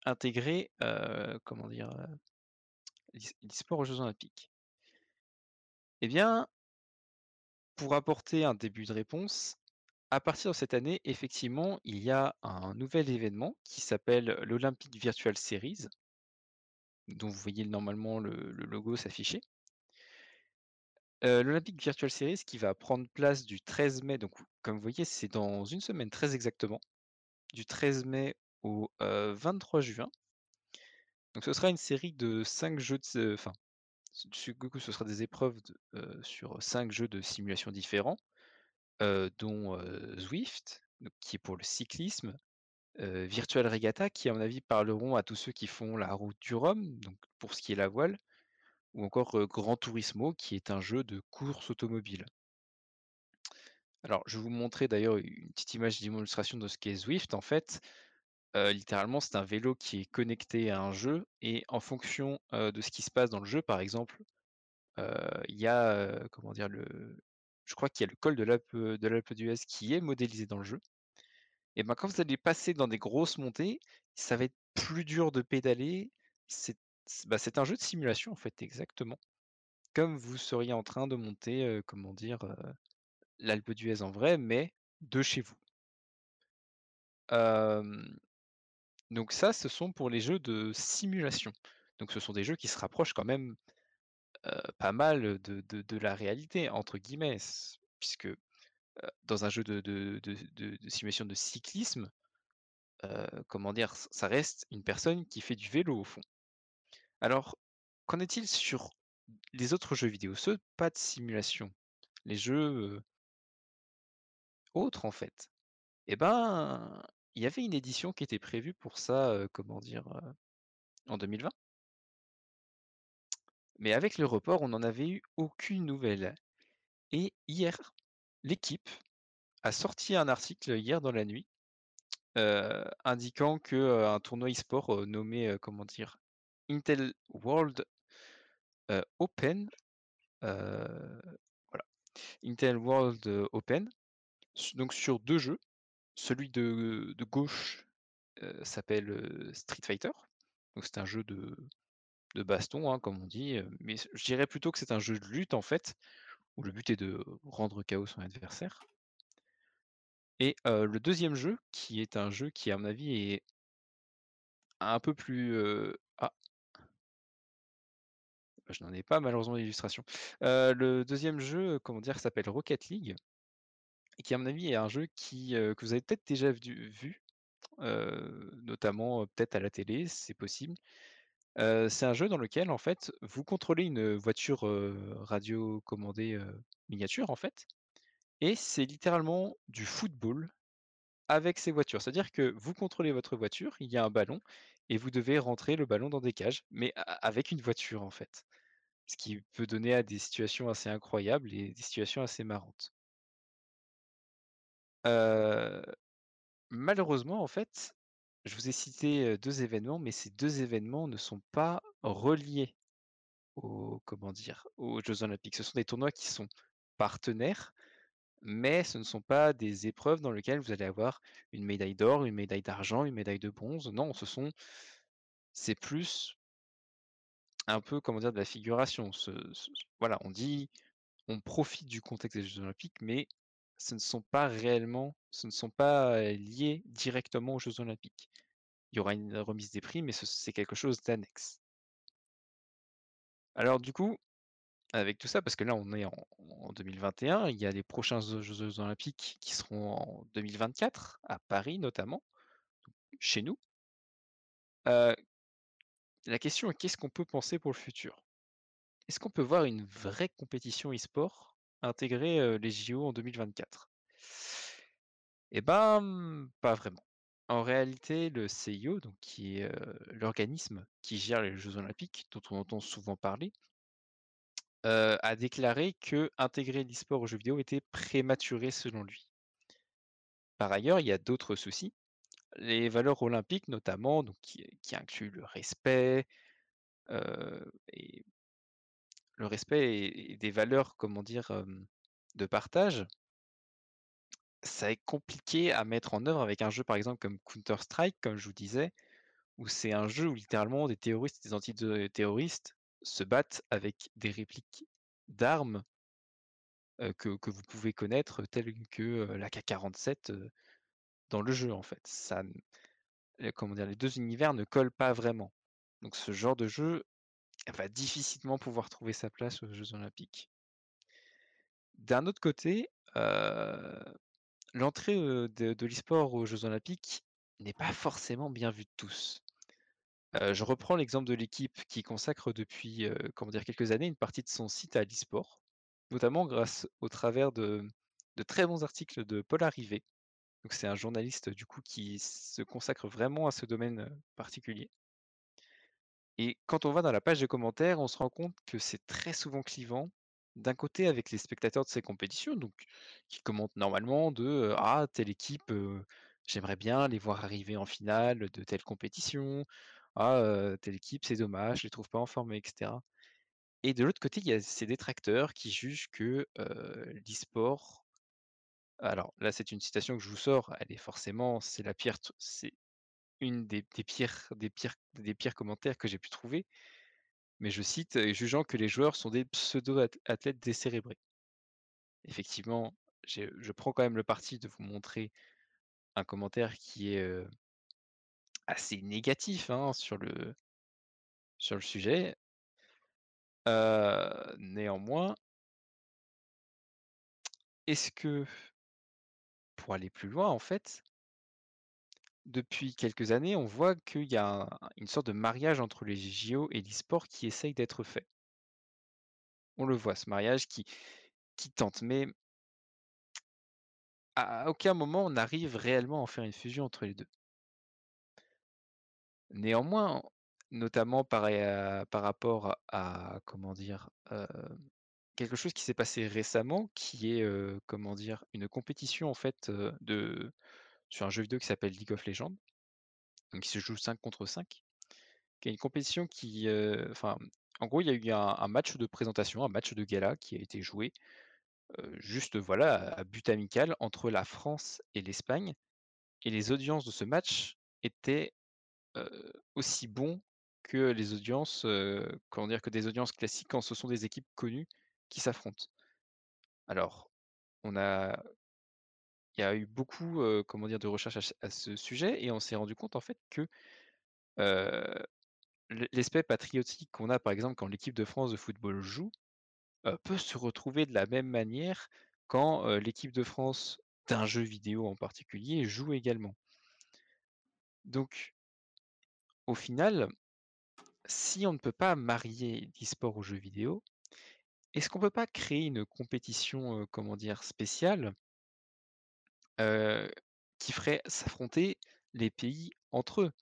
intégrer, euh, comment dire, euh, l'e- l'e-sport aux Jeux Olympiques? Eh bien, pour apporter un début de réponse, à partir de cette année, effectivement, il y a un nouvel événement qui s'appelle l'Olympic Virtual Series, dont vous voyez normalement le, logo s'afficher. Euh, L'Olympic Virtual Series qui va prendre place du 13 mai, donc comme vous voyez, c'est dans une semaine très exactement, du 13 mai au euh, 23 juin. Donc ce sera une série de 5 jeux de... euh, Enfin, ce sera des épreuves euh, sur 5 jeux de simulation différents, euh, dont euh, Zwift, qui est pour le cyclisme, Virtual Regatta, qui à mon avis parleront à tous ceux qui font la route du Rhum, pour ce qui est la voile, ou encore euh, Gran Turismo, qui est un jeu de course automobile. Alors, je vais vous montrer d'ailleurs une petite image d'illustration de ce qu'est Zwift. En fait, littéralement, c'est un vélo qui est connecté à un jeu et en fonction de ce qui se passe dans le jeu, par exemple, il y a, comment dire, le, je crois qu'il y a le col de l'Alpe d'Huez qui est modélisé dans le jeu. Et ben quand vous allez passer dans des grosses montées, ça va être plus dur de pédaler. C'est bah, un jeu de simulation en fait, exactement. Comme vous seriez en train de monter, comment dire, l'Alpe d'Huez en vrai, mais de chez vous. Donc ça, ce sont pour les jeux de simulation. Donc ce sont des jeux qui se rapprochent quand même pas mal de, de- la réalité, entre guillemets, puisque dans un jeu de, simulation de cyclisme, comment dire, ça reste une personne qui fait du vélo au fond. Alors, qu'en est-il sur les autres jeux vidéo, ceux pas de simulation, les jeux autres en fait? Eh ben, il y avait une édition qui était prévue pour ça, comment dire, en 2020. Mais avec le report, on n'en avait eu aucune nouvelle. Et hier, l'équipe a sorti un article hier dans la nuit indiquant que euh, un tournoi e-sport nommé, comment Intel World Open, Intel World Open, donc sur deux jeux, celui de, gauche s'appelle Street Fighter, c'est un jeu de, baston, hein, comme on dit, mais je dirais plutôt que c'est un jeu de lutte en fait, où le but est de rendre KO son adversaire. Et le deuxième jeu, qui est un jeu qui, à mon avis, est un peu plus... Ah, je n'en ai pas malheureusement d'illustration. Euh, le deuxième jeu, comment dire, s'appelle Rocket League, qui, à mon avis, est un jeu qui, que vous avez peut-être déjà vu, vu, notamment peut-être à la télé, c'est possible. C'est un jeu dans lequel en fait vous contrôlez une voiture radio-commandée euh, miniature en fait, et c'est littéralement du football avec ces voitures. C'est-à-dire que vous contrôlez votre voiture, il y a un ballon, et vous devez rentrer le ballon dans des cages, mais avec une voiture en fait. Ce qui peut donner à des situations assez incroyables et des situations assez marrantes. Malheureusement, en fait, je vous ai cité deux événements, mais ces deux événements ne sont pas reliés aux, Jeux Olympiques. Ce sont des tournois qui sont partenaires, mais ce ne sont pas des épreuves dans lesquelles vous allez avoir une médaille d'or, une médaille d'argent, une médaille de bronze. Non, ce sont, c'est plus un peu, comment dire, de la figuration. Voilà, on dit, on profite du contexte des Jeux Olympiques, mais ce ne sont pas réellement, liés directement aux Jeux Olympiques. Il y aura une remise des prix, mais ce- c'est quelque chose d'annexe. Alors du coup, avec tout ça, parce que là on est en, en 2021, il y a les prochains Jeux Olympiques qui seront en 2024, à Paris notamment, chez nous. La question est qu'est-ce qu'on peut penser pour le futur? Est-ce qu'on peut voir une vraie compétition e-sport? Intégrer les JO en 2024 Eh ben, pas vraiment. En réalité, le CIO, donc qui l'organisme qui gère les Jeux Olympiques, dont on entend souvent parler, a déclaré que intégrer l'e-sport aux jeux vidéo était prématuré selon lui. Par ailleurs, il y a d'autres soucis. Les valeurs olympiques, notamment, qui, incluent le respect, et le respect et, des valeurs, comment dire, de partage, ça est compliqué à mettre en œuvre avec un jeu, par exemple, comme Counter-Strike, comme je vous disais, où c'est un jeu où littéralement des terroristes des antiterroristes se battent avec des répliques d'armes que, vous pouvez connaître, telles que l'AK-47 euh, dans le jeu, en fait. Ça, comment dire, les deux univers ne collent pas vraiment. Donc ce genre de jeu va difficilement pouvoir trouver sa place aux Jeux Olympiques. D'un autre côté, l'entrée de, de l'e-sport aux Jeux Olympiques n'est pas forcément bien vue de tous. Je reprends l'exemple de l'équipe qui consacre depuis comment dire, quelques années une partie de son site à l'e-sport, notamment grâce au travers de, très bons articles de Paul Arrivé. C'est un journaliste du coup qui se consacre vraiment à ce domaine particulier. Et quand on va dans la page de commentaires, on se rend compte que c'est très souvent clivant. D'un côté avec les spectateurs de ces compétitions, donc qui commentent normalement de ah telle équipe, j'aimerais bien les voir arriver en finale de telle compétition. Ah telle équipe, c'est dommage, je les trouve pas en forme, etc. Et de l'autre côté, il y a ces détracteurs qui jugent que l'e-sport. Alors là, c'est une citation que je vous sors. Elle est forcément, c'est la pire, c'est une des, pires, des pires, des pires commentaires que j'ai pu trouver. Mais je cite, euh, jugeant que les joueurs sont des pseudo-athlètes décérébrés. Effectivement, je prends quand même le parti de vous montrer un commentaire qui est euh, assez négatif hein, sur, le, sur le sujet. Euh, néanmoins, est-ce que, pour aller plus loin, en fait, depuis quelques années, on voit qu'il y a un- une sorte de mariage entre les JO et l'e-sport qui essaye d'être fait. On le voit, ce mariage qui, tente, mais à aucun moment on arrive réellement à en faire une fusion entre les deux. Néanmoins, notamment par, euh, rapport à, euh, quelque chose qui s'est passé récemment, qui est, euh, comment dire, une compétition en fait de, sur un jeu vidéo qui s'appelle League of Legends, qui se joue 5 contre 5, qui est une compétition qui, en gros, il y a eu un, match de présentation, un match de gala qui a été joué, juste voilà, à but amical entre la France et l'Espagne, et les audiences de ce match étaient aussi bons que les audiences, comment que des audiences classiques quand ce sont des équipes connues qui s'affrontent. Alors, on a, il y a eu beaucoup, comment dire, de recherches à, ce sujet et on s'est rendu compte en fait que l'aspect patriotique qu'on a par exemple quand l'équipe de France de football joue peut se retrouver de la même manière quand l'équipe de France d'un jeu vidéo en particulier joue également. Donc, au final, si on ne peut pas marier l'e-sport aux jeux vidéo, est-ce qu'on peut pas créer une compétition, comment dire, spéciale qui ferait s'affronter les pays entre eux?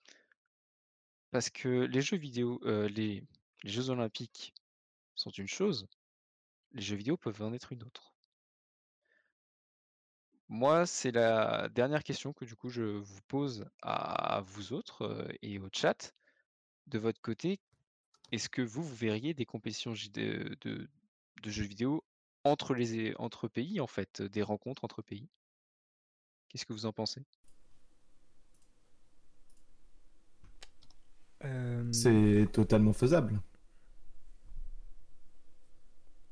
Parce que les jeux vidéo, les, Jeux olympiques sont une chose, les jeux vidéo peuvent en être une autre. Moi, c'est la dernière question que du coup je vous pose à vous autres et au chat. De votre côté, est-ce que vous, vous verriez des compétitions de- de jeux vidéo entre les entre pays en fait, des rencontres entre pays? Qu'est-ce que vous en pensez? Euh, C'est totalement faisable.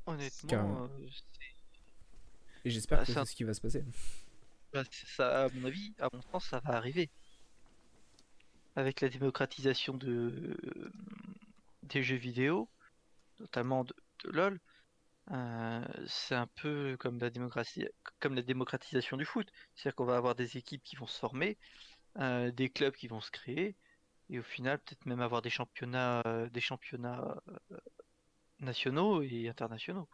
Honnêtement, euh, c'est- Et j'espère bah, que c'est ce qui va se passer. bah, ça, à mon avis, à mon sens, ça va arriver. Avec la démocratisation de... des jeux vidéo, notamment de, de LoL, euh, c'est un peu comme la, démocratie... comme la démocratisation du foot. C'est-à-dire qu'on va avoir des équipes qui vont se former, euh, des clubs qui vont se créer, et au final, peut-être même avoir des championnats, euh, des championnats euh, nationaux et internationaux.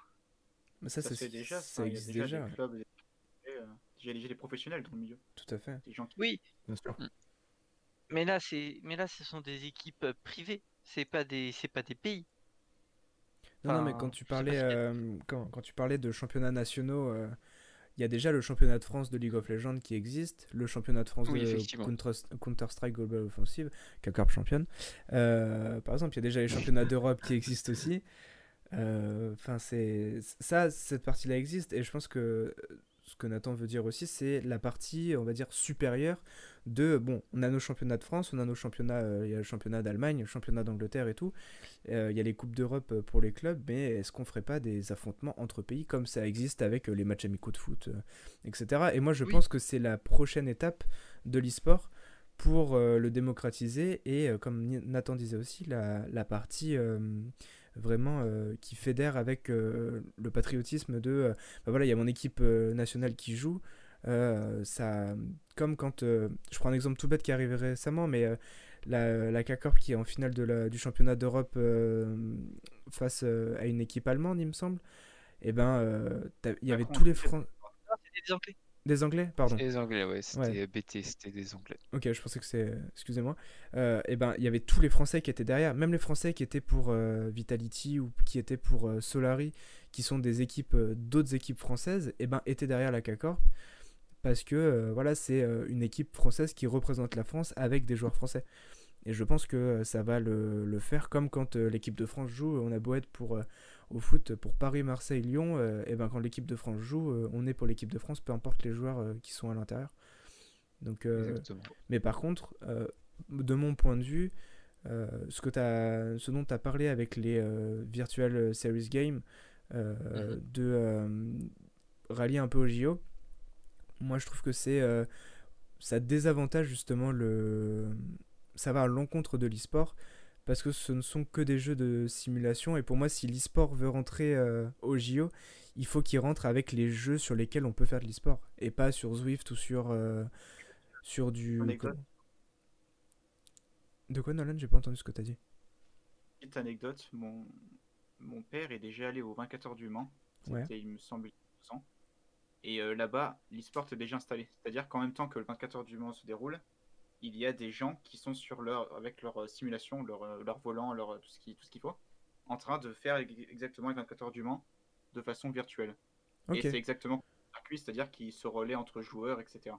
Mais ça, Ça c'est- déjà, ça enfin, il y a existe déjà, déjà, des clubs, des, euh, déjà des- des professionnels dans le milieu. tout à fait. Des gens qui Oui, Bien sûr. mais là, c'est, mais là, ce sont des équipes privées. C'est pas des, c'est pas des pays. Non, non, mais quand tu parlais, euh, quand, quand tu parlais de championnats nationaux, euh, il y a déjà le championnat de France de League of Legends qui existe, le championnat de France Oui, de. Counter- Counter-Strike Global Offensive, K-Corp championne. Euh, par exemple, il y a déjà les championnats d'Europe qui existent aussi. Euh, Enfin, c'est ça, cette partie-là existe, et je pense que que Nathan veut dire aussi, c'est la partie, on va dire, supérieure de, bon, on a nos championnats de France, on a nos championnats, euh, il y a le championnat d'Allemagne, le championnat d'Angleterre et tout, euh, il y a les Coupes d'Europe euh, pour les clubs, mais est-ce qu'on ferait pas des affrontements entre pays comme ça existe avec les matchs amicaux de foot, etc. Et moi, je Oui. pense que c'est la prochaine étape de l'e-sport pour le démocratiser et, comme Nathan disait aussi, la, la partie vraiment euh, qui fédère avec euh, le patriotisme de, euh, bah voilà, il y a mon équipe nationale qui joue. ça, comme quand, je prends un exemple tout bête qui est arrivé récemment, mais la, la K-Corp qui est en finale de la- du championnat d'Europe face à une équipe allemande, il me semble. Et ben, euh, t'as- il y avait tous les c'est- Fran- c'était des Anglais. des Anglais, pardon. C'était les Anglais, ouais, c'était BT, c'était des Anglais. Ok, je pensais que c'est. Excusez-moi. Euh, et ben, il y avait tous les Français qui étaient derrière, même les Français qui étaient pour euh, Vitality ou qui étaient pour euh, Solari, qui sont des équipes, euh, d'autres équipes françaises, et ben, étaient derrière la K-Corp parce que voilà, c'est une équipe française qui représente la France avec des joueurs français. Et je pense que ça va le, le faire comme quand l'équipe de France joue, on a beau être pour, au foot pour Paris, Marseille, Lyon, euh, et ben quand l'équipe de France joue, euh, on est pour l'équipe de France, peu importe les joueurs euh, qui sont à l'intérieur. Donc, mais par contre, de mon point de vue, ce, que ce dont tu as parlé avec les Virtual Series Games, Mhm. de rallier un peu au JO, moi je trouve que c'est ça désavantage justement le. Ça va à l'encontre de l'e-sport parce que ce ne sont que des jeux de simulation et pour moi, si l'e-sport veut rentrer euh, au JO, il faut qu'il rentre avec les jeux sur lesquels on peut faire de l'e-sport et pas sur Zwift ou sur, euh, sur du. Anecdote. De quoi, Nolan? J'ai pas entendu ce que t'as dit. Petite anecdote, mon, mon père est déjà allé au 24 heures du Mans. Ouais. Il me semble, il y a 12 ans. Et euh, là-bas, l'e-sport est déjà installé. C'est-à-dire qu'en même temps que le 24 heures du Mans se déroule, il y a des gens qui sont sur leur, avec leur euh, simulation, leur, euh, leur volant, leur, euh, tout ce qui- tout ce qu'il faut, en train de faire ex- exactement les 24 heures du Mans de façon virtuelle. Et c'est exactement le circuit, c'est-à-dire qu'ils se relaient entre joueurs, etc.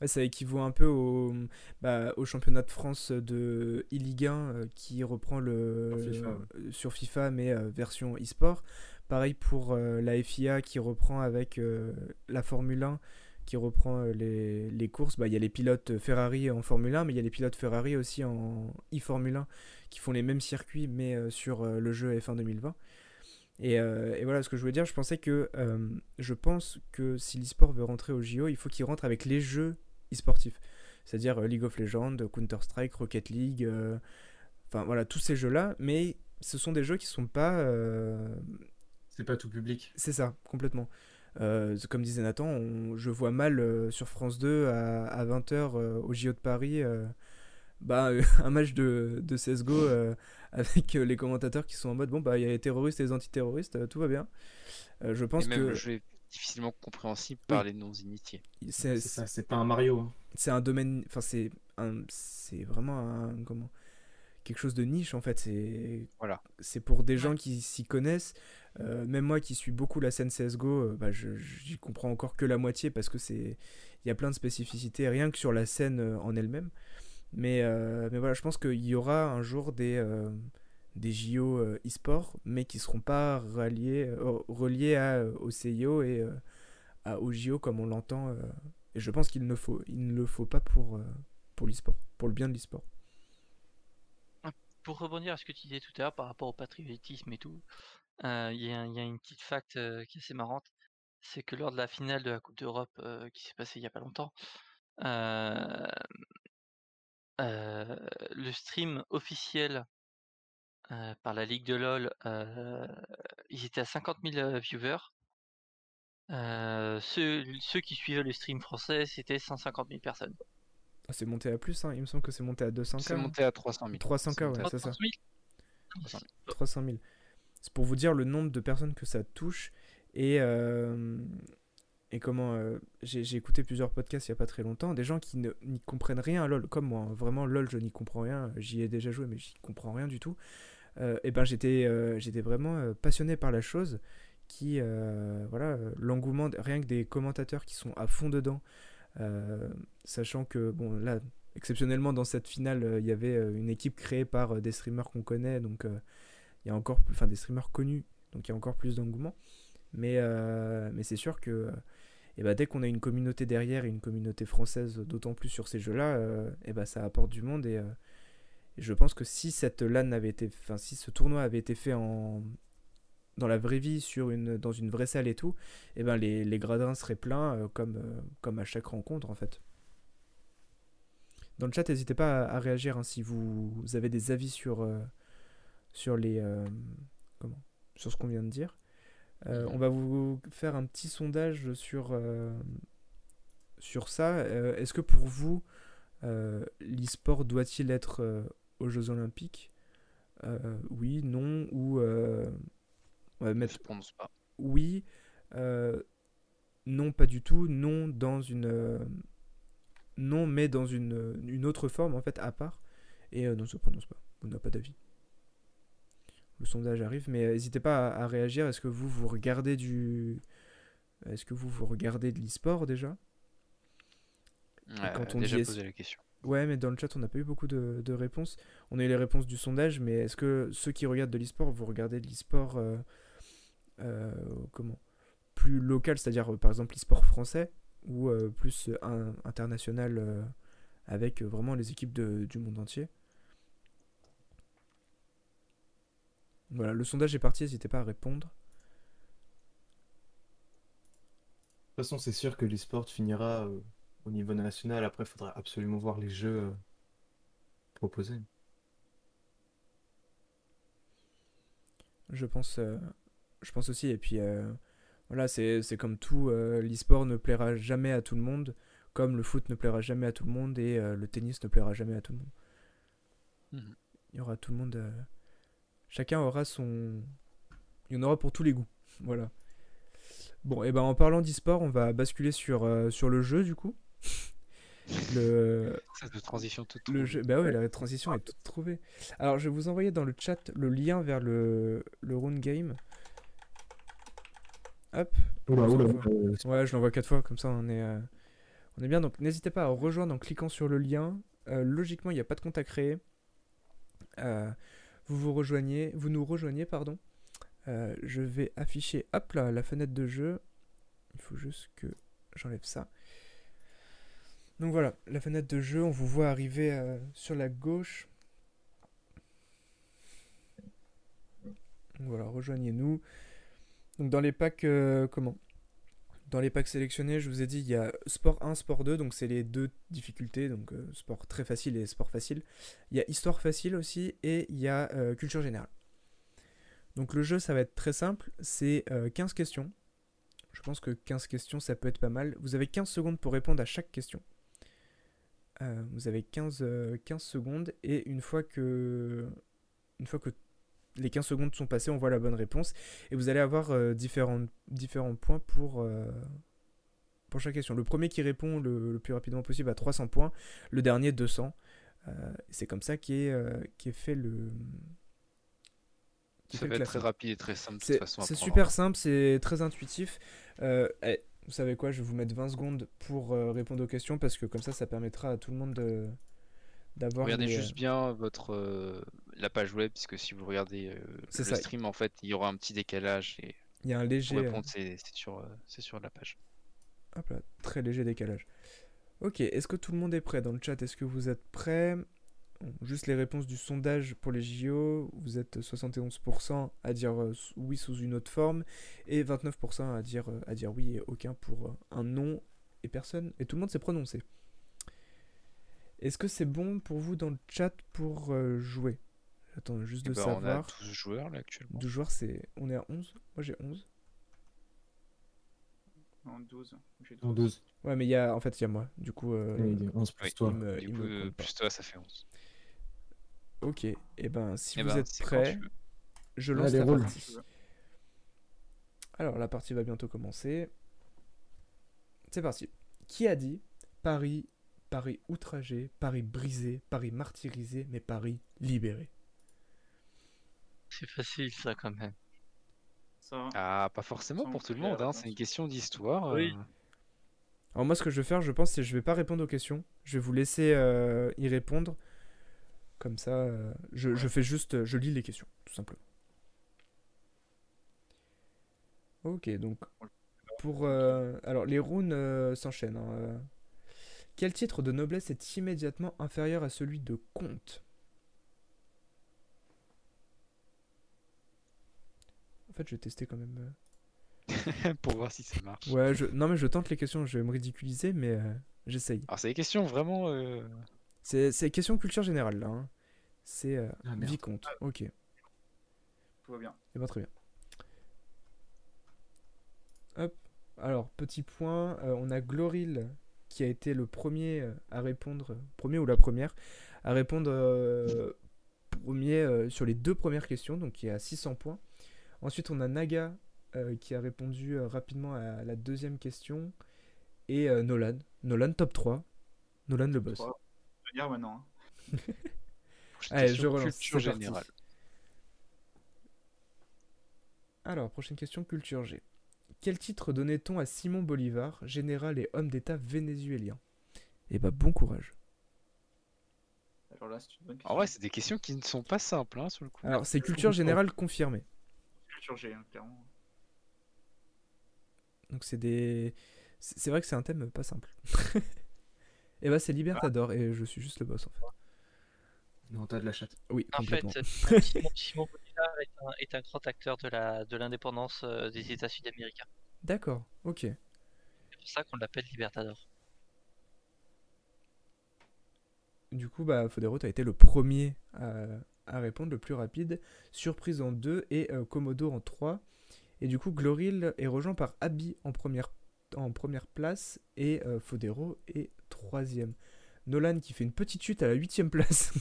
Ouais, ça équivaut un peu au, bah, au championnat de France de e-Ligue 1 euh, qui reprend le Sur FIFA, ouais. sur FIFA, mais euh, version e-sport. Pareil pour euh, la FIA qui reprend avec euh, la Formule 1 qui reprend euh, les, les courses. Bah, Il y a les pilotes Ferrari en Formule 1, mais il y a les pilotes Ferrari aussi en e-Formule 1 qui font les mêmes circuits mais euh, sur euh, le jeu F1 2020. Et, euh, et voilà ce que je voulais dire. Je pensais que euh, je pense que si l'e-sport veut rentrer au JO, il faut qu'il rentre avec les jeux e-sportifs, c'est-à-dire euh, League of Legends, Counter-Strike, Rocket League, euh, enfin voilà tous ces jeux-là. Mais ce sont des jeux qui sont pas, euh, C'est pas tout public. c'est ça complètement. Euh, comme disait Nathan, on- je vois mal euh, sur France 2 à, 20h au JO de Paris euh, bah, euh, un match de, de CSGO euh, avec euh, les commentateurs qui sont en mode bon, bah, il y a les terroristes et les antiterroristes, euh, tout va bien. Euh, je pense Et même que le jeu est difficilement compréhensible par les non-initiés. c'est pas un Mario. hein. c'est un domaine. Enfin, c'est un, c'est vraiment un. Comment Quelque chose de niche en fait. C'est Voilà. c'est pour des gens qui s'y connaissent. Euh, même moi qui suis beaucoup la scène CSGO, euh, bah, je j'y comprends encore que la moitié parce que c'est il y a plein de spécificités rien que sur la scène euh, en elle-même. Mais, euh, mais voilà, je pense qu'il y aura un jour des, euh, des JO euh, e-sport, mais qui seront pas reliés, euh, reliés à, au CIO et euh, à, au JO comme on l'entend. euh, et je pense qu'il ne, faut, il ne le faut pas pour, euh, pour l'e-sport, pour le bien de l'e-sport. Pour rebondir à ce que tu disais tout à l'heure par rapport au patriotisme et tout, euh, il y, a une petite fact euh, qui est assez marrante. C'est que lors de la finale de la Coupe d'Europe euh, qui s'est passée il y a pas longtemps, le stream officiel par la Ligue de LoL, ils étaient à 50 000 euh, viewers. Ceux, ceux qui suivaient le stream français, c'était 150 000 personnes. Ah, c'est monté à plus, hein, il me semble que c'est monté à 200K. C'est hein. monté à 300 000. 300K, C'est monté ouais, c'est ça. 300 000 300 000. 300 000. C'est pour vous dire le nombre de personnes que ça touche. Et, euh, et comment. euh, j'ai écouté plusieurs podcasts il n'y a pas très longtemps. Des gens qui ne- n'y comprennent rien à LoL, comme moi. hein. Vraiment, LoL, je n'y comprends rien. J'y ai déjà joué, mais j'y comprends rien du tout. Euh, et ben, j'étais euh, j'étais vraiment euh, passionné par la chose. Qui. euh, voilà, l'engouement, rien que des commentateurs qui sont à fond dedans. Euh, sachant que, bon, là, exceptionnellement, dans cette finale, euh, il y avait euh, une équipe créée par des streamers qu'on connaît. Donc. il y a encore plus, enfin des streamers connus, donc il y a encore plus d'engouement. Mais, mais c'est sûr que euh, eh ben, dès qu'on a une communauté derrière et une communauté française, d'autant plus sur ces jeux-là, euh, eh ben, ça apporte du monde. Et, et je pense que si cette LAN avait été, enfin si ce tournoi avait été fait en dans la vraie vie, sur une, dans une vraie salle et tout, eh ben les, les gradins seraient pleins euh, comme, euh, comme à chaque rencontre en fait. Dans le chat, n'hésitez pas à, à réagir hein, si vous, vous avez des avis sur, euh, sur les comment sur ce qu'on vient de dire. Euh, on va vous faire un petit sondage sur sur ça. Est-ce que pour vous l'e-sport doit-il être aux Jeux Olympiques? Oui, non ou on va Je mettre ne prononce pas. oui, euh, non pas du tout, non dans une euh, non mais dans une, une autre forme en fait à part et euh, non se prononce pas, on n'a pas d'avis. Le sondage arrive, mais euh, n'hésitez pas à, à réagir. Est-ce que vous vous regardez du est-ce que vous vous regardez de l'e-sport déjà? Ouais, quand on déjà dit posé la question. Ouais, mais dans le chat, on n'a pas eu beaucoup de, de réponses. On a eu les réponses du sondage, mais est-ce que ceux qui regardent de l'e-sport, vous regardez de l'e-sport euh, euh, comment plus local, c'est-à-dire euh, par exemple l'e-sport français, ou euh, plus euh, un- international euh, avec euh, vraiment les équipes de- du monde entier Voilà, le sondage est parti, n'hésitez pas à répondre. De toute façon, c'est sûr que l'e-sport finira euh, au niveau national. Après, il faudra absolument voir les jeux euh, proposés. Je pense, euh, je pense aussi. Et puis, euh, voilà, c'est c'est comme tout. euh, L'e-sport ne plaira jamais à tout le monde, comme le foot ne plaira jamais à tout le monde et euh, le tennis ne plaira jamais à tout le monde. Mhm. Il y aura tout le monde. Chacun aura son. Il y en aura pour tous les goûts. Voilà. Bon, et ben en parlant d'e-sport, on va basculer sur, euh, sur le jeu du coup. Le, Ça de transition toute le jeu, bah ouais, la transition est toute trouvée. Alors, je vais vous envoyer dans le chat le lien vers le, le round game. Hop. Oula, Je vous oula, envoie. euh, Ouais, je l'envoie quatre fois, comme ça on est, euh, on est bien. Donc, n'hésitez pas à rejoindre en cliquant sur le lien. Euh, logiquement, il n'y a pas de compte à créer. Euh, vous vous rejoignez, vous nous rejoignez, pardon. Je vais afficher, hop là, la fenêtre de jeu. Il faut juste que j'enlève ça. Donc voilà, la fenêtre de jeu, on vous voit arriver sur la gauche. Voilà, rejoignez-nous. Donc dans les packs, euh, comment? Dans les packs sélectionnés, je vous ai dit, il y a sport 1, sport 2, donc c'est les deux difficultés, donc euh, sport très facile et sport facile. Il y a histoire facile aussi, et il y a euh, culture générale. Donc le jeu, ça va être très simple, c'est euh, 15 questions. Je pense que 15 questions, ça peut être pas mal. Vous avez 15 secondes pour répondre à chaque question. Vous avez 15, euh, 15 secondes et une fois que une fois que les 15 secondes sont passées, on voit la bonne réponse et vous allez avoir euh, différents, différents points pour, euh, pour chaque question. Le premier qui répond le, le plus rapidement possible a 300 points, le dernier 200. Euh, c'est comme ça qu'est fait le Ça fait va être très rapide et très simple de toute C'est façon. à c'est prendre, super hein. simple, c'est très intuitif. Eh, vous savez quoi, je vais vous mettre 20 secondes pour répondre aux questions parce que comme ça, ça permettra à tout le monde de- d'avoir. Regardez les, juste bien votre euh, la page web, puisque si vous regardez euh, le ça. stream, en fait, il y aura un petit décalage et Il y a un léger, euh, répondre, c'est sur, euh, c'est sur la page. hop là, très léger décalage. Ok, est-ce que tout le monde est prêt dans le chat? Est-ce que vous êtes prêts? Juste les réponses du sondage pour les JO, vous êtes 71% à dire euh, oui sous une autre forme et 29% à dire, à dire oui et aucun pour un non et personne et tout le monde s'est prononcé. Est-ce que c'est bon pour vous dans le chat pour jouer? J'attends juste Eh de ben, on a savoir. 12 joueurs là actuellement. 12 joueurs, c'est. On est à 11 Moi j'ai 11. En 12. J'ai En 12. 12. Ouais, mais il y a. En fait, il y a moi. Du coup. euh, Et il est 11 plus Oui, toi. il me- Du il coup, me compte pas. plus toi, ça fait 11. Ok, et ben si Eh vous ben, êtes prêts, je lance Allez, la roule. partie. Alors la partie va bientôt commencer. C'est parti. Qui a dit Paris, Paris outragé, Paris brisé, Paris martyrisé, mais Paris libéré? C'est facile ça quand même. Ça, Ah, pas forcément pour tout le monde, hein, c'est une question d'histoire. Oui. euh, Alors moi ce que je vais faire, je pense, c'est que je vais pas répondre aux questions. Je vais vous laisser euh, y répondre. Comme ça, euh, je, je fais juste, je lis les questions, tout simplement. Ok, donc pour euh, alors les runes euh, s'enchaînent. hein. Quel titre de noblesse est immédiatement inférieur à celui de comte? Fait, je vais tester quand même. euh. pour voir si ça marche. Ouais, je... non mais je tente les questions. Je vais me ridiculiser, mais euh, j'essaye. Alors, c'est des questions vraiment. euh, C'est c'est question culture générale là. hein. C'est euh, Ah, vicomte. Ok. Et tout va bien. ben très bien. Hop. Alors petit point. euh, on a Gloril qui a été le premier à répondre, premier ou la première à répondre euh, premier euh, sur les deux premières questions, donc qui est à 600 points. Ensuite on a Naga euh, qui a répondu euh, rapidement à la deuxième question et euh, Nolan. Nolan top 3. Nolan le boss. Je veux dire maintenant. hein. Allez, je relance. culture générale. Alors, prochaine question culture G. Quel titre donnait-on à Simon Bolivar, général et homme d'État vénézuélien? Eh bah, bon courage. Alors là, c'est une bonne question. En vrai, c'est des questions qui ne sont pas simples, hein, sur le coup. Alors, c'est culture générale confirmée. Hein, clairement. Donc, c'est des. C'est vrai que c'est un thème pas simple. Et bah, c'est Libertador, et je suis juste le boss en fait. Non, t'as de la chatte. Oui, En fait, complètement. Simon, Simon Bolivar est un, est un grand acteur de la de l'indépendance euh, des États sud-américains. D'accord, ok. C'est pour ça qu'on l'appelle Libertador. Du coup, bah, Fodero, t'as été le premier à, à répondre, le plus rapide. Surprise en 2 et euh, Komodo en 3. Et du coup, Gloril est rejoint par Abby en première, place et euh, Fodero est troisième. Nolan qui fait une petite chute à la huitième place.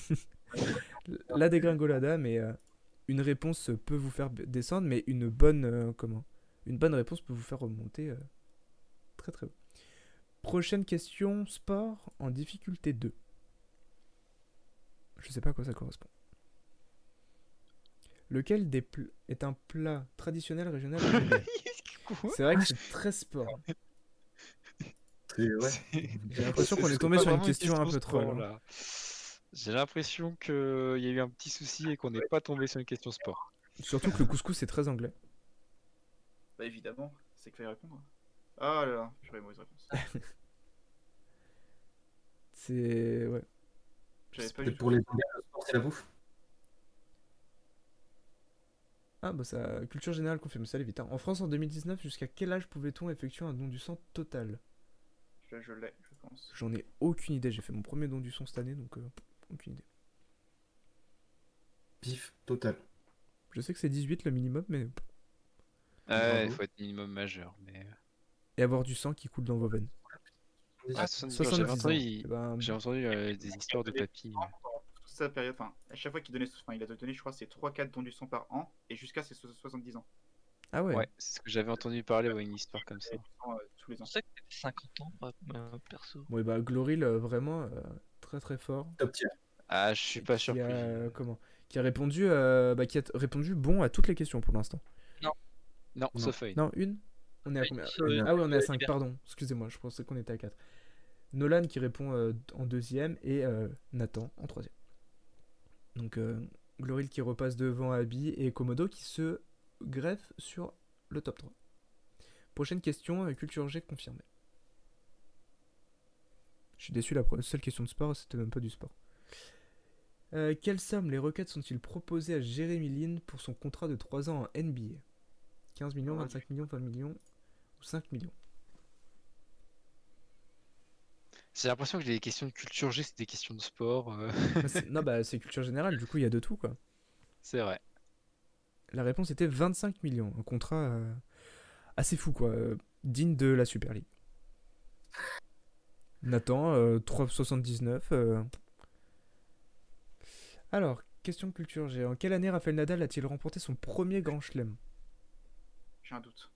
la dégringolada, mais euh, une réponse peut vous faire descendre, mais une bonne, comment? Une bonne réponse peut vous faire remonter très très haut. Prochaine question, sport en difficulté 2. Je sais pas à quoi ça correspond. Lequel des pl- est un plat traditionnel régional C'est vrai que c'est très sport. C'est ouais. J'ai l'impression qu'on est tombé sur une question un peu sport, là. J'ai l'impression qu'il y a eu un petit souci et qu'on n'est pas tombé sur une question sport. Surtout que le couscous c'est très anglais. Bah évidemment, c'est qu'il fallait répondre. Ah là là, j'aurais une mauvaise réponse. C'est ouais. J'avais pas C'est du pour les le sport, c'est la bouffe? Ah bah ça culture générale confirme ça allez vite. hein. En France en 2019, jusqu'à quel âge pouvait-on effectuer un don du sang total? Je, je l'ai, je pense. J'en ai aucune idée. J'ai fait mon premier don du sang cette année donc euh, aucune idée. Pif, total. Je sais que c'est 18 le minimum, mais Ouais, il faut être minimum majeur. Mais... et avoir du sang qui coule dans vos veines. Ah, 70, j'avais 70 ans. entendu, Eh ben, j'ai entendu euh, des histoires de papy. Toute sa période, enfin, à chaque fois qu'il donnait, enfin, il a donné, je crois, c'est 3-4 dons du sang par an, et jusqu'à ses so- 70 ans. Ah ouais. Ouais, c'est ce que j'avais entendu parler, ouais, une histoire comme ça. Euh, tous les ans. pensais que t'avais 50 ans, euh, perso. Ouais, bah Gloril, euh, vraiment euh, très très fort. Top tier. Ah, je suis pas surpris. a, comment? Qui a répondu, euh, bah, qui a répondu bon à toutes les questions pour l'instant. Non, Non. sauf à une. Non, une? On est à combien? Ah oui, on est à euh, 5, Liberté. pardon. Excusez-moi, je pensais qu'on était à 4. Nolan qui répond euh, en deuxième et euh, Nathan en troisième. Donc euh, Gloril qui repasse devant Abby et Komodo qui se greffe sur le top 3. Prochaine question, euh, culture G confirmée. Je suis déçu, la seule question de sport, c'était même pas du sport. Euh, quelle somme les Rockets sont-ils proposés à Jeremy Lin pour son contrat de 3 ans en NBA 15 millions, Ah, 25 millions, 20 millions ou 5 millions? J'ai l'impression que les questions de culture G, c'est des questions de sport. euh, Bah, c'est- Non, bah c'est culture générale, du coup il y a de tout quoi. c'est vrai. La réponse était 25 millions, un contrat euh, assez fou quoi, euh, digne de la Super League. Nathan, euh, 3,79. euh. Alors, question culture G. En quelle année Rafael Nadal a-t-il remporté son premier grand chelem? J'ai un doute.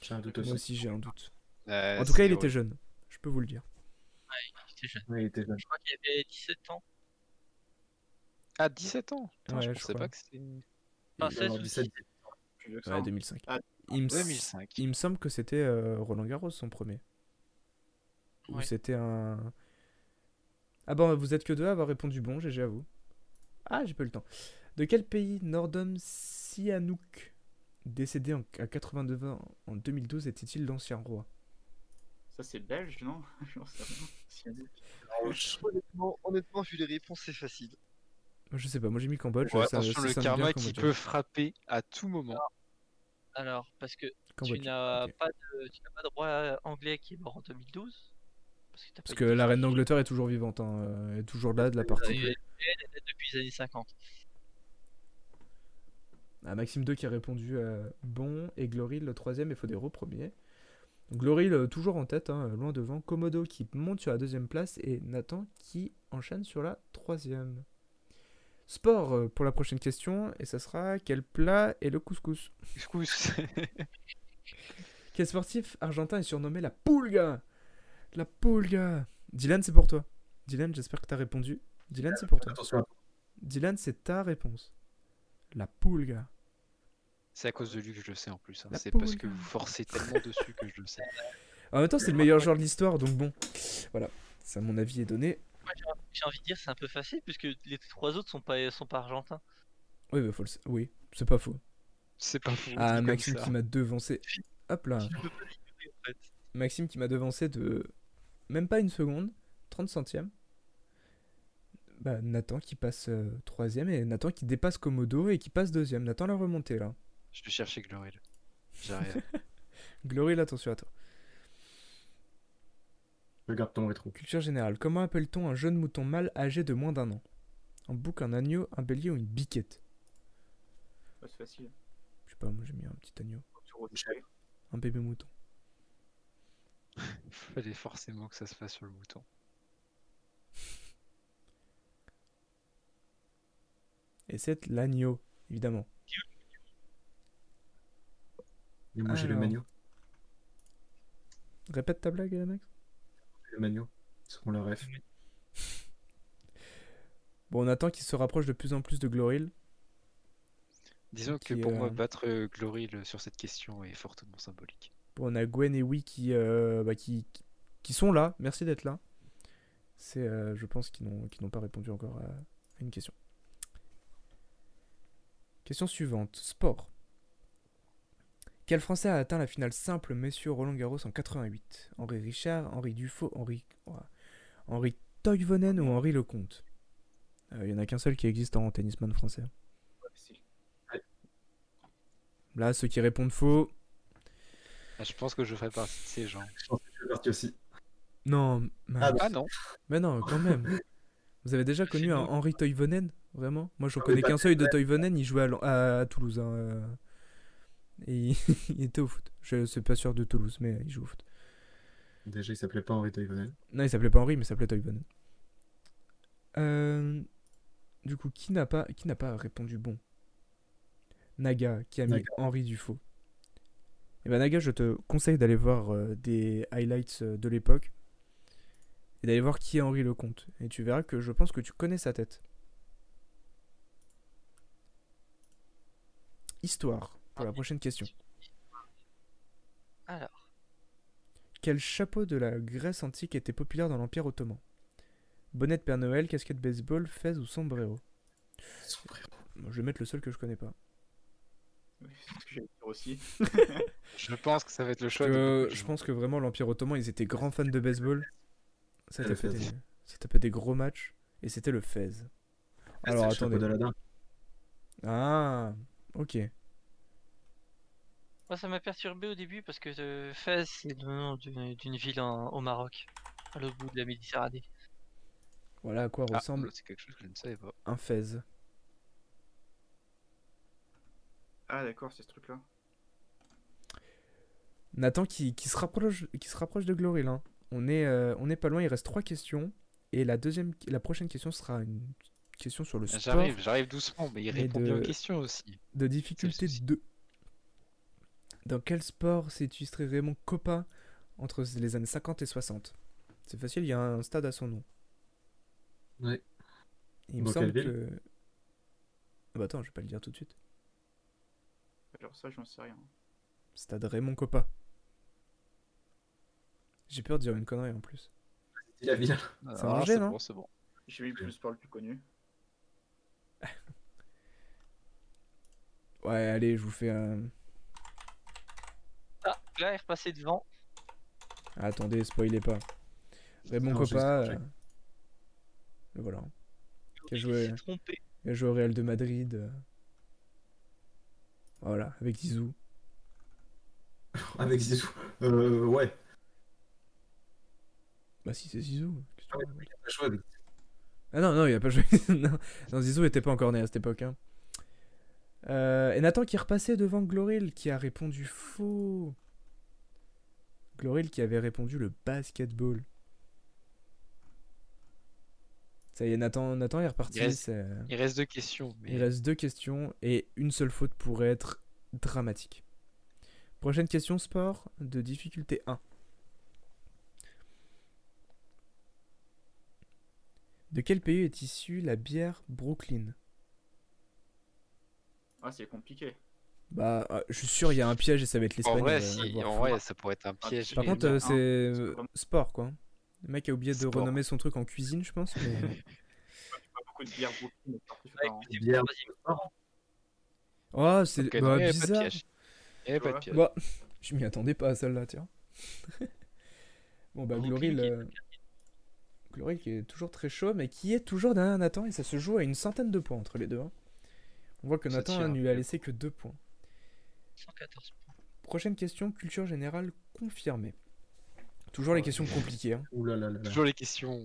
J'ai un doute Moi aussi. j'ai un doute. Euh, En tout cas, il était jeune, je peux vous le dire. Il était jeune. Ouais, il était jeune. Je crois qu'il avait 17 ans. Ah, 17 ans? Putain, Ouais, je je pensais crois. pas que c'était. Enfin, Il 16 alors, ou 17. 17. Plus vieux que ça, Ouais, hein. 2005. Ah, il, me, s- 2005. il me semble que c'était euh, Roland Garros son premier. Ou Ouais. c'était un. Ah bon, vous êtes que deux à avoir répondu bon, GG à vous. Ah, j'ai pas eu le temps. De quel pays Nordom Sihanouk, décédé en- à 82 ans en 2012, était-il l'ancien roi? Ça, c'est belge, non? J'en sais rien. Honnêtement, honnêtement, vu les réponses, c'est facile. Moi, Je sais pas, moi j'ai mis Cambodge. Ouais, ça- attention, ça le karma qui peut frapper à tout moment. Alors, parce que tu n'as ok. pas, de, tu n'as pas de roi anglais qui est mort en 2012. Parce que, t'as Parce que la reine d'Angleterre est toujours vivante, hein, euh, elle est toujours là de la partie. elle est depuis les années 50. Ah, Maxime 2 qui a répondu euh, bon et Gloril le troisième et Fodero premier. Donc, Gloril euh, toujours en tête, hein, loin devant. Komodo qui monte sur la deuxième place et Nathan qui enchaîne sur la troisième. Sport euh, pour la prochaine question et ça sera quel plat est le couscous? Couscous. Quel sportif argentin est surnommé la Pulga La Pulga Dylan c'est pour toi. Dylan j'espère que t'as répondu. Dylan c'est pour toi. Attention Dylan c'est ta réponse. La Pulga. C'est à cause de lui que je le sais en plus. hein. C'est parce que vous forcez tellement dessus que je le sais. En même temps, c'est le meilleur joueur de l'histoire, donc bon. Voilà, ça, mon avis est donné. Moi, j'ai- envie de dire c'est un peu facile puisque les trois autres sont pas, sont pas argentins. Oui, mais faut le... Oui, c'est pas faux. C'est pas fou. Ah, Maxime qui m'a devancé. Hop là. Je peux pas l'ignorer en fait. Maxime qui m'a devancé de même pas une seconde, 30 centièmes. Bah, Nathan qui passe euh, troisième et Nathan qui dépasse Komodo et qui passe deuxième. Nathan l'a remonté là. Je vais chercher Gloril. J'arrive. Glory, attention à toi. Regarde ton rétro. Culture générale. Comment appelle-t-on un jeune mouton mâle âgé de moins d'un an? Un bouc, un agneau, un bélier ou une biquette? Ouais, c'est facile. Je sais pas, moi j'ai mis un petit agneau. Un bébé mouton. Il fallait forcément que ça se fasse sur le mouton. Et c'est l'agneau, évidemment. Et moi j'ai le magno. Répète ta blague, euh, Max. Le magno. Seront le ref. Bon, on attend qu'il se rapproche de plus en plus de Gloril. Disons que pour moi, euh, battre euh, Gloril sur cette question est fortement symbolique. Bon, on a Gwen et Wee qui, euh, bah, qui, qui- sont là. Merci d'être là. C'est, euh, je pense, qu'ils n'ont, qu'ils n'ont pas répondu encore à, à une question. Question suivante. Sport. Quel Français a atteint la finale simple messieurs Roland Garros en 88 Henri Richard, Henri Dufaux, Henri, Henri Toivonen ou Henri Lecomte? Euh, Il y en a qu'un seul qui existe en tennisman français. Ouais, c'est- Là, ceux qui répondent faux. Ah, je pense que je ferai partie de ces gens. Je pense que je suis parti aussi. Non. Ah bah. Ah non Mais non, quand même. Vous avez déjà connu un. Henri Toivonen Vraiment? Moi, je Ah, connais qu'un pas seul de Toivonen, il jouait à, Lan- à- à Toulouse. hein, euh, Et il... était au foot. Je suis pas sûr de Toulouse, mais il joue au foot. Déjà, il s'appelait pas Henri Toivonen. Non, il s'appelait pas Henri, mais il s'appelait Toivonen. Euh, du coup, qui n'a pas, qui n'a pas répondu bon? Naga, qui a mis. Henri Dufaux. Et ben Naga, je te conseille d'aller voir euh, des highlights euh, de l'époque et d'aller voir qui est Henri Lecomte. Et tu verras que je pense que tu connais sa tête. Histoire, pour la prochaine question. Alors, Quel chapeau de la Grèce antique était populaire dans l'Empire ottoman? Bonnet de Père Noël, casquette baseball, fez ou sombrero? Moi, Je vais mettre le seul que je connais pas. Oui, c'est ce que j'allais dire aussi. Je pense que ça va être le choix Euh, de je pense que vraiment l'Empire ottoman, ils étaient grands fans de baseball. Ça tapait des, ça tapait des gros matchs. Et c'était le fez. Alors le chapeau attendez. Ah, ok. Moi ça m'a perturbé au début parce que euh, Fès c'est le nom d'une ville en- au Maroc, à l'autre bout de la Méditerranée. Voilà à quoi Ah, ressemble c'est quelque chose que je ne savais pas. un fez. Ah, d'accord, c'est ce truc-là. Nathan qui, qui se rapproche, qui se rapproche de Gloril. hein. On, est, euh, on est pas loin, il reste trois questions. Et la, deuxième, la prochaine question sera une question sur le sport J'arrive, j'arrive doucement, mais il répond bien aux questions aussi. de difficulté souci. 2. Dans quel sport s'est illustré Raymond Coppa entre les années 50 et 60 C'est facile, il y a un stade à son nom. Ouais. Il me Dans semble quelle que... Ah bah attends, je vais pas le dire tout de suite. Alors ça, j'en sais rien. Stade Raymond Coppa. J'ai peur de dire une connerie en plus. C'est la ville. C'est Ah, Angers, non? bon, c'est bon. J'ai eu le sport le plus connu. Ouais, allez, je vous fais un... Ah, là il est repassé devant. Ah, attendez, spoilez pas. Raymond Coppa... euh, voilà. Qui a Il joué, a joué au Real de Madrid. euh. Voilà, avec Zizou. Avec Zizou. Euh, ouais. Bah si, c'est Zizou. Qu'est-ce que tu veux Il a pas joué avec- Ah non, non, il a pas joué. non. non, Zizou était pas encore né à cette époque. hein. Euh, et Nathan qui est repassé devant Gloril qui a répondu faux. Gloril qui avait répondu le basketball. Ça y est, Nathan, Nathan est reparti. Il reste- Il reste deux questions, mais Il reste deux questions et une seule faute pourrait être dramatique. Prochaine question sport de difficulté 1. De quel pays est issue la bière Brooklyn? Ah, c'est compliqué. Bah, euh, je suis sûr, il y a un piège et ça va être en l'Espagne. vrai, euh, si, voire en vrai, ça pourrait être un piège. Par contre, euh, c'est sport quoi. Le mec a oublié de Sport. renommer son truc en cuisine, je pense. Mais... Pas beaucoup de bière Bière. Oh, c'est Ok, non, bah, bizarre. piège. Il pas de piège. Bah, je m'y attendais pas à celle-là, tiens. bon, bah, Gloril, qui est euh, Gloril qui est toujours très chaud, mais qui est toujours derrière Nathan, et ça se joue à une centaine de points entre les deux. hein. On voit que Nathan ne lui a laissé que deux points. 114 points. Prochaine question, culture générale confirmée. Toujours les Oh. questions compliquées. hein. Ouh là là là là. Toujours les questions.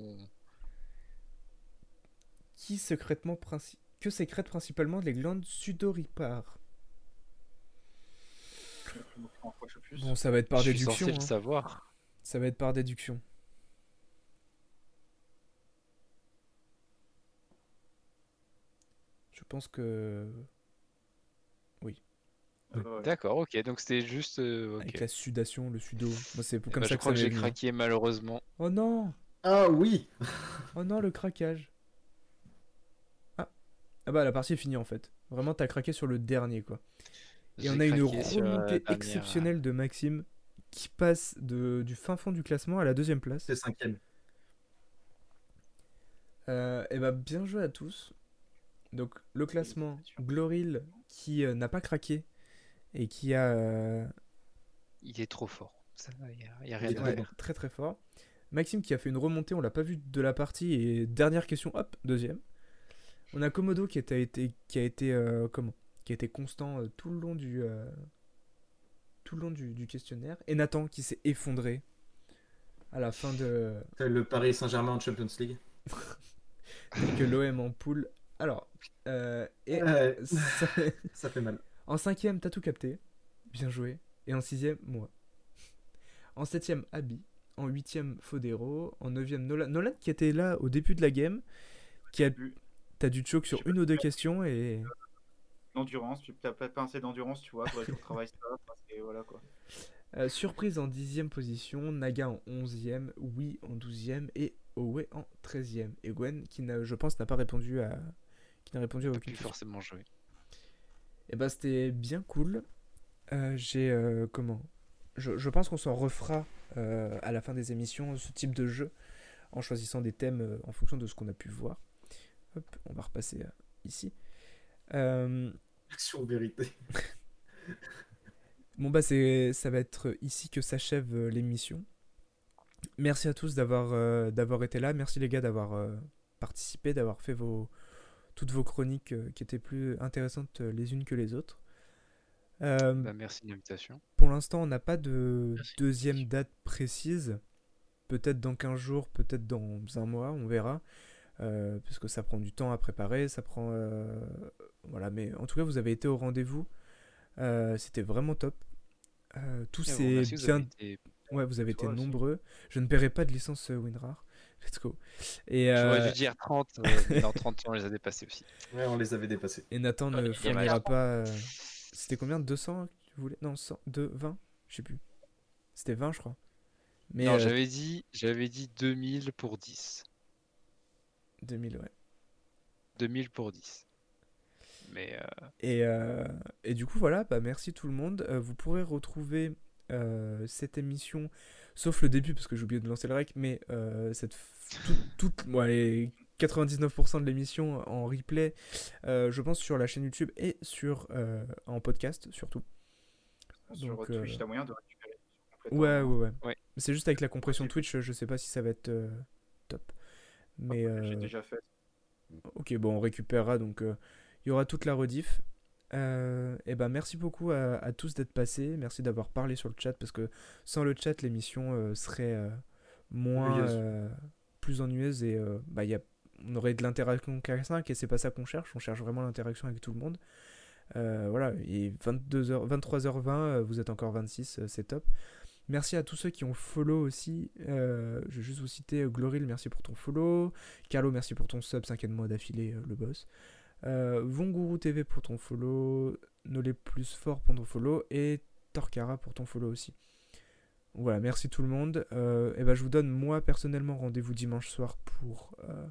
Qui secrètement princi- Que sécrètent principalement les glandes sudoripares. Bon, ça va être par je suis déduction. censé le hein. savoir. Ça va être par déduction. Je pense que. Bah, ouais. D'accord, ok, donc c'était juste. euh, ok. Avec la sudation, le sudo. Moi, c'est Eh comme ben, ça je que crois ça que m'est j'ai venu. craqué malheureusement. Oh non Ah oui Oh non, le craquage. Ah. Ah bah, la partie est finie en fait. Vraiment, t'as craqué sur le dernier quoi. Et J'ai on a une craqué sur la remontée dernière. exceptionnelle de Maxime qui passe de, du fin fond du classement à la deuxième place. C'est cinquième. Euh, et bah bien joué à tous. Donc le classement, Gloril qui euh, n'a pas craqué et qui a euh, Il est trop fort. Ça, il y a, il y a Il rien est à très ouais, faire. très très fort. Maxime qui a fait une remontée, on l'a pas vu de la partie et dernière question, hop, deuxième. On a Komodo qui a été qui a été euh, comment? Qui a été constant euh, tout le long du euh, tout le long du, du questionnaire et Nathan qui s'est effondré à la fin de C'est le Paris Saint-Germain en Champions League. que l'OM en poule. Alors euh, et ça fait mal. En cinquième, t'as tout capté. Bien joué. Et en sixième, moi. En septième, Abby. En 8ème, Fodero. En 9ème, Nolan. Nolan qui était là au début de la game. Qui a... T'as du choke sur une ou deux questions et. L'endurance, tu n'as pas assez d'endurance, tu vois, travaille ça. voilà quoi. Euh, surprise en 10ème position. Naga en 11ème. Oui en 12ème. Et Owe en 13ème. Et Gwen qui, n'a- je pense, n'a pas répondu à. Qui n'a répondu à aucune question. forcément jouer. Et bah c'était bien cool. Euh, J'ai euh, comment? Je, je pense qu'on s'en refera euh, à la fin des émissions ce type de jeu en choisissant des thèmes en fonction de ce qu'on a pu voir. Hop, on va repasser ici. Action vérité. bon bah c'est ça va être ici que s'achève l'émission. Merci à tous d'avoir d'avoir été là. Merci les gars d'avoir participé, d'avoir fait vos toutes vos chroniques euh, qui étaient plus intéressantes euh, les unes que les autres. Euh, Bah, merci de l'invitation. Pour l'instant, on n'a pas de Merci. deuxième date précise. Peut-être dans 15 jours, peut-être dans un mois, on verra. Euh, parce que ça prend du temps à préparer, ça prend... euh, Voilà, mais en tout cas, vous avez été au rendez-vous. Euh, C'était vraiment top. Euh, merci, vous bien... avez été- Ouais, vous avez été nombreux. Je ne paierai pas de licence euh, WinRAR. Let's go. Et, J'aurais euh, dû dire 30, euh, mais dans 30 on les a dépassés aussi. Ouais, on les avait dépassés. et Nathan ne fournira pas... euh, C'était combien 200 que tu voulais? Non, 100, 2, 20 Je sais plus. C'était 20, je crois. Mais non, euh, j'avais dit, j'avais dit 2000 pour 10. 2000, ouais. 2000 pour 10. Mais euh, Et, euh, et du coup, voilà, bah, merci tout le monde. Euh, vous pourrez retrouver euh, cette émission, sauf le début, parce que j'ai oublié de lancer le rec, mais euh, cette, f- tout- toute, bon, allez, 99% de l'émission en replay, euh, je pense, sur la chaîne YouTube et sur, euh, en podcast, surtout. Sur Donc, Twitch, euh, t'as moyen de récupérer. Ouais, ouais, ouais. Ouais. C'est juste avec la compression. Twitch, je sais pas si ça va être euh, top. Mais. J'ai euh, déjà fait. Ok, bon, on récupérera, donc euh, il y aura toute la rediff. Euh, et ben merci beaucoup à, à tous d'être passés, merci d'avoir parlé sur le chat, parce que sans le chat, l'émission euh, serait euh, moins... Euh, plus ennuyeuse, et euh, bah, y on aurait de l'interaction K5, et c'est pas ça qu'on cherche, on cherche vraiment l'interaction avec tout le monde. Euh, voilà, et 22h, 23h20, euh, vous êtes encore 26, euh, c'est top. Merci à tous ceux qui ont follow aussi. Je vais juste vous citer Gloril, merci pour ton follow. Carlo, merci pour ton sub, 5 mois d'affilée, le boss. Vonguru TV pour ton follow. Nolé Plus Fort pour ton follow. Et Torcara pour ton follow aussi. Voilà, merci tout le monde. Euh, et ben, je vous donne, moi, personnellement, rendez-vous dimanche soir pour euh,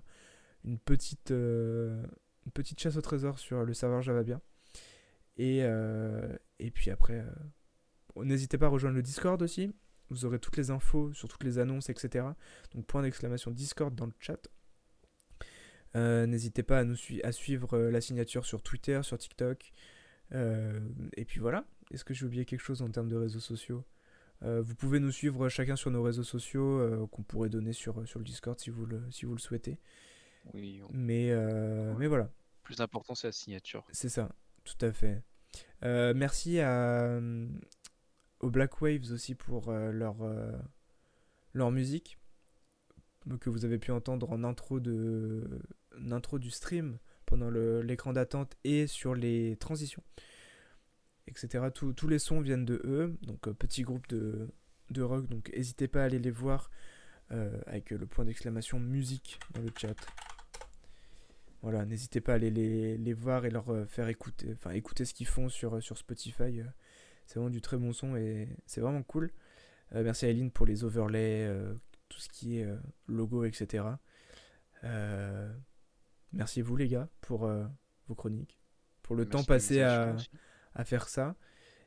une, petite, euh, une petite chasse au trésor sur le serveur Java bien. Et, et puis après, n'hésitez pas à rejoindre le Discord aussi. Vous aurez toutes les infos sur toutes les annonces, etc. Donc point d'exclamation Discord dans le chat. N'hésitez pas à nous à suivre la signature sur Twitter, sur TikTok. Et puis voilà. Est-ce que j'ai oublié quelque chose en termes de réseaux sociaux? Vous pouvez nous suivre chacun sur nos réseaux sociaux euh, qu'on pourrait donner sur, sur le Discord si vous le, si vous le souhaitez. oui, on- Mais, euh, mais voilà. le plus important c'est la signature. C'est ça, tout à fait. Euh, merci à, euh, aux Black Waves aussi pour euh, leur, euh, leur musique euh, que vous avez pu entendre en intro, de, en intro du stream pendant l'écran d'attente et sur les transitions, etc. Tous- tous les sons viennent de eux, donc euh, petit groupe de, de rock, donc n'hésitez pas à aller les voir euh, avec le point d'exclamation musique dans le chat. Voilà, n'hésitez pas à aller les, les voir et leur euh, faire écouter, enfin écouter ce qu'ils font sur, sur Spotify. euh, C'est vraiment du très bon son et c'est vraiment cool. Euh, merci à Eileen pour les overlays, euh, tout ce qui est euh, logo, etc. Euh, merci vous les gars pour euh, vos chroniques, pour le Merci temps passé à. À faire ça.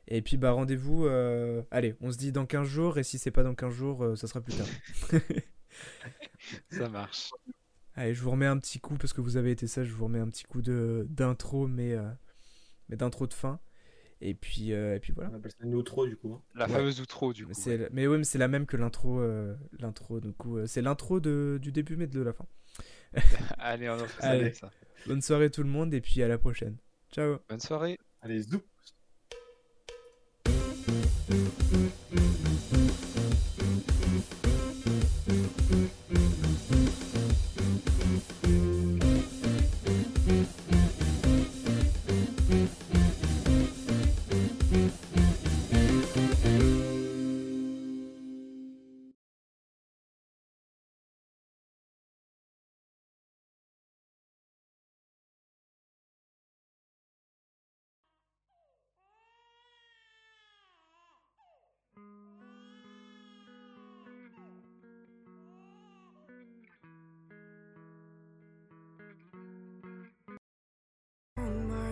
Et puis bah rendez-vous, euh, allez, on se dit dans 15 jours et si c'est pas dans 15 jours, euh, ça sera plus tard. Ça marche. Allez, je vous remets un petit coup parce que vous avez été sage, je vous remets un petit coup de d'intro, mais, euh, mais d'intro de fin. Et puis, euh, et puis voilà. On appelle ça une outro du coup. hein. La Ouais. fameuse outro du coup. Mais, c'est, la- mais c'est la même que l'intro. euh, l'intro, du coup, euh, c'est l'intro de, du début, mais de la fin. Allez, on en fait ça Allez. ça. Bonne soirée tout le monde et puis à la prochaine. Ciao Bonne soirée. Allez, zou Mm-hmm.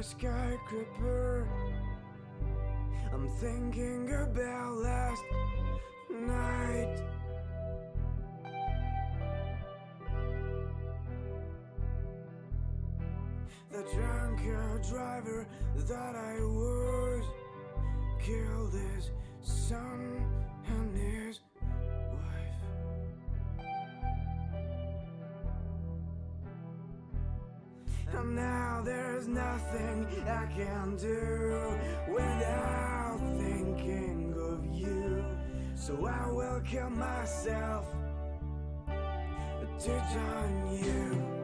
Skyscraper. I'm thinking about last night. The drunken driver that I was killed his son there's nothing I can do without thinking of you. So I will kill myself to join you.